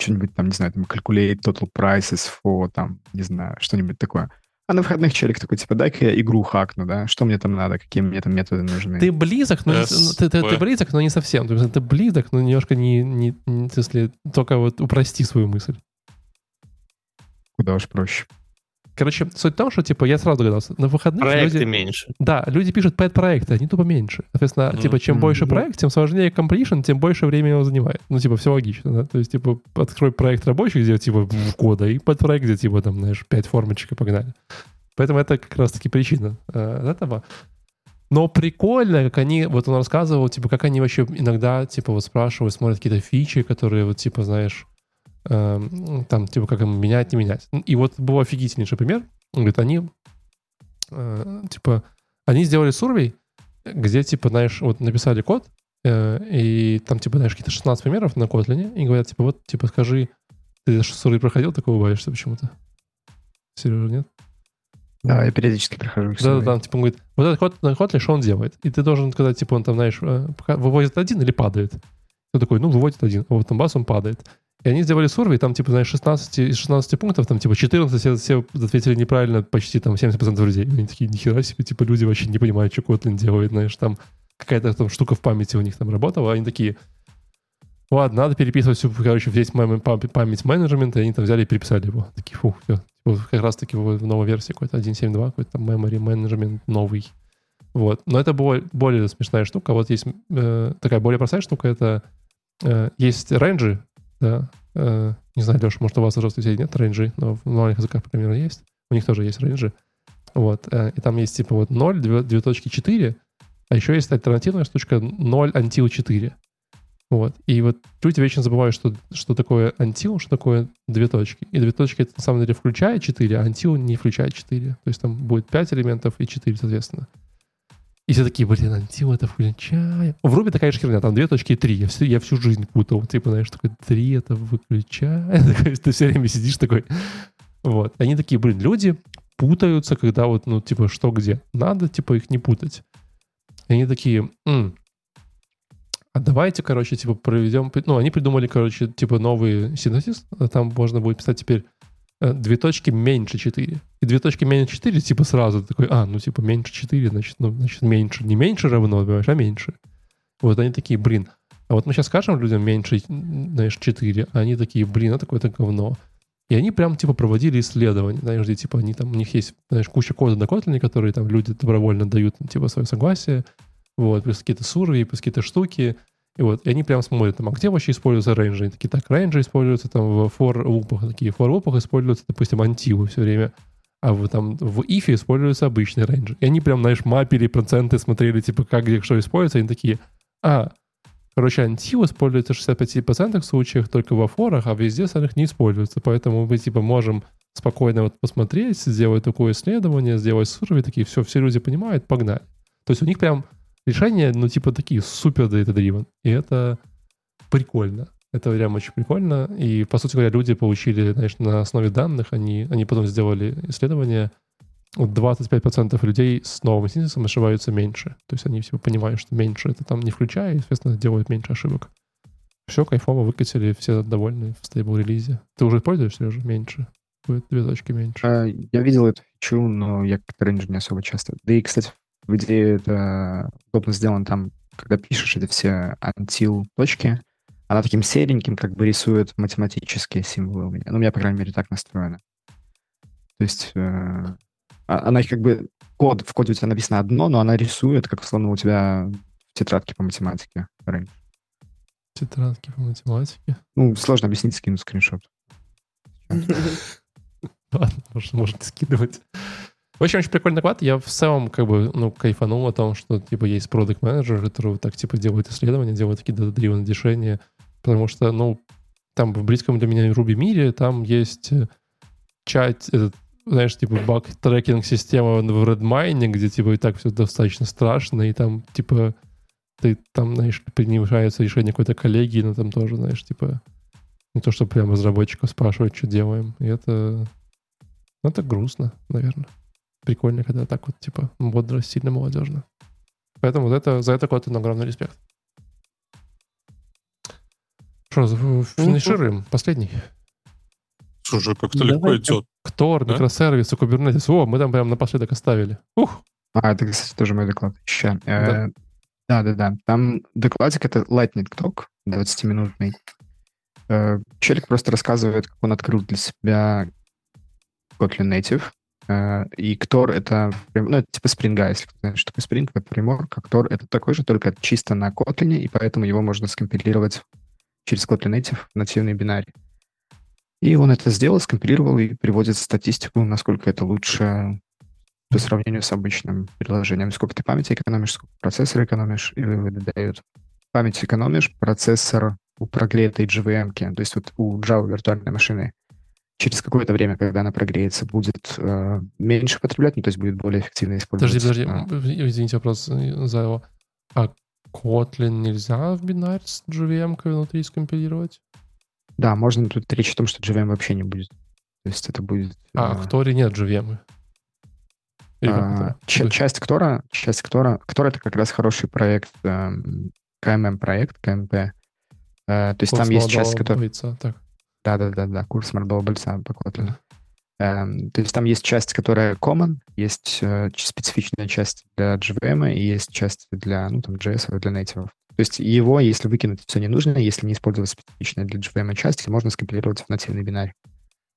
что-нибудь там, не знаю, там, calculate total prices for, там, не знаю, что-нибудь такое. А на выходных челик такой, типа, дай-ка я игру хакну, да, что мне там надо, какие мне там методы нужны. Ты близок, но не, ну, ты, ты- ты близок, но не совсем. Есть ты близок, но немножко не, не, не- смысле, только вот упрости свою мысль. Куда уж проще. Короче, суть в том, что, типа, я сразу догадался. На выходных Проекты люди... меньше. Да, люди пишут пэт-проекты, они тупо меньше. Соответственно, Мгм. типа, чем больше проект, тем сложнее completion, тем больше времени его занимает. Ну, типа, все логично, да? То есть, типа, открой проект рабочий, где, типа, в кода, и пэт-проект, где, типа, там, знаешь, пять формочек и погнали. Поэтому это как раз-таки причина э, этого. Но прикольно, как они, вот он рассказывал, типа, как они вообще иногда, типа, вот спрашивают, смотрят какие-то фичи, которые, вот, типа, знаешь, там, типа, как им менять, не менять. И вот был офигительнейший пример. Он говорит, они, э, типа, они сделали сурвей, где, типа, знаешь, вот написали код, э, и там, типа, знаешь, какие-то 16 примеров на Kotlin, и говорят, типа, вот, типа, скажи, ты суры проходил, такой улыбаешься почему-то. Сережа, нет? Да, я периодически прохожу. Да, да, да, типа он говорит, вот этот код на Kotlin, что он делает? И ты должен сказать, типа, он там, знаешь, э, выводит один или падает. Ты такой, ну, выводит один, а вот там бас он падает. И они сделали сурвей, там, типа, знаешь, 16 из 16 пунктов, там, типа, 14 все, все ответили неправильно, почти там 70% людей. И они такие, нихера себе, типа, люди вообще не понимают, что Kotlin делает, знаешь, там какая-то там штука в памяти у них там работала, они такие, ладно, надо переписывать всю, короче, весь память менеджмента, и они там взяли и переписали его. Такие, фу, все. Типа, как раз-таки в новой версии какой-то 1.7.2, какой-то там memory management новый. Вот. Но это более, более смешная штука. Вот есть э, такая более простая штука, это э, есть рейнджи, да, э, не знаю, Леша, может, у вас уже здравствуйте нет рейнджи, но в новых языках, например, есть. У них тоже есть рейнджи. Вот. Э, и там есть типа вот 0, 2.4, а еще есть альтернативная штучка 0 until 4. Вот. И вот люди вечно забывают, что, что такое until, что такое две точки. И две точки это на самом деле включает 4, а until не включает 4. То есть там будет 5 элементов и 4, соответственно. И все такие, блин, антил это включаем. В Руби такая же херня, там две точки и три. Я всю, я всю жизнь путал. Типа, знаешь, такой, три это выключаем. [laughs] Ты все время сидишь такой. Вот. Они такие, блин, люди путаются, когда вот, ну, типа, что где. Надо, типа, их не путать. И они такие, М, а давайте, короче, типа, проведем... Ну, они придумали, короче, типа, новый синтезис. Там можно будет писать теперь две точки меньше 4. И две точки меньше 4, типа сразу такой, а, ну типа меньше 4, значит, ну, значит меньше. Не меньше равно, понимаешь, а меньше. Вот они такие, блин, а вот мы сейчас скажем людям меньше, знаешь, 4, а они такие, блин, это какое-то говно. И они прям, типа, проводили исследования, знаешь, где, типа, они там, у них есть, знаешь, куча кода на Kotlin, которые там люди добровольно дают, типа, свое согласие, вот, плюс какие-то survey, плюс какие-то штуки, и вот, и они прям смотрят, там, а где вообще используются range и? Они такие, так, range и используются там в for loop ах, такие for loop ах используются, допустим, until ы все время. А в, там, в if е используются обычные range и. И они прям, знаешь, мапили проценты, смотрели, типа, как где что используется, и они такие, а, короче, антив используется в 65% случаях только во форах, а везде остальных не используется. Поэтому мы, типа, можем спокойно вот посмотреть, сделать такое исследование, сделать сурвей, такие, все, все люди понимают, погнали. То есть у них прям решения, ну, типа, такие супер data-driven. И это прикольно. Это прям очень прикольно. И, по сути говоря, люди получили, знаешь, на основе данных, они, они потом сделали исследование, 25% людей с новым синтезом ошибаются меньше. То есть они типа, понимают, что меньше это там не включая, и, соответственно, делают меньше ошибок. Все, кайфово, выкатили, все довольны в стейбл релизе. Ты уже пользуешься уже меньше? Будет две точки меньше. А, я видел эту фичу, но я как не особо часто. Да и, кстати, в идее это удобно сделано там, когда пишешь эти все until точки, она таким сереньким как бы рисует математические символы у меня. Ну, у меня, по крайней мере, так настроено. То есть э, а, она как бы... Код, в коде у тебя написано одно, но она рисует, как словно у тебя в тетрадке по математике. Тетрадки по математике? Ну, сложно объяснить, скину скриншот. [laughs] Ладно, можно скидывать. В общем, очень прикольный доклад. Я в целом как бы, ну, кайфанул о том, что, типа, есть продукт менеджер который так, типа, делает исследования, делает такие data-driven решения, потому что, ну, там в близком для меня Ruby мире там есть э, чат, этот, знаешь, типа, баг трекинг система в Redmine, где, типа, и так все достаточно страшно, и там, типа, ты там, знаешь, принимается решение какой-то коллегии, но там тоже, знаешь, типа, не то, что прям разработчиков спрашивают, что делаем. И это, ну, это грустно, наверное прикольно, когда так вот, типа, бодро, сильно молодежно. Поэтому вот это, за это какой-то огромный респект. Что, финишируем? Последний. Слушай, как-то легко идет. Ктор, да? микросервисы, Kubernetes. О, мы там прям напоследок оставили. Ух! А, это, кстати, тоже мой доклад. Еще. Э, да. да, да, Там докладик — это Lightning Talk, 20-минутный. Э, челик просто рассказывает, как он открыл для себя Kotlin Native, и Ктор — это, ну, это типа спринга, если кто знает, что такое спринг, это фреймворк. А Ктор — это такой же, только чисто на Kotlin, и поэтому его можно скомпилировать через Kotlin Native в нативный бинарий. И он это сделал, скомпилировал и приводит статистику, насколько это лучше по сравнению с обычным приложением. Сколько ты памяти экономишь, сколько процессор экономишь, и выводы дают. Память экономишь, процессор у прогретой JVM, то есть вот у Java виртуальной машины через какое-то время, когда она прогреется, будет э, меньше потреблять, ну, то есть будет более эффективно использовать. Подожди, подожди, а... извините вопрос за его. А Kotlin нельзя в бинарь с JVM внутри скомпилировать? Да, можно тут речь о том, что JVM вообще не будет. То есть это будет... А, э, в Торе нет JVM. А, Да. часть Ктора, часть Ктора, Ктор это как раз хороший проект, эм, КММ проект, КМП. Э, то есть Курс там есть часть, которая... Так. Да, да, курс молодого бойца по Kotlin. Эм, то есть там есть часть, которая common, есть ч- специфичная часть для JVM и есть часть для, ну, там, JS, для native. То есть его, если выкинуть все ненужное, если не использовать специфичную для JVM часть, можно скомпилировать в нативный бинарь.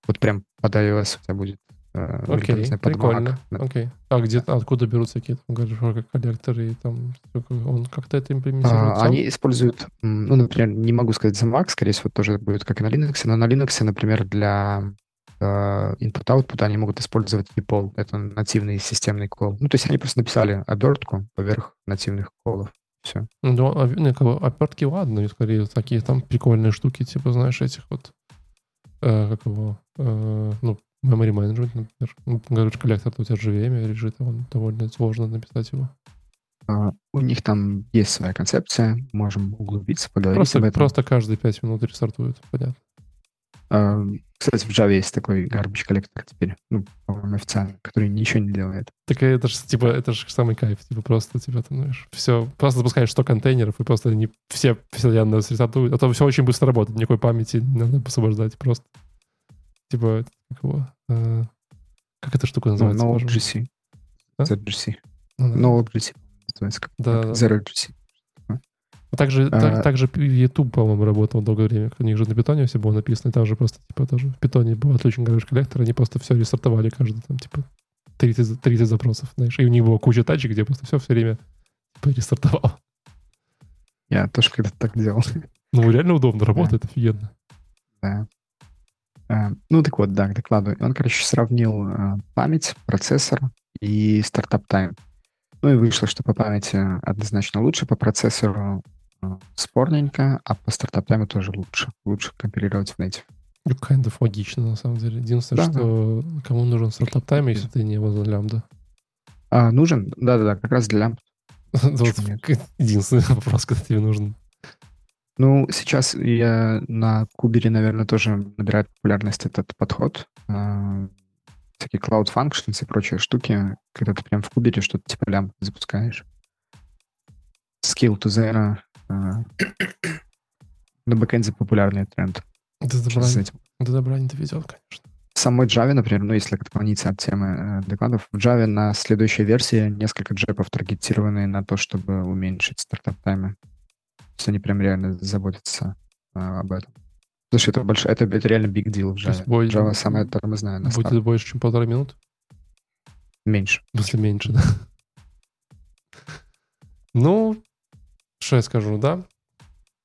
Вот прям под iOS у тебя будет э, Окей, под прикольно. Окей. А где, откуда берутся какие-то коллекторы и там он как-то это имплементирует? А, сам? Они используют, ну, например, не могу сказать за Mac, скорее всего, тоже будет как и на Linux, но на Linux, например, для э, input-output они могут использовать EPOL, это нативный системный кол. Ну, то есть они просто написали обертку поверх нативных колов. Все. Ну, ну, как бы, опертки ладно, и скорее такие там прикольные штуки, типа, знаешь, этих вот, э, как его, э, ну, memory management, например. Ну, говоришь, коллектор у тебя JVM лежит, он довольно сложно написать его. А, У них там есть своя концепция, можем углубиться, поговорить Просто, об этом. просто каждые 5 минут рестартует, понятно. А, Кстати, в Java есть такой garbage коллектор теперь, ну, по-моему, официально, который ничего не делает. Так это же, типа, это же самый кайф, типа, просто, типа, ты знаешь, все, просто запускаешь 100 контейнеров, и просто они все постоянно срезатуют, а то все очень быстро работает, никакой памяти не надо освобождать, просто, типа, как его, э, как эта штука Ну, называется? Node боже мой? GC. А? ZGC. Ну, да. Node GC называется. как- Да, да. Zero GC. А также, А- так, также YouTube, по-моему, работал долгое время. У них же на питоне все было написано. и Там же просто, типа, тоже в питоне был отключен garbage коллектор. Они просто все рестартовали каждый, там, типа, 30, за- 30 запросов, знаешь. И у них была куча тачек, где просто все все время типа, рестартовал. Я тоже когда-то так делал. Ну, реально удобно, работает офигенно. Да. Э, Ну, так вот, да, к докладу. Он, короче, сравнил э, память, процессор и стартап тайм. Ну и вышло, что по памяти однозначно лучше, по процессору э, спорненько, а по стартап тайму тоже лучше. Лучше компилировать в native. Ну, kind of логично, на самом деле. Единственное, Да, что кому нужен стартап тайм, если ты не возле лямбда? А, нужен? Да-да-да, как раз для лямбд. [laughs] Единственный вопрос, когда тебе нужен. Ну, сейчас я на Кубере, наверное, тоже набирает популярность этот подход. А, Всякие Cloud Functions и прочие штуки, когда ты прям в Кубере что-то типа лямбд запускаешь. Scale to Zero. а, [coughs] На бэкэнде популярный тренд. До добра, до добра не доведет, конечно. В самой Java, например, ну, если отклониться от темы э, докладов, в Java на следующей версии несколько JEP ов таргетированы на то, чтобы уменьшить startup time ы. То есть они прям реально заботятся а, об этом. Что это, большой, это, это реально big deal в Java. бой- Java самая тормозная на старт. Будет больше, чем полтора минуты? Меньше. В смысле, меньше, да? Ну, что я скажу, да?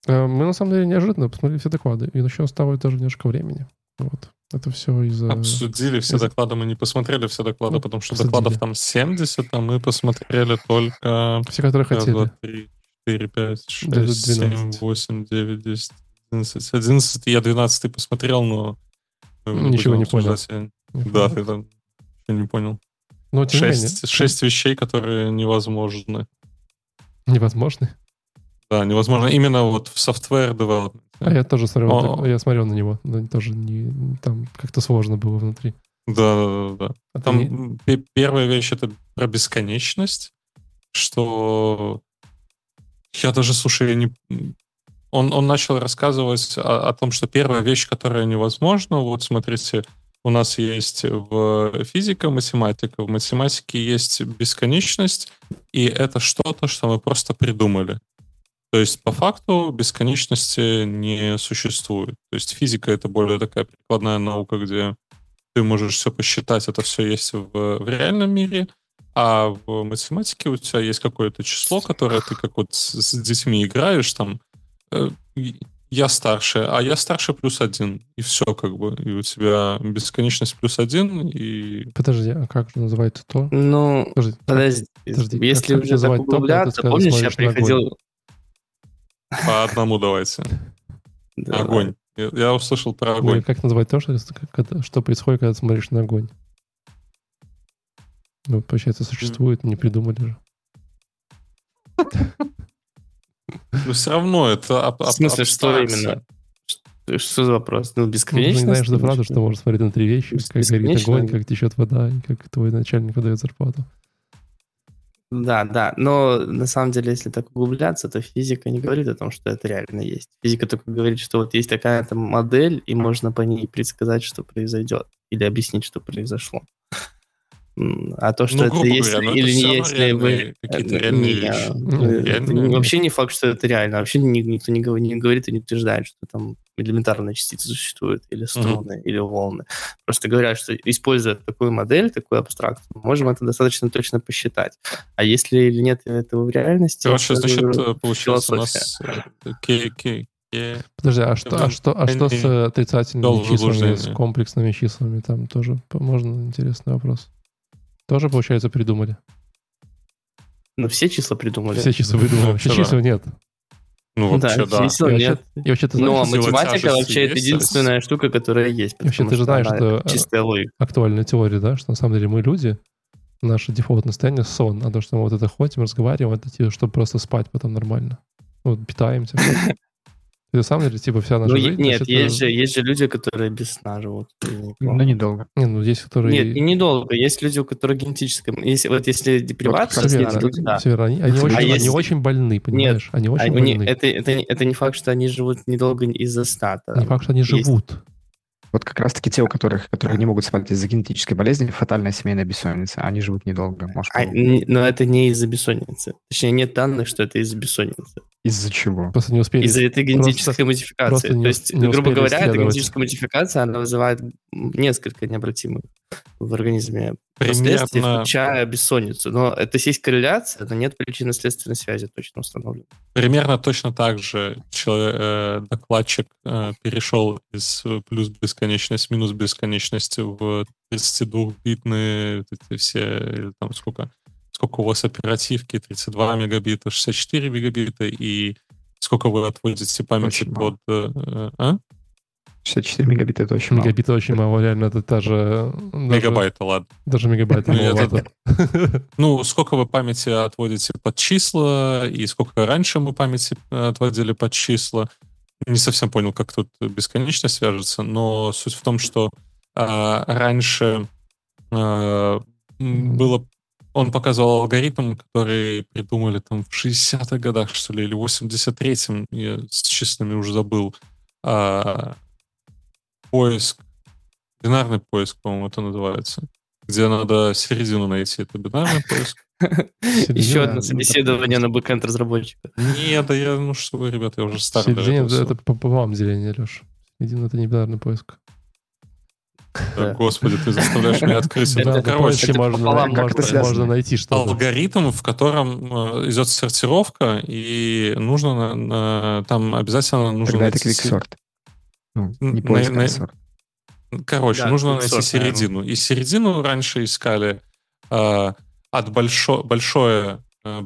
Э, Мы, на самом деле, неожиданно посмотрели все доклады, и еще оставалось даже немножко времени. Вот. Это все из-за... Обсудили все из- доклады, мы не посмотрели все доклады, Ну, потому что обсудили. докладов там 70, а мы посмотрели только Все, которые раз, два, хотели. Три, четыре, пять, Где-то шесть, семь, 12. восемь, девять, десять, одиннадцать. Одиннадцатый я двенадцатый посмотрел, но... его Ничего не понял. Я- Да, ты там не понял. Но, тем не менее, Шесть, шесть вещей, которые невозможны. невозможно. Да, невозможно. Именно вот в software development. А я тоже смотрел, О. я смотрел на него, но тоже не, там как-то сложно было внутри. Да, да, да, да. А Там не- первая вещь это про бесконечность, что я даже, слушай, не... Он, он начал рассказывать о, о том, что первая вещь, которая невозможна, вот смотрите, у нас есть в физика, математика, в математике есть бесконечность, и это что-то, что мы просто придумали. То есть, по факту, бесконечности не существует. То есть, физика — это более такая прикладная наука, где ты можешь все посчитать, это все есть в, в реальном мире, а в математике у тебя есть какое-то число, которое ты как вот с, с детьми играешь, там, э, я старше, а я старше плюс один, и все как бы, и у тебя бесконечность плюс один, и Подожди, а как же называется то? Ну, Подожди, подожди. Подожди, Если как уже так называть то, углубляться, сказал, помнишь, я на огонь? приходил... по одному давайте. [laughs] Да. Огонь. Я, услышал про огонь. как назвать то, что, происходит, когда смотришь на огонь? Ну, получается, существует, не придумали же. Но все равно это В смысле, что именно? Что, за вопрос? Ну, Ну, ты бесконечно. не знаешь эту фразу, что можешь смотреть на три вещи, как горит огонь, как течет вода, и как твой начальник выдает зарплату. Да, да. Но на самом деле, если так углубляться, то физика не говорит о том, что это реально есть. Физика только говорит, что вот есть такая-то модель, и можно по ней предсказать, что произойдет, или объяснить, что произошло. А то, что Ну, это есть говоря, это или всё не есть, ли вы... реальные- э, реальные не, вещи. Ну, э, реальные. Вообще не факт, что это реально. Вообще ни- никто не говорит, и не утверждает, что там элементарные частицы существуют, или струны, или волны. Просто говорят, что используя такую модель, такую абстракцию, мы можем это достаточно точно посчитать. А если или нет этого в реальности... Короче, это значит, э, получается у нас э, кей- кей- кей- Подожди, а что, а что, а что с э, отрицательными числами, с комплексными числами? Там тоже можно интересный вопрос. Тоже, получается, придумали? Ну, все числа придумали. Все числа придумали. Да. чисел нет. Ну, Да, вообще, да. чисел И нет. и вообще ты Но знаешь, сила математика вообще это единственная штука, которая есть. И вообще, ты же знаешь, что, чистая логика. актуальная теория, да, что на самом деле мы люди, наше дефолтное состояние сон, а то, что мы вот это ходим, разговариваем, это типа, чтобы просто спать потом нормально. Вот питаемся. [laughs] На самом деле, типа, вся наша Ну, жизнь... нет, значит, есть же, есть же люди, которые без сна живут. Но недолго. Не, ну есть, которые... Нет, и недолго. Есть люди, у которых генетическое... Если, вот если депривация, Вот, Нет, то люди- да. всё верно. Они, они А очень, они если- очень больны, понимаешь? Они А очень у них- больны. это, это, не- это не факт, что они живут недолго из-за сна. Не факт, что они есть- живут. Вот как раз-таки те, у которых, которые не могут спать из-за генетической болезни, фатальная семейная бессонница, они живут недолго. Может, А, но это не из-за бессонницы. Точнее, нет данных, что это из-за бессонницы. Из-за чего? Просто не успели. Из-за этой генетической модификации. просто не То есть, не грубо говоря, эта генетическая модификация, она вызывает несколько необратимых в организме последствий, включая бессонницу. Но это есть корреляция, но нет причинно-следственной связи точно установленной. примерно точно так же чело- э, докладчик э, перешел из плюс бесконечность минус бесконечности в 32-битные вот эти все, или там сколько, сколько у вас оперативки, 32 мегабита, 64 мегабита, и сколько вы отводите памяти Очень мало. под... э, э, а? 64 мегабита это очень мало. Мегабита очень мало, реально, это даже... даже- Мегабайта, ладно. Даже мегабайта маловато. [laughs] Ну, сколько вы памяти отводите под числа, и сколько раньше мы памяти э, отводили под числа. Не совсем понял, как тут бесконечно свяжется, но суть в том, что а, раньше а, было... Он показывал алгоритм, который придумали там в 60-х годах, что ли, или в 83-м, я с числами уже забыл. А, поиск, бинарный поиск, по-моему, это называется, где надо середину найти. Это бинарный поиск? [laughs] Еще одно ну, собеседование на бэкэнд разработчика. Нет, да я, ну что вы, ребята, я уже старый. для Середина, это всего. пополам деление, Леш. Середина — это не бинарный поиск. Да, Господи, ты заставляешь меня открыть Это-. Да, Короче, можно, найти что-то. алгоритм, в котором э, идет сортировка, и нужно там обязательно нужно Тогда это найти... квиксорт. Ну, не поиск, а сорт. Короче, нужно найти середину. И середину раньше искали э, от большо, большое э,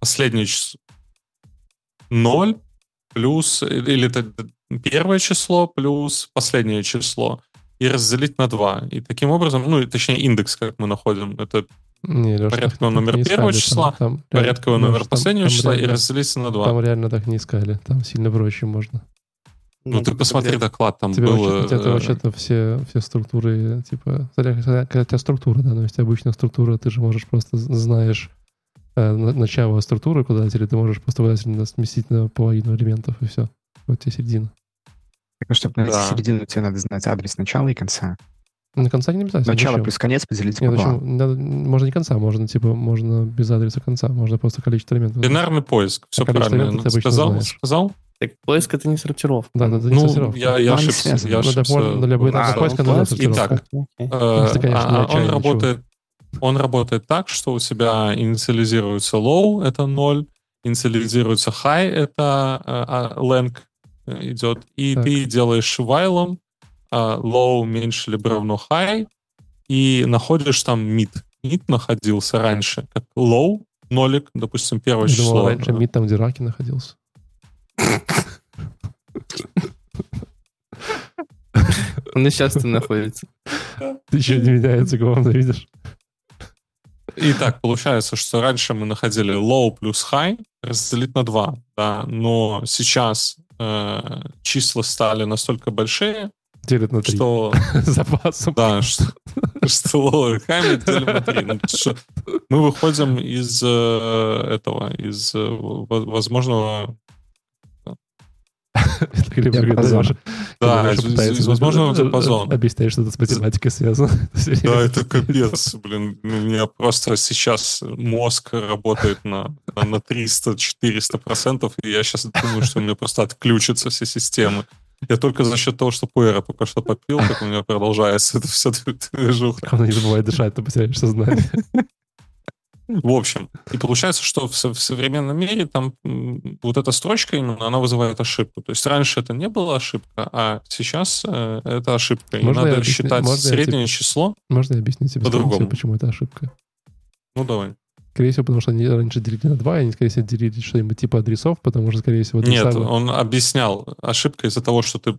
последнее число 0 плюс или это первое число плюс последнее число и разделить на 2. И таким образом, ну, и точнее, индекс, как мы находим, это Не, Леш, порядковый номер не первого искали, числа, там- там порядковый Леш, номер там- последнего там числа и реально- разделить на 2. Там реально так не искали. Там сильно проще можно. Ну, ты посмотри доклад, там Тебе было... вообще- у тебя э, вообще-то все, все структуры, типа, какая какая у тебя структура, да, но если обычная структура, ты же можешь просто знаешь э, на- начало структуры указателя, ты можешь просто указатель сместить на половину элементов, и все. Вот тебе середина. Так, чтобы найти Да. середину, тебе надо знать адрес начала и конца. На конца не обязательно. Начало зачем? плюс конец поделить Нет, пополам. Надо- можно не конца, можно, типа, можно без адреса конца, можно просто количество элементов. Бинарный поиск, все А правильно. обычно Сказал? знаешь. Сказал? Так поиск это не сортировка. Да, да, это не Ну, сортировка. я, я Ну, ошибся. Я Ну, для, ошибся. пор- для любой А, поиска ну, нужна сортировка. Итак, Окей. Э, Если, конечно, не а, он отчаянно работает, он работает так, что у тебя инициализируется low, это 0, инициализируется high, это э, а, lang идет, и Так. ты делаешь while low меньше либо равно high, и находишь там mid. Mid находился раньше как low, нолик, допустим, первое думал, число. раньше мид там, где раки находился. Он и сейчас там находится. Ты еще не меняется, главное, видишь? Итак, получается, что раньше мы находили low плюс high разделить на 2, да, но сейчас э, числа стали настолько большие, Делят на три. что [laughs] Запасом. Да, что, что low и high мы делим на три. Ну, что мы выходим из э, этого, из э, во- возможного... Диапазон. Да, возможного э, диапазона. Объяснять, что это с математикой связано. [laughs] Да, это капец, блин. У меня просто сейчас мозг работает на, на, на 300-400 процентов, и я сейчас думаю, что у меня просто отключатся все системы. Я только за счет того, что пуэра пока что попил, так у меня продолжается [laughs] это все движуха. Главное, не забывай дышать, ты потеряешь сознание. [laughs] В общем, и получается, что в, в современном мире там вот эта строчка именно, она вызывает ошибку. То есть раньше это не была ошибка, а сейчас э, это ошибка. И Можно надо объясню- считать можно среднее число. Можно я объяснить тебе, По-другому. почему это ошибка? Ну, давай. Скорее всего, потому что они раньше делили на два, и они, скорее всего, делили что-нибудь типа адресов, потому что, скорее всего, Нет, он объяснял, ошибка из-за того, что ты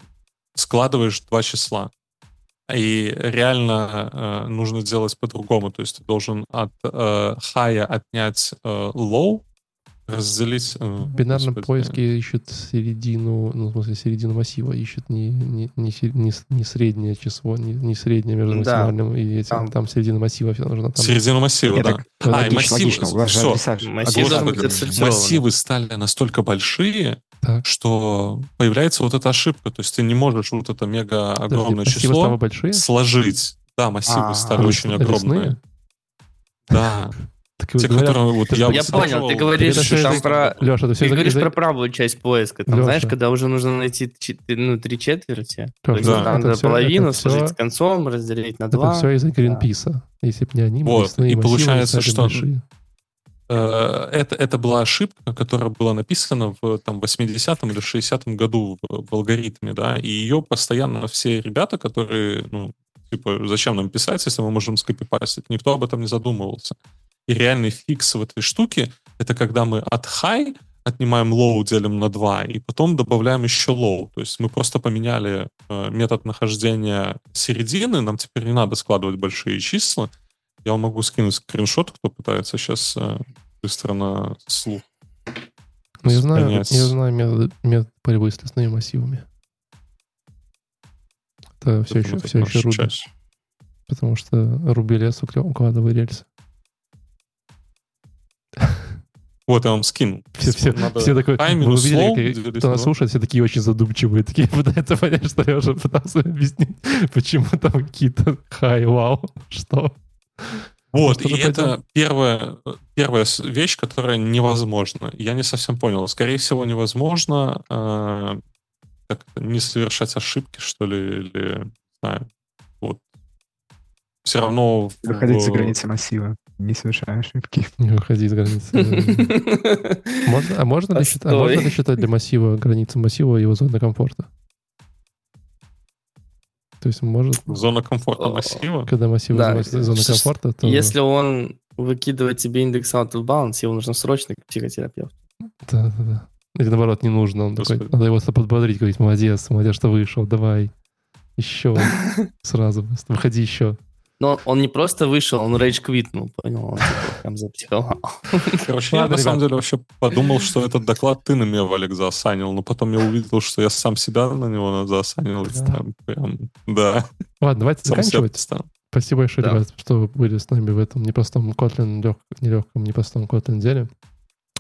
складываешь два числа. И реально э, нужно делать по-другому. То есть ты должен от э, high отнять э, low, разделить... э, В бинарном господи, поиске ищут середину, ну, в смысле, середину массива, ищут не, не, не, не не среднее число, не, не среднее между Да. максимальным и этим. Там, Там. середина массива всё нужна. Там, Середину массива, Нет, да. так, А, логично, массив- логично. У вас ж- Массив отсортирован. массивы стали настолько большие, Так. что появляется вот эта ошибка. То есть ты не можешь вот это мега огромное массивы число сложить. Да, массивы А, стали Они очень лесные? огромные. Да. Так Те, говорят- которые вот ты- я Я понял, ты говоришь Это всё там про... Леша, это все Ты говоришь про правую часть поиска. Там, Лёша. знаешь, когда уже нужно найти ну, три четверти. То есть Да. там это половину это сложить с концом, разделить на Это два. все из-за Гринписа. Если бы не они, Вот, и получается, что- большие. Э, Это, это была ошибка, которая была написана в там, 80-м или 60-м году в, в алгоритме, да, и ее постоянно все ребята, которые, ну, типа, зачем нам писать, если мы можем скопипастить, никто об этом не задумывался. И реальный фикс в этой штуке — это когда мы от high отнимаем low, делим на 2, и потом добавляем еще low. То есть мы просто поменяли э, метод нахождения середины, нам теперь не надо складывать большие числа. Я вам могу скинуть скриншот, кто пытается сейчас э, быстро на слух. Ну, я знаю, понять. я знаю метод, метод борьбы с лесными массивами. Это все Поэтому еще, все еще можешь руби, чаще. потому что руби лес, укладывай рельсы. Вот я вам скинул. Все, все, Надо все high вы увидели, low какие- делить кто на нас слушает, все такие очень задумчивые, такие [laughs] пытаются понять, что я уже пытался объяснить, почему там какие-то хай, вау, что. Вот, Что-то и это пойдём. первая, первая вещь, которая невозможна. Я не совсем понял. Скорее всего, невозможно э, как это, не совершать ошибки, что ли, или, не знаю, вот. Все равно... в- Выходить за в- границы массива, не совершая ошибки. Не выходи из границы. [laughs] Можно, а, можно ли считать, а можно ли считать для массива границу массива его зоны комфорта? То есть может, Зона комфорта массива. когда массив Да, называется зона комфорта, то... Если он выкидывает тебе индекс out of bounds, его нужно срочно к психотерапевту. Да, да, да. Или наоборот, не нужно. Он такой, надо его подбодрить, говорить, молодец, молодец, что вышел, давай. Еще [laughs] сразу, выходи еще. Но он не просто вышел, он рейдж квитнул, понял? Он типа прям запсиховал. Короче, я Ладно, на самом ребят. деле вообще подумал, что этот доклад ты на меня, Валик, заосанил, но потом я увидел, что я сам себя на него заосанил. и Да. там прям, да, Ладно, давайте сам заканчивать. Спасибо большое, Да. ребят, что вы были с нами в этом непростом Kotlin, лег, нелегком, непростом Kotlin деле.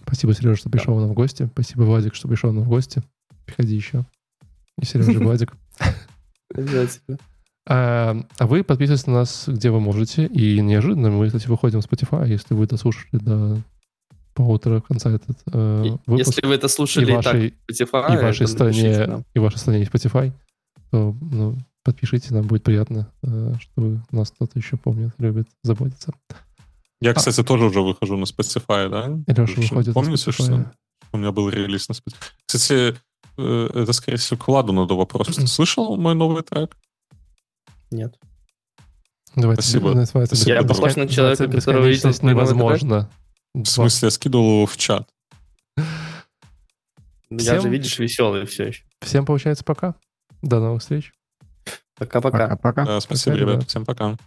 Спасибо, Сережа, что пришел нам в гости. Спасибо, Владик, что пришел нам в гости. Приходи еще. И Сережа, и Владик. [laughs] Обязательно. А, а вы подписывайтесь на нас, где вы можете. И неожиданно мы, кстати, выходим в Spotify, если вы дослушали до полутора конца этот э, И- выпуск. Если вы это и слушали и так вашей, в Spotify, и вашей стране, и вашей стране есть Spotify, то ну, подпишите, нам будет приятно, э, что нас кто-то еще помнит, любит, заботится. Я, кстати, тоже уже выхожу на Spotify, да? И Леша выходит на Помните, Spotify. что у меня был релиз на Spotify? Кстати, э, это, скорее всего, к Владу надо вопрос. Ты слышал мой новый трек? Нет. Давайте Спасибо. называется Спасибо, Я похож на человека, которого «Бесконечность видел невозможно. В смысле, я скидывал его в чат. Я Всем- же, видишь, веселый все еще. Всем получается пока. До новых встреч. Пока-пока. Пока-пока. Да, спасибо, Пока, ребят. Всем пока.